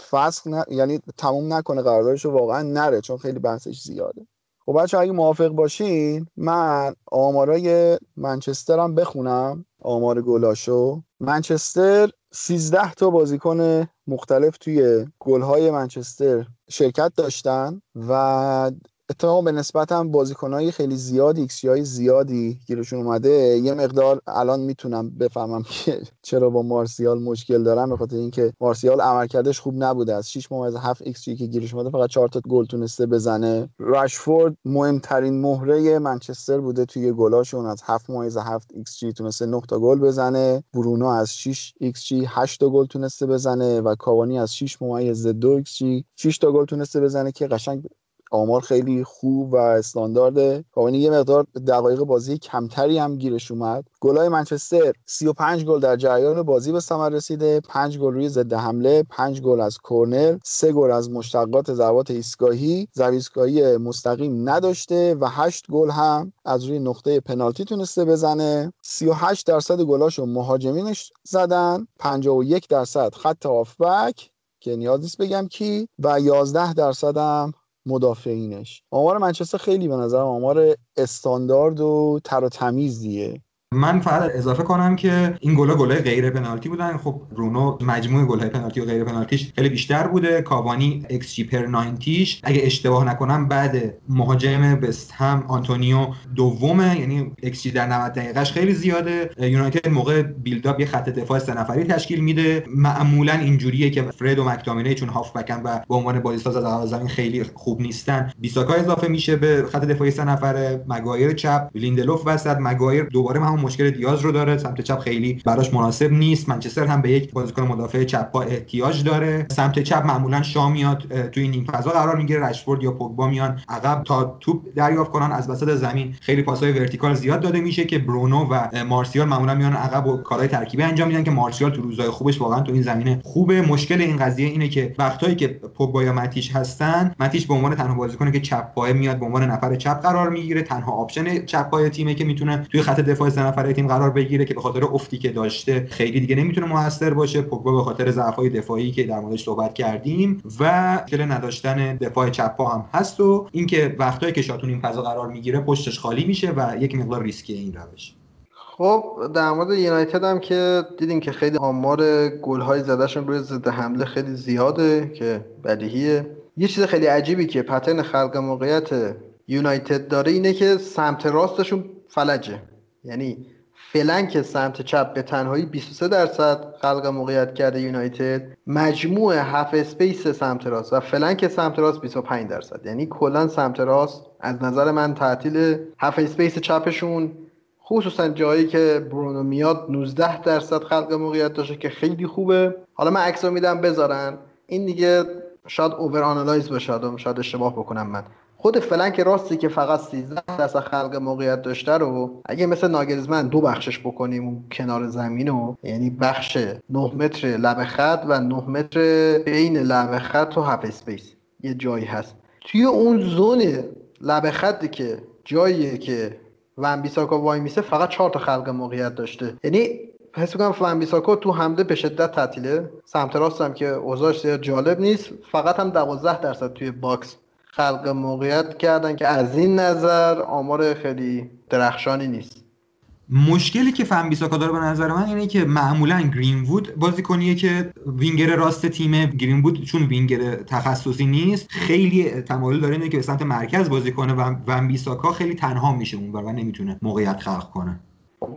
فصل یعنی تموم نکنه قراردادش رو واقعا نره چون خیلی بحثش زیاده. خب بچه اگه موافق باشین من آمارای منچسترم بخونم آمار گلاشو. منچستر 13 تا بازیکن مختلف توی گلهای منچستر شرکت داشتن و اتفاقا به نسبت هم بازیکنهای خیلی زیادی ایکسی های زیادی گیرشون اومده. یه مقدار الان می‌تونم بفهمم که (laughs) چرا با مارسیال مشکل دارم به خاطر اینکه مارسیال عملکردش خوب نبوده. از 6 ممیز 7 ایکس که گیرش اومده فقط 4 تا گل تونسته بزنه. راشفورد مهمترین مهره منچستر بوده توی گلاشون. از 7 ممیز 7 ایکس تونسته 9 تا گل بزنه. برونو از 6 ایکس جی 8 تا گل تونسته بزنه و کاوانی از 6 ممیز 2 ایکس جی 6 تا گل تونسته بزنه که قشنگ آمار خیلی خوب و استاندارده. کاوانی یه مقدار دقایق بازی کمتری هم گیرش اومد. گلای منچستر 35 گل در جریان بازی به ثمر رسیده. 5 گل روی ضد حمله 5 گل از کرنر 3 گل از مشتقات ضربات ایستگاهی. ضربه مستقیم نداشته و 8 گل هم از روی نقطه پنالتی تونسته بزنه. 38 درصد گلاشو مهاجمینش زدن. 51 درصد خط آفبک که نیاز نیست بگم کی و 11 درصد هم مدافعینش. آمار منچستر خیلی به نظر آمار استاندارد و تر و تمیزیه من فقط اضافه کنم که این گلا گلای غیر پنالتی بودن. خب برونو مجموع گلای پنالتی و غیر پنالتیش خیلی بیشتر بوده. کاوانی xG per 90 اگه اشتباه نکنم بعد مهاجم وستهم آنتونیو دومه. یعنی ایکس در 90 دقیقهش خیلی زیاده. یونایتد موقع build-up یه خط دفاع سه نفری تشکیل میده. معمولا اینجوریه که فرد و مکتامینی چون هاف بکن و به عنوان بازیساز از زمین خیلی خوب نیستن بیساکا اضافه میشه به خط دفاعی سه نفره. مگوایر چپ لیندلوف وسط مگوایر دوباره همون مشکل دیاز رو داره سمت چپ خیلی براش مناسب نیست. منچستر هم به یک بازیکن مدافع چپ پا احتیاج داره. سمت چپ معمولا شاو میاد توی نیم فضا قرار می‌گیره. رشفورد یا پوگبا میان عقب تا توپ دریافت کنن. از وسط زمین خیلی پاسهای vertical زیاد داده میشه که برونو و مارسیال معمولا میان عقب و کارهای ترکیبی انجام میدن که مارسیال تو روزهای خوبش واقعا تو این زمینه خوبه. مشکل این قضیه اینه که وقتایی که پوگبا یا ماتیش هستن ماتیش به عنوان تنها بازیکنی که چپ پای میاد به عنوان نفر چپ قرار می‌گیره. تنها option چپ پای تیمه که می‌تونه توی خط دفاع نفره تیم قرار بگیره که به خاطر افتی که داشته خیلی دیگه نمی‌تونه موثر باشه. پوگبا به خاطر ضعف‌های دفاعی که در موردش صحبت کردیم و مشکل نداشتن دفاع چپ هم هست و اینکه وقتایی که شاو تو نیم فضا قرار می‌گیره پشتش خالی میشه و یک مقدار ریسکی این روش. خب در مورد یونایتد هم که دیدیم که خیلی آمار گل‌های زدهشون روی ضد حمله خیلی زیاده که بدیهیه. یه چیز خیلی عجیبی که pattern خلق موقعیت یونایتد داره اینه که سمت راستشون فلجه. یعنی flank سمت چپ به تنهایی 23 درصد خلق موقعیت کرده یونایتد مجموع half-space سمت راست و flank سمت راست 25 درصد. یعنی کلا سمت راست از نظر من تعطیل half-space چپشون خصوصا جایی که برونو میاد 19 درصد خلق موقعیت داشته که خیلی خوبه. حالا من عکسو میدم بذارن. این دیگه شاید over-analyze بشه شاید اشتباه بکنم من. خود flank راستی که فقط 13 درصد خلق موقعیت داشته رو اگه مثل ناگلزمن دو بخشش بکنیم اون کنار زمین رو یعنی بخش 9 متر لب خط و 9 متر بین لب خط و half-space یه جایی هست. توی اون zone لب خطی که جاییه که ون بیساکا وایمیسه فقط 4 تا خلق موقعیت داشته. یعنی حس کنم ون بیساکا تو حمله به شدت تعطیله. سمت راستم که اوضاعش زیاد جالب نیست فقط هم 12 درصد توی box خلق موقعیت کردن که از این نظر آمار خیلی درخشانی نیست. مشکلی که ون بیساکا داره به نظر من اینه که معمولا گرین وود بازیکنیه که وینگر راست تیم گرین وود چون وینگر تخصصی نیست خیلی تمایل داره اینه که به سمت مرکز بازی کنه و ون بیساکا خیلی تنها میشه اون و نمی‌تونه موقعیت خلق کنه.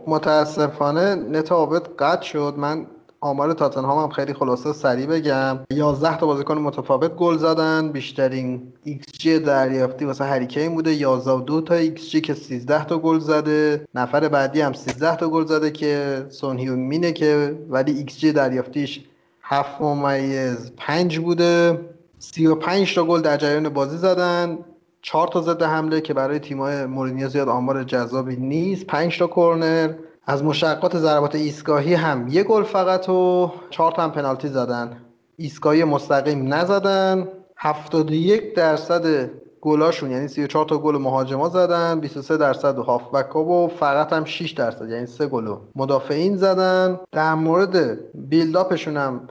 متاسفانه نت قطع شد. من آمار تاتنهام هم خیلی خلاصه سریع بگم. 11 تا بازیکن متفاوت گل زدن. بیشترین XG دریافتی واسه هری کین بوده. 11 و 2 تا XG که 13 تا گل زده. نفر بعدی هم 13 تا گل زده که سون مینه که ولی XG دریافتیش 7 ممیز 5 بوده. 35 تا گل در جریان بازی زدن. 4 تا ضد حمله که برای تیم‌های مورینیو زیاد آمار جذابی نیست. 5 تا کرنر از مشتقات ضربات ایستگاهی هم یه گل فقط و چهار تا هم پنالتی زدن. ایستگاهی مستقیم نزدن. 71 درصد گلاشون یعنی 34 تا گل مهاجما زدن 23 درصد هافبک و فقط هم 6 درصد یعنی 3 گل مدافعین زدن. در مورد buildup شون هم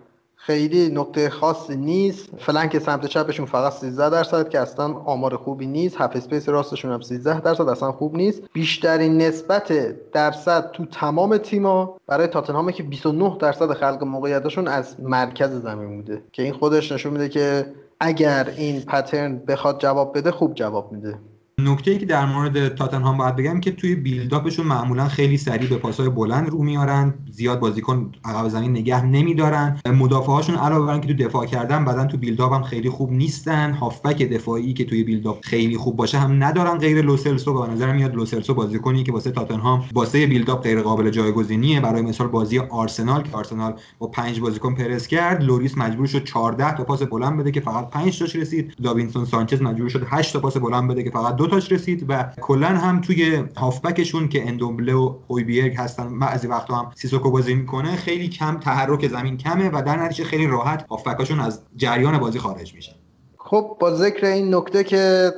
خیلی نقطه خاصی نیست. flank سمت چپشون فقط 13 درصد که اصلا آمار خوبی نیست. half space راستشون هم 13 درصد اصلا خوب نیست. بیشترین نسبت درصد تو تمام تیما برای تاتنهامه که 29 درصد خلق موقعیتشون از مرکز زمین بوده. که این خودش نشون میده که اگر این pattern بخواد جواب بده خوب جواب میده. نکته ای که در مورد تاتنهام باید بگم که توی buildup شون معمولا خیلی سریع به پاسهای بلند رو میارن زیاد بازیکن عقب زمین نگه نمیدارن. مدافعهاشون علاوه بر اینکه تو دفاع کردن بدن تو buildup هم خیلی خوب نیستن. هافبک دفاعی که توی buildup خیلی خوب باشه هم ندارن غیر لوسلسو به نظر میاد لوسلسو بازیکنی که واسه تاتنهام واسه buildup غیر قابل جایگزینیه. برای مثال بازی آرسنال که آرسنال با پنج بازیکن پرس کرد لوریس مجبور شد 14 تا پاس بلند بده که فقط 5 تاش رسید. داوینسون سانچز مجبور شد 8 تا پاس بلند بده که فقط دو تاش رسید و کلا هم توی هافبکشون که اندومبله و هویبیرگ هستن بعضی وقتا هم سیسوکو بازی می‌کنه خیلی کم تحرک زمین کمه و در نتیجه خیلی راحت هافبکاشون از جریان بازی خارج میشن. خب با ذکر این نکته که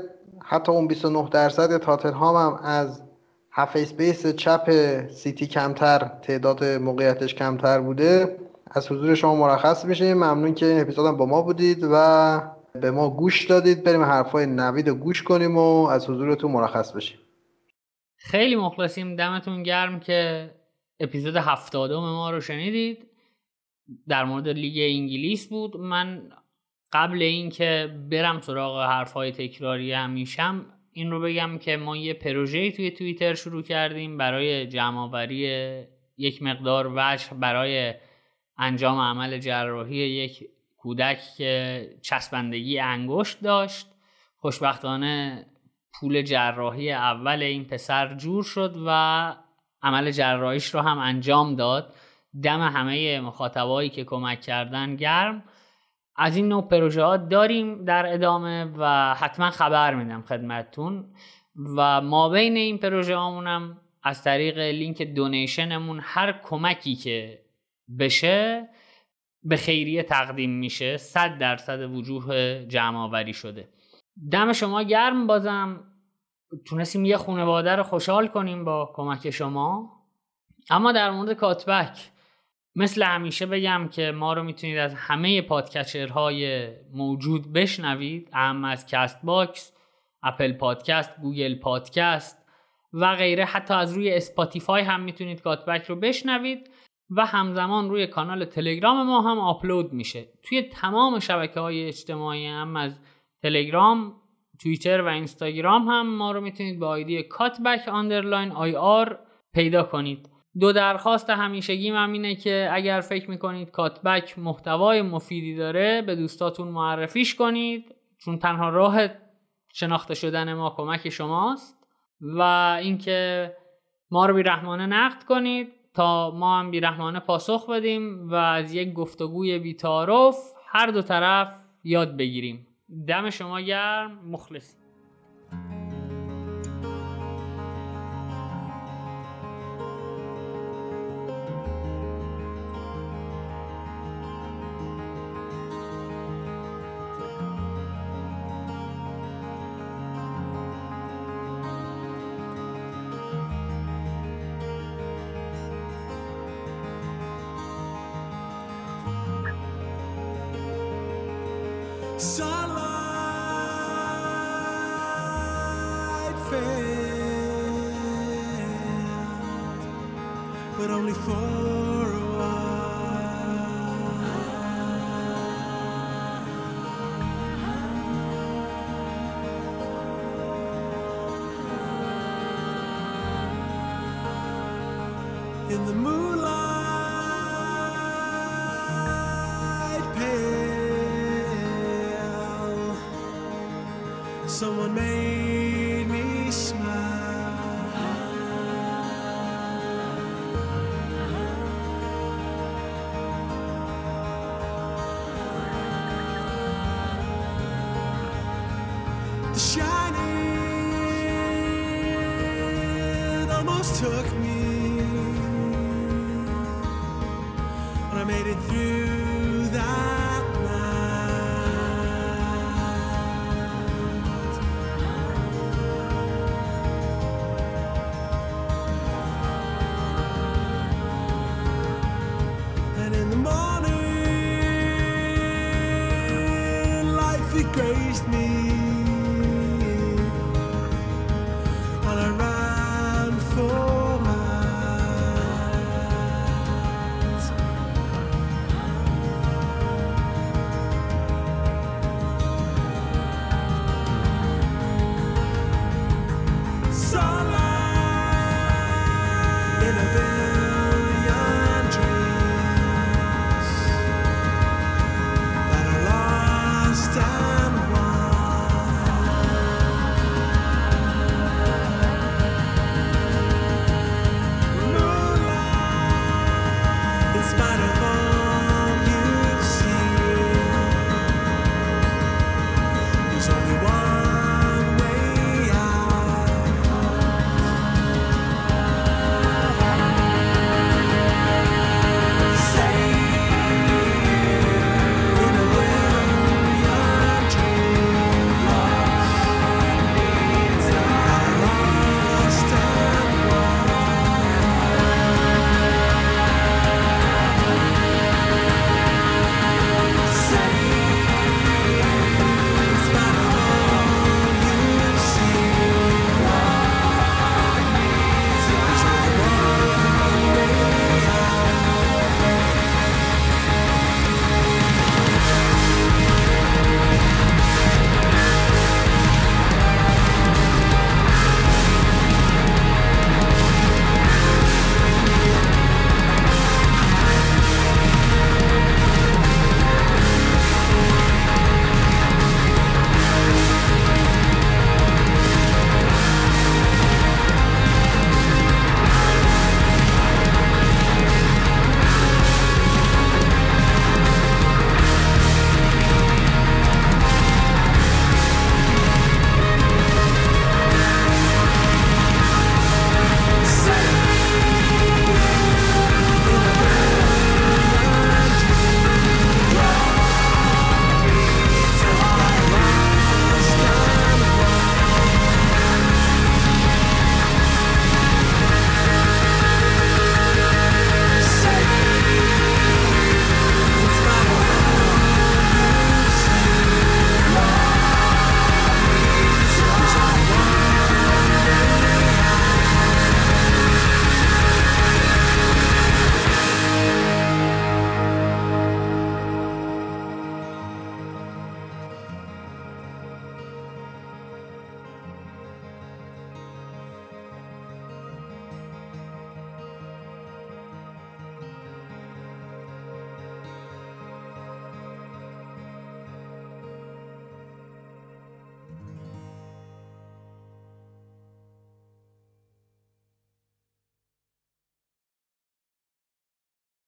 حتی اون 29 درصد تاتنهام هم از half space چپ سیتی کمتر تعداد موقعیتش کمتر بوده از حضور شما مرخص میشیم. ممنون که این اپیزود با ما بودید و به ما گوش دادید. بریم حرفای نوید گوش کنیم و از حضورتون مرخص بشیم. خیلی مخلصیم. دمتون گرم که اپیزود هفتادم ما رو شنیدید. در مورد لیگ انگلیس بود. من قبل اینکه برم سراغ حرفهای تکراری همیشم این رو بگم که ما یه پروژه توی توییتر شروع کردیم برای جمعآوری یک مقدار وجه برای انجام عمل جراحی یک کودک چسبندگی انگشت داشت خوشبختانه پول جراحی اول این پسر جور شد و عمل جراحیش رو هم انجام داد. دم همه مخاطبایی که کمک کردن گرم. از این نوع پروژه ها داریم در ادامه و حتما خبر میدم خدمتتون. و ما بین این پروژه هامونم از طریق لینک دونیشنمون هر کمکی که بشه به خیریه تقدیم میشه صد درصد وجوه جمع آوری شده. دم شما گرم بازم. تونستیم یه خانواده رو خوشحال کنیم با کمک شما. اما در مورد Cutback مثل همیشه بگم که ما رو می‌تونید از همه podcatcher های موجود بشنوید. اعم از Castbox Apple Podcast Google Podcast و غیره. حتی از روی Spotify هم می‌تونید Cutback رو بشنوید. و همزمان روی کانال تلگرام ما هم آپلود میشه. توی تمام شبکه های اجتماعی هم از تلگرام توییتر و اینستاگرام هم ما رو می‌تونید با ID Cutback underline IR پیدا کنید. دو درخواست همیشگی هم اینه که اگر فکر می‌کنید Cutback محتوای مفیدی داره به دوستاتون معرفیش کنید چون تنها راه شناخته شدن ما کمک شماست. و اینکه ما رو بیرحمانه نقد کنید. تا ما هم بیرحمانه پاسخ بدیم و از یک گفتگوی بیتارف هر دو طرف یاد بگیریم. دم شما گرم مخلص You graced me.